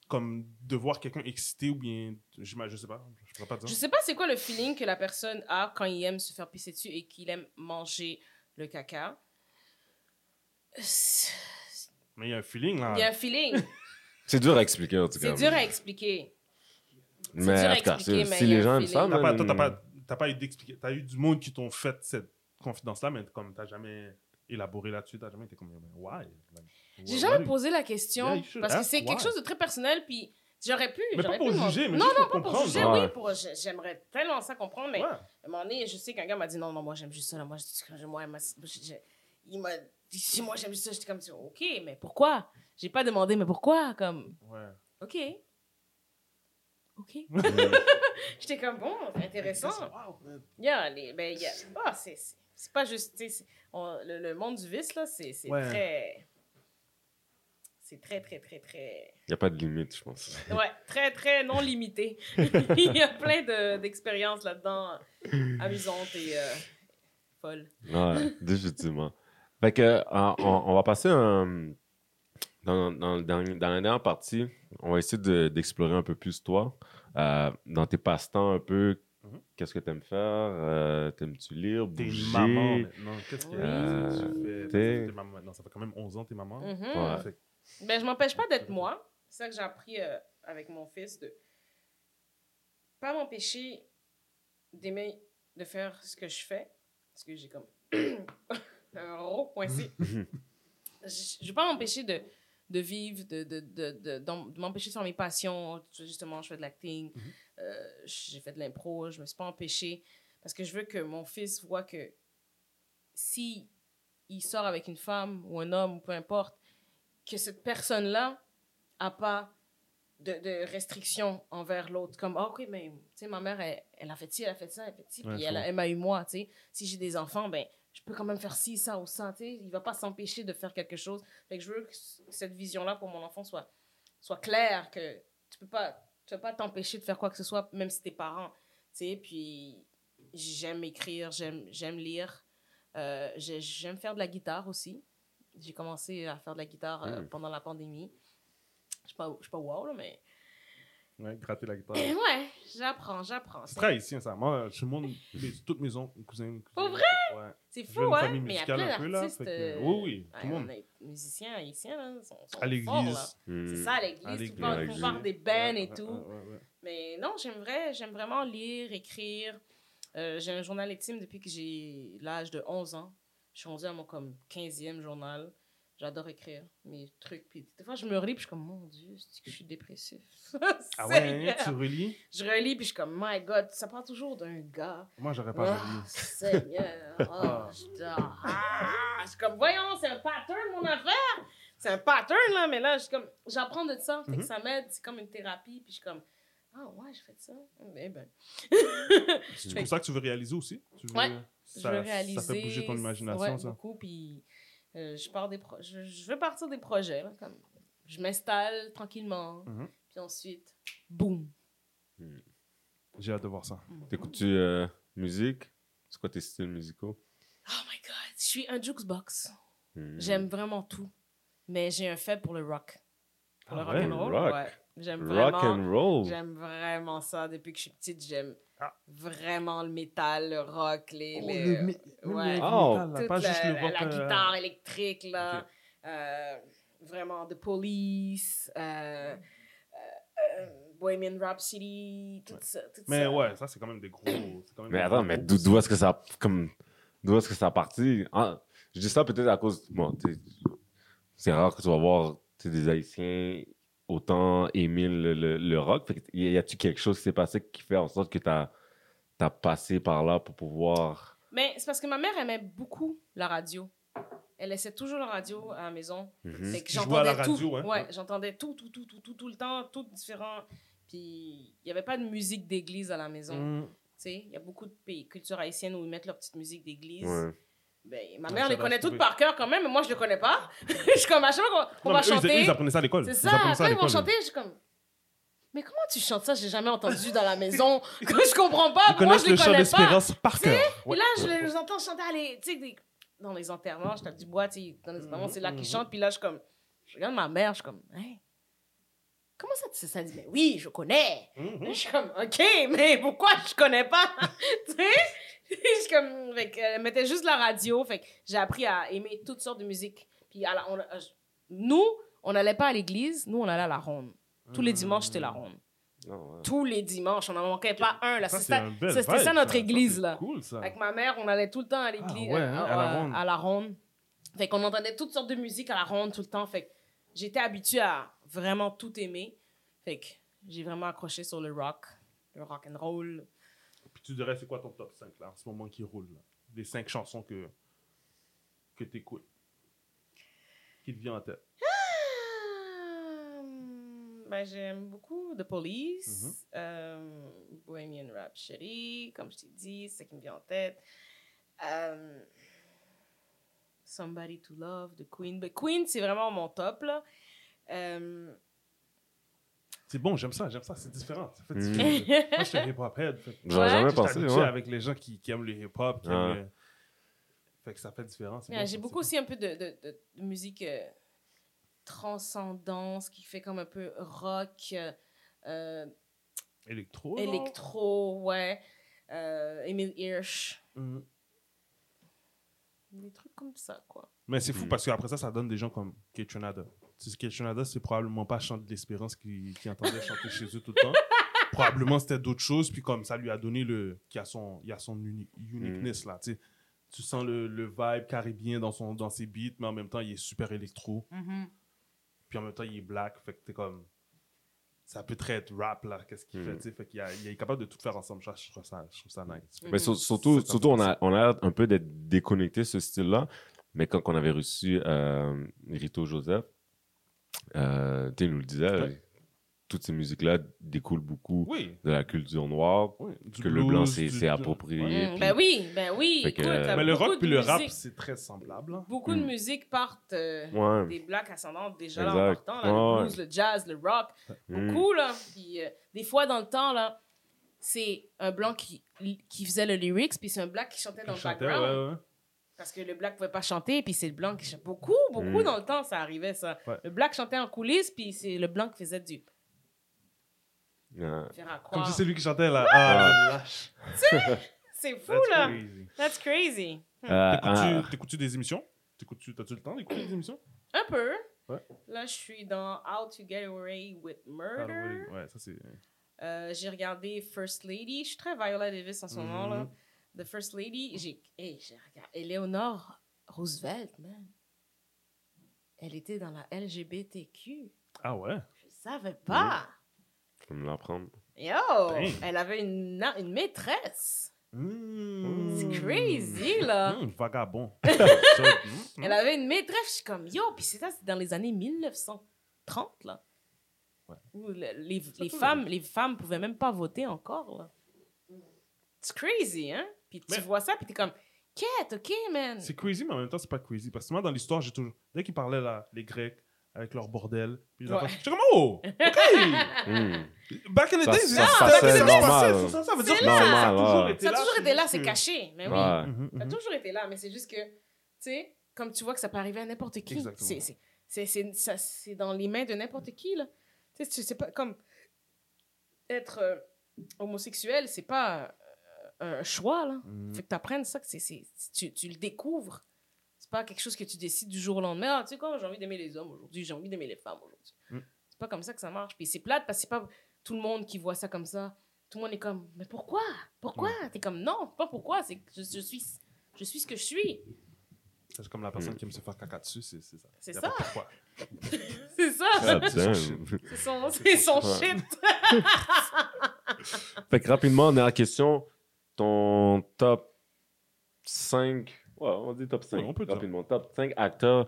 comme de voir quelqu'un excité ou bien. j'ima- Je sais pas, je pourrais pas dire. Je sais pas c'est quoi le feeling que la personne a quand il aime se faire pisser dessus et qu'il aime manger le caca? Mais il y a un feeling là. Il y a un feeling. [LAUGHS] C'est dur à expliquer en tout cas. C'est dur à expliquer. Mais dur à expliquer, si mais si il y a les gens aiment ça, T'as pas, man, toi, t'as pas, t'as pas eu d'expliquer. T'as eu du monde qui t'ont fait cette confidence-là, mais comme t'as jamais élaboré là-dessus, t'as jamais été comme, why? Like, J'ai jamais why- posé la question Yeah, you should parce que c'est quelque chose de très personnel puis j'aurais pu Mais pas pour pu juger, mais non juste non pour pas pour juger Ouais. oui pour j'ai- j'aimerais tellement ça comprendre mais Ouais. à un moment donné je sais qu'un gars m'a dit non non moi j'aime juste ça là. moi je- moi il m'a- j'ai- il m'a dit si moi j'aime juste ça j'étais comme ok mais pourquoi? J'ai pas demandé mais pourquoi comme Ouais. ok ok [LAUGHS] j'étais comme bon intéressant Wow. Yeah, les, ben, yeah. Ah, c'est, c'est, c'est pas juste, on- le, le monde du vice, là, c'est, c'est Ouais. très... C'est très, très, très, très... il n'y a pas de limite, je pense. Ouais, très, très non limité. [LAUGHS] Il y a plein de, d'expériences là-dedans, amusantes et euh, folles. Ouais, définitivement. Fait que, euh, on, on va passer un- dans, dans, le dernier- dans la dernière partie, on va essayer de- d'explorer un peu plus toi, euh, dans tes passe-temps un peu. Mhm. Qu'est-ce que t'aimes faire? Euh, T'aimes-tu lire, T'es maman maintenant. Qu'est-ce que Euh, tu fais? t'es- T'es maman maintenant. Ça fait quand même 11 ans, t'es maman. Mhm. Ouais. Fait que- Ben, je m'empêche pas d'être moi. C'est ça que j'ai appris euh, avec mon fils, de pas m'empêcher d'aimer, de faire ce que je fais. Parce que j'ai comme [COUGHS] un gros coincé. [LAUGHS] je ne vais pas m'empêcher de, de vivre, de, de, de, de, m'empêcher de faire mes passions. Justement, je fais de l'acting, Mhm. Euh, j'ai fait de l'impro, je me suis pas empêchée. Parce que je veux que mon fils voit que si il sort avec une femme ou un homme, ou peu importe, que cette personne-là a pas de, de restrictions envers l'autre. Comme, ah, ok, mais, tu sais, ma mère, elle, elle a fait ci, elle a fait ça, elle a fait ci, puis elle, m'a eu moi, tu sais. Si j'ai des enfants, ben, je peux quand même faire ci, ça ou ça, tu sais. Il va pas s'empêcher de faire quelque chose. Fait que je veux que cette vision-là pour mon enfant soit, soit claire, que tu peux pas, tu peux pas t'empêcher de faire quoi que ce soit, même si t'es parent, tu sais. Puis, j'aime écrire, j'aime j'aime lire. Euh, j'ai- j'aime faire de la guitare aussi. J'ai commencé à faire de la guitare euh, Mm. pendant la pandémie. Je suis pas, pas wow, là, mais... Ouais, gratter la guitare. [LAUGHS] Ouais, j'apprends, j'apprends. C'est très haïtien, ça. Moi, tout le monde, les- toutes mes oncles, cousins, cousines. Pour vrai? Ouais. C'est fou, une hein? famille Mais il y a plein d'artistes... euh, oui, oui, tout le ouais, monde. musiciens haïtiens, là, sont, sont À l'église. C'est ça, à l'église. Tout le font faire des Ouais, bands et ouais, tout. ouais, ouais, ouais. Mais non, j'aimerais, j'aime vraiment lire, écrire. Euh, j'ai un journal intime depuis que j'ai l'âge de 11 ans. Je suis rendue à mon comme 15e journal. J'adore écrire mes trucs. Puis des fois, je me relis, puis je suis comme, mon Dieu, c'est que je suis dépressif? [LAUGHS] Ah ouais, tu relis? Je relis, puis je suis comme, my God, ça part toujours d'un gars. Moi, j'aurais pas Ah, relié. Seigneur. [LAUGHS] Ah, je. Ah, je suis comme, voyons, c'est un pattern, mon affaire. C'est un pattern, là, mais là, je suis comme, j'apprends de ça. Fait que Mhm. ça m'aide, c'est comme une thérapie. Puis je suis comme, ah ouais, je fais ça. Eh ben. C'est pour ça que tu veux réaliser aussi? Tu veux, Ouais, ça, je veux réaliser. Ça fait bouger ton imagination, ouais, ça? beaucoup, puis Euh, je, pars des pro- je, je veux partir des projets. là, comme je m'installe tranquillement. Mhm. Puis ensuite, boum. J'ai hâte de voir ça. T'écoutes-tu euh, musique? C'est quoi tes styles musicaux? Oh my god, je suis un jukebox. Hmm. J'aime vraiment tout. Mais j'ai un faible pour le rock. Pour Ah le ouais, rock and roll, rock. ouais. J'aime Rock vraiment. and roll. J'aime vraiment ça depuis que je suis petite. J'aime Ah. Vraiment le métal, le rock, les. Oh, les- le mé- même ouais. le Oh. métal, là, toute pas la, juste le la- rock. la guitare électrique, là. Euh, vraiment, The Police, euh, euh, euh, Bohemian Rhapsody, tout ça. Tout Mais ça. ouais, ça, c'est quand même des gros. c'est quand même Mais attends, mais d'où est-ce que ça comme d'où est-ce que ça a parti? Ah, Je dis ça peut-être à cause bon, c'est rare que tu vas voir des Haïtiens autant aimer le, le, le rock. Fait y a-tu quelque chose qui s'est passé qui fait en sorte que tu as, passé par là pour pouvoir Mais c'est parce que ma mère aimait beaucoup la radio. Elle laissait toujours la radio à la maison. Mhm. Fait que la j'entendais tout. radio, hein? Ouais, j'entendais tout, tout, tout, tout, tout, tout le temps, tout différent. Puis il n'y avait pas de musique d'église à la maison. Mm. Tu sais, il y a beaucoup de pays, cultures haïtiennes où ils mettent leur petite musique d'église. Ouais. Ben, ma mère les connaît toutes par cœur quand même, mais moi je les connais pas. [LAUGHS] je suis comme à chaque fois qu'on va chanter. ils apprenaient ça à l'école. C'est Ils ça, quand à ils vont chanter, je suis comme. Mais comment tu chantes ça? J'ai jamais entendu dans la maison. [LAUGHS] [LAUGHS] je comprends pas. Ils Moi, je les connais pas. d'espérance par cœur. Et là, je les, entends chanter des- dans les enterrements. Je tape du bois, dans les enterrements, c'est là qu'ils Mhm. chantent. Puis là, je comme. Je regarde ma mère, je suis comme. Hein? Comment ça, tu sais ça? Dit, mais oui, je connais. Mhm. Je suis comme, OK, mais pourquoi je connais pas? tu sais? [LAUGHS] Je comme, fait elle mettait juste la radio. Fait j'ai appris à aimer toutes sortes de musique. Puis à la- on- euh, je- nous, on n'allait pas à l'église, nous, on allait à la ronde. Tous les dimanches, c'était la ronde. Non, ouais. Tous les dimanches, on n'en manquait pas un. Là. C'était ça notre Ça, église, là. cool, ça. Avec ma mère, on allait tout le temps à l'église, Ah ouais, hein, euh, à la euh, ronde. à la ronde. Fait qu'on entendait toutes sortes de musique à la ronde tout le temps. Fait j'étais habituée à vraiment tout aimer. Fait que j'ai vraiment accroché sur le rock, le rock and roll. Tu dirais, c'est quoi ton top 5 là, en ce moment qui roule là? Les 5 chansons que, que tu écoutes. Qui te vient en tête. Ah, Ben, j'aime beaucoup The Police, Mhm. euh, Bohemian Rhapsody, comme je t'ai dit, c'est ce qui me vient en tête. Euh, Somebody to Love, The Queen. Ben, Queen, c'est vraiment mon top, là. Euh, C'est bon, j'aime ça, j'aime ça, c'est différent. Ça fait différent. [LAUGHS] Moi, je suis un hip-hop head. J'aurais Ouais. jamais pensé. Ouais. avec les gens qui, qui aiment le hip-hop. qui Ouais. aiment le- Fait que ça fait différent. Ouais, bon, J'ai beaucoup aussi un peu de, de, de- de musique euh, transcendance qui fait comme un peu rock, euh. Électro. électro, ouais. Euh, Emile Hirsch. Mhm. Des trucs comme ça, quoi. Mais c'est fou Mhm. parce qu'après ça, ça donne des gens comme Ketchunada. Tu sais, Ketchunada, c'est probablement pas Chant de l'Espérance qui, qui entendait chanter chez eux tout le temps. Probablement c'était d'autres choses, puis comme ça lui a donné le. qui a son, il a son uni- uniqueness là. Tu, sais. tu sens le, le vibe caribien dans, son, dans ses beats, mais en même temps, il est super électro. Puis en même temps, il est black. Fait que t'es comme. Ça peut très être rap là, qu'est-ce qu'il Mhm. fait. tu sais. Fait qu'il il est capable de tout faire ensemble. Je trouve ça, je trouve ça nice. Mais sur- surtout, surtout on, a, on a l'air un peu d'être déconnecté ce style-là. Mais quand on avait reçu euh, Rito Joseph, euh, tu sais, il nous le disait, Ouais. toutes ces musiques-là découlent beaucoup Oui. de la culture noire, oui. Que le blanc s'est approprié. Puis- ben oui, ben oui. Que, euh, euh, Mais le rock puis le rap, c'est très semblable. hein. Beaucoup de Mm. musique partent euh, Ouais. des blacks ascendantes déjà là, en Exact. partant. là, le Ouais, blues, le jazz, le rock. Mm. Beaucoup, là. Puis euh, des fois, dans le temps, là, c'est un blanc qui, qui faisait le lyrics, puis c'est un black qui chantait dans le background. Parce que le black pouvait pas chanter, puis c'est le blanc qui chantait. Beaucoup, beaucoup Mm. dans le temps, ça arrivait, ça. Ouais. Le black chantait en coulisses, puis c'est le blanc qui faisait du... À Comme si c'est lui qui chantait là. Ah, lâche. [LAUGHS] C'est fou, That's là. crazy. That's crazy. Euh, T'écoutes-tu euh, t'écoutes-tu des émissions? T'écoutes-tu- T'as-tu le temps d'écouter des émissions? Un peu. Ouais. Là, je suis dans How to Get Away with Ah, Murder. Ouais, ça c'est. Euh, j'ai regardé First Lady. Je suis très Viola Davis en ce moment, là. The First Lady. J'ai hey, j'ai regardé Eleanor Roosevelt, man. Elle était dans la LGBTQ. Ah ouais? Je savais pas. Je peux me l'apprendre. Yo! Dang. Elle avait une, une maîtresse. Mmh. C'est crazy, là. Mmh, vagabond. [LAUGHS] Mmh, Elle avait une maîtresse. Je suis comme, yo, puis c'est ça, c'est dans les années 1930, là. Ouais. Où les, les, femmes, les femmes pouvaient même pas voter encore, là. C'est crazy, hein? Puis tu Mais- vois ça, puis t'es comme, Quête, ok, man. C'est crazy, mais en même temps, c'est pas crazy. Parce que moi, dans l'histoire, j'ai toujours. Dès qu'ils parlaient, là, les Grecs, avec leur bordel, puis les Ouais. j'étais comme, oh, [LAUGHS] ok. Hmm. Back in the Ça- days, ça se back in the passait days, normal. ça, ça, ça veut dire C'est que là. ça a Normal, toujours été Ça a là. toujours été là, c'est caché. Mais oui. Mhm, Ça a mhm. toujours été là, mais c'est juste que, tu sais, comme tu vois que ça peut arriver à n'importe qui. C'est- c'est- C'est c'est- ça- c'est dans les mains de n'importe qui, là. Tu sais, sais pas, comme être euh, homosexuel, c'est pas euh, un choix, là. Mhm. Fait que t'apprennes ça, que c'est, c'est- tu, tu le découvres. C'est pas quelque chose que tu décides du jour au lendemain. Ah, tu sais quoi, j'ai envie d'aimer les hommes aujourd'hui, j'ai envie d'aimer les femmes aujourd'hui. Mm. C'est pas comme ça que ça marche. Puis c'est plate parce que c'est pas tout le monde qui voit ça comme ça. Tout le monde est comme, mais pourquoi? Pourquoi? T'es comme, non, pas pourquoi, c'est que je, je suis, je suis ce que je suis. C'est comme la personne qui aime se faire caca dessus, c'est c'est ça. C'est ça. pourquoi. [LAUGHS] C'est ça. [LAUGHS] C'est son son, [LAUGHS] c'est son shit. Fait que rapidement, dernière question. Ton top 5, ouais, on dit top 5. Ouais, on peut dire. rapidement. Top 5 acteurs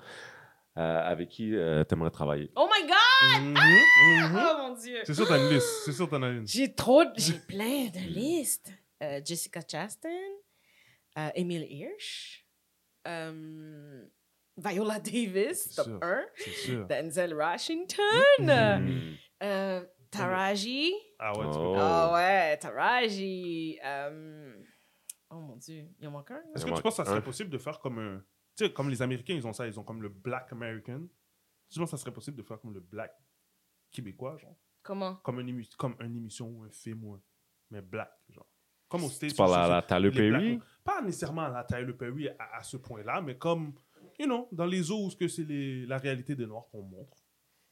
euh, avec qui euh, t'aimerais travailler. Oh my god! Mhm, mhm. Oh mon dieu! C'est sûr, t'as une liste. C'est sûr, t'en as une. J'ai trop, de- j'ai [LAUGHS] plein de listes. Euh, Jessica Chastain, euh, Emile Hirsch, euh, Viola Davis, top sûr. 1, C'est sûr. Denzel Washington, Hmm. Taraji? Ah ouais, tu Oh. peux. Ah ouais, Taraji. euh, oh mon dieu, il en manque un? Est-ce que tu penses que ça serait possible de faire comme un. Tu sais, comme les Américains, ils ont ça, ils ont comme le Black American. Tu penses que ça serait possible de faire comme le Black québécois, genre? Comment? Comme une, émi- comme une émission ou un film ou un. Mais Black, genre. Comme au States. Tu parles à la Tyler Perry? Pas nécessairement à la Tyler Perry à, à ce point-là, mais comme, you know, dans les eaux où ce que c'est la réalité des Noirs qu'on montre.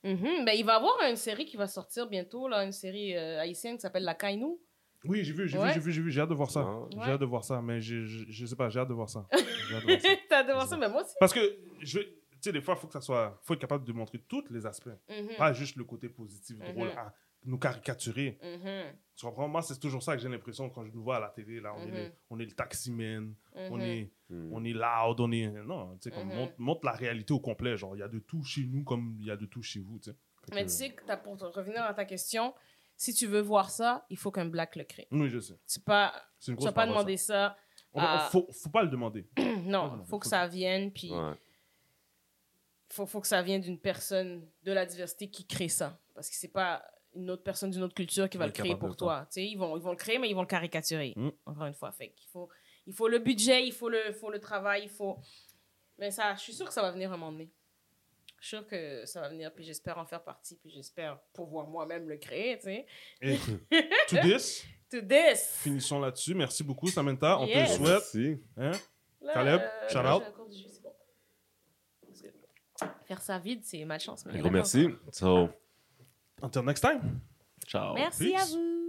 Mhm, ben, il va y avoir une série qui va sortir bientôt, là, une série euh, haïtienne qui s'appelle La Kainou. Oui, j'ai vu, j'ai Ouais. vu, j'ai vu, j'ai vu, j'ai hâte de voir ça. J'ai hâte de voir ça, mais je, sais pas, j'ai hâte de voir ça. J'ai hâte de voir ça. [LAUGHS] T'as de voir ça, mais moi aussi. Parce que, je, tu sais, des fois, il faut que ça soit, faut être capable de montrer tous les aspects. Mhm, Pas juste le côté positif, Mhm. drôle, à nous caricaturer. mhm, Tu comprends? Moi, c'est toujours ça que j'ai l'impression quand je nous vois à la télé. Là, on, est, Mhm. le, on est le taximan, on, mhm. est, Hmm. on est loud, on est. Non, tu sais, comme Mhm. montre, montre la réalité au complet. Genre, il y a de tout chez nous comme il y a de tout chez vous, tu sais. Mais que- tu sais que t'as- pour revenir à ta question, si tu veux voir ça, il faut qu'un black le crée. Oui, je sais. C'est pas, tu vas pas demander ça. ça. On- à- on- faut, faut pas le demander. [CLEARS THROAT] non, faut que ça vienne, puis Ouais. faut, faut que ça vienne d'une personne de la diversité qui crée ça. Parce que c'est pas une autre personne d'une autre culture qui va le créer pour toi. Tu sais, ils vont, ils vont le créer, mais ils vont le caricaturer. Mm. Encore une fois. Fait qu'il faut, il faut le budget, il faut le, faut le travail, il faut. Mais ça, je suis sûre que ça va venir un moment donné. Je suis sûre que ça va venir, puis j'espère en faire partie, puis j'espère pouvoir moi-même le créer, tu sais. Et [LAUGHS] to this, To this! finissons là-dessus. Merci beaucoup, Samantha. On Yes. te le souhaite. Merci. Hein? Là, Caleb, euh, shout là, out. jus, bon. Faire ça vide, c'est malchance. mais gros merci. So, Until next time. ciao. Merci à vous.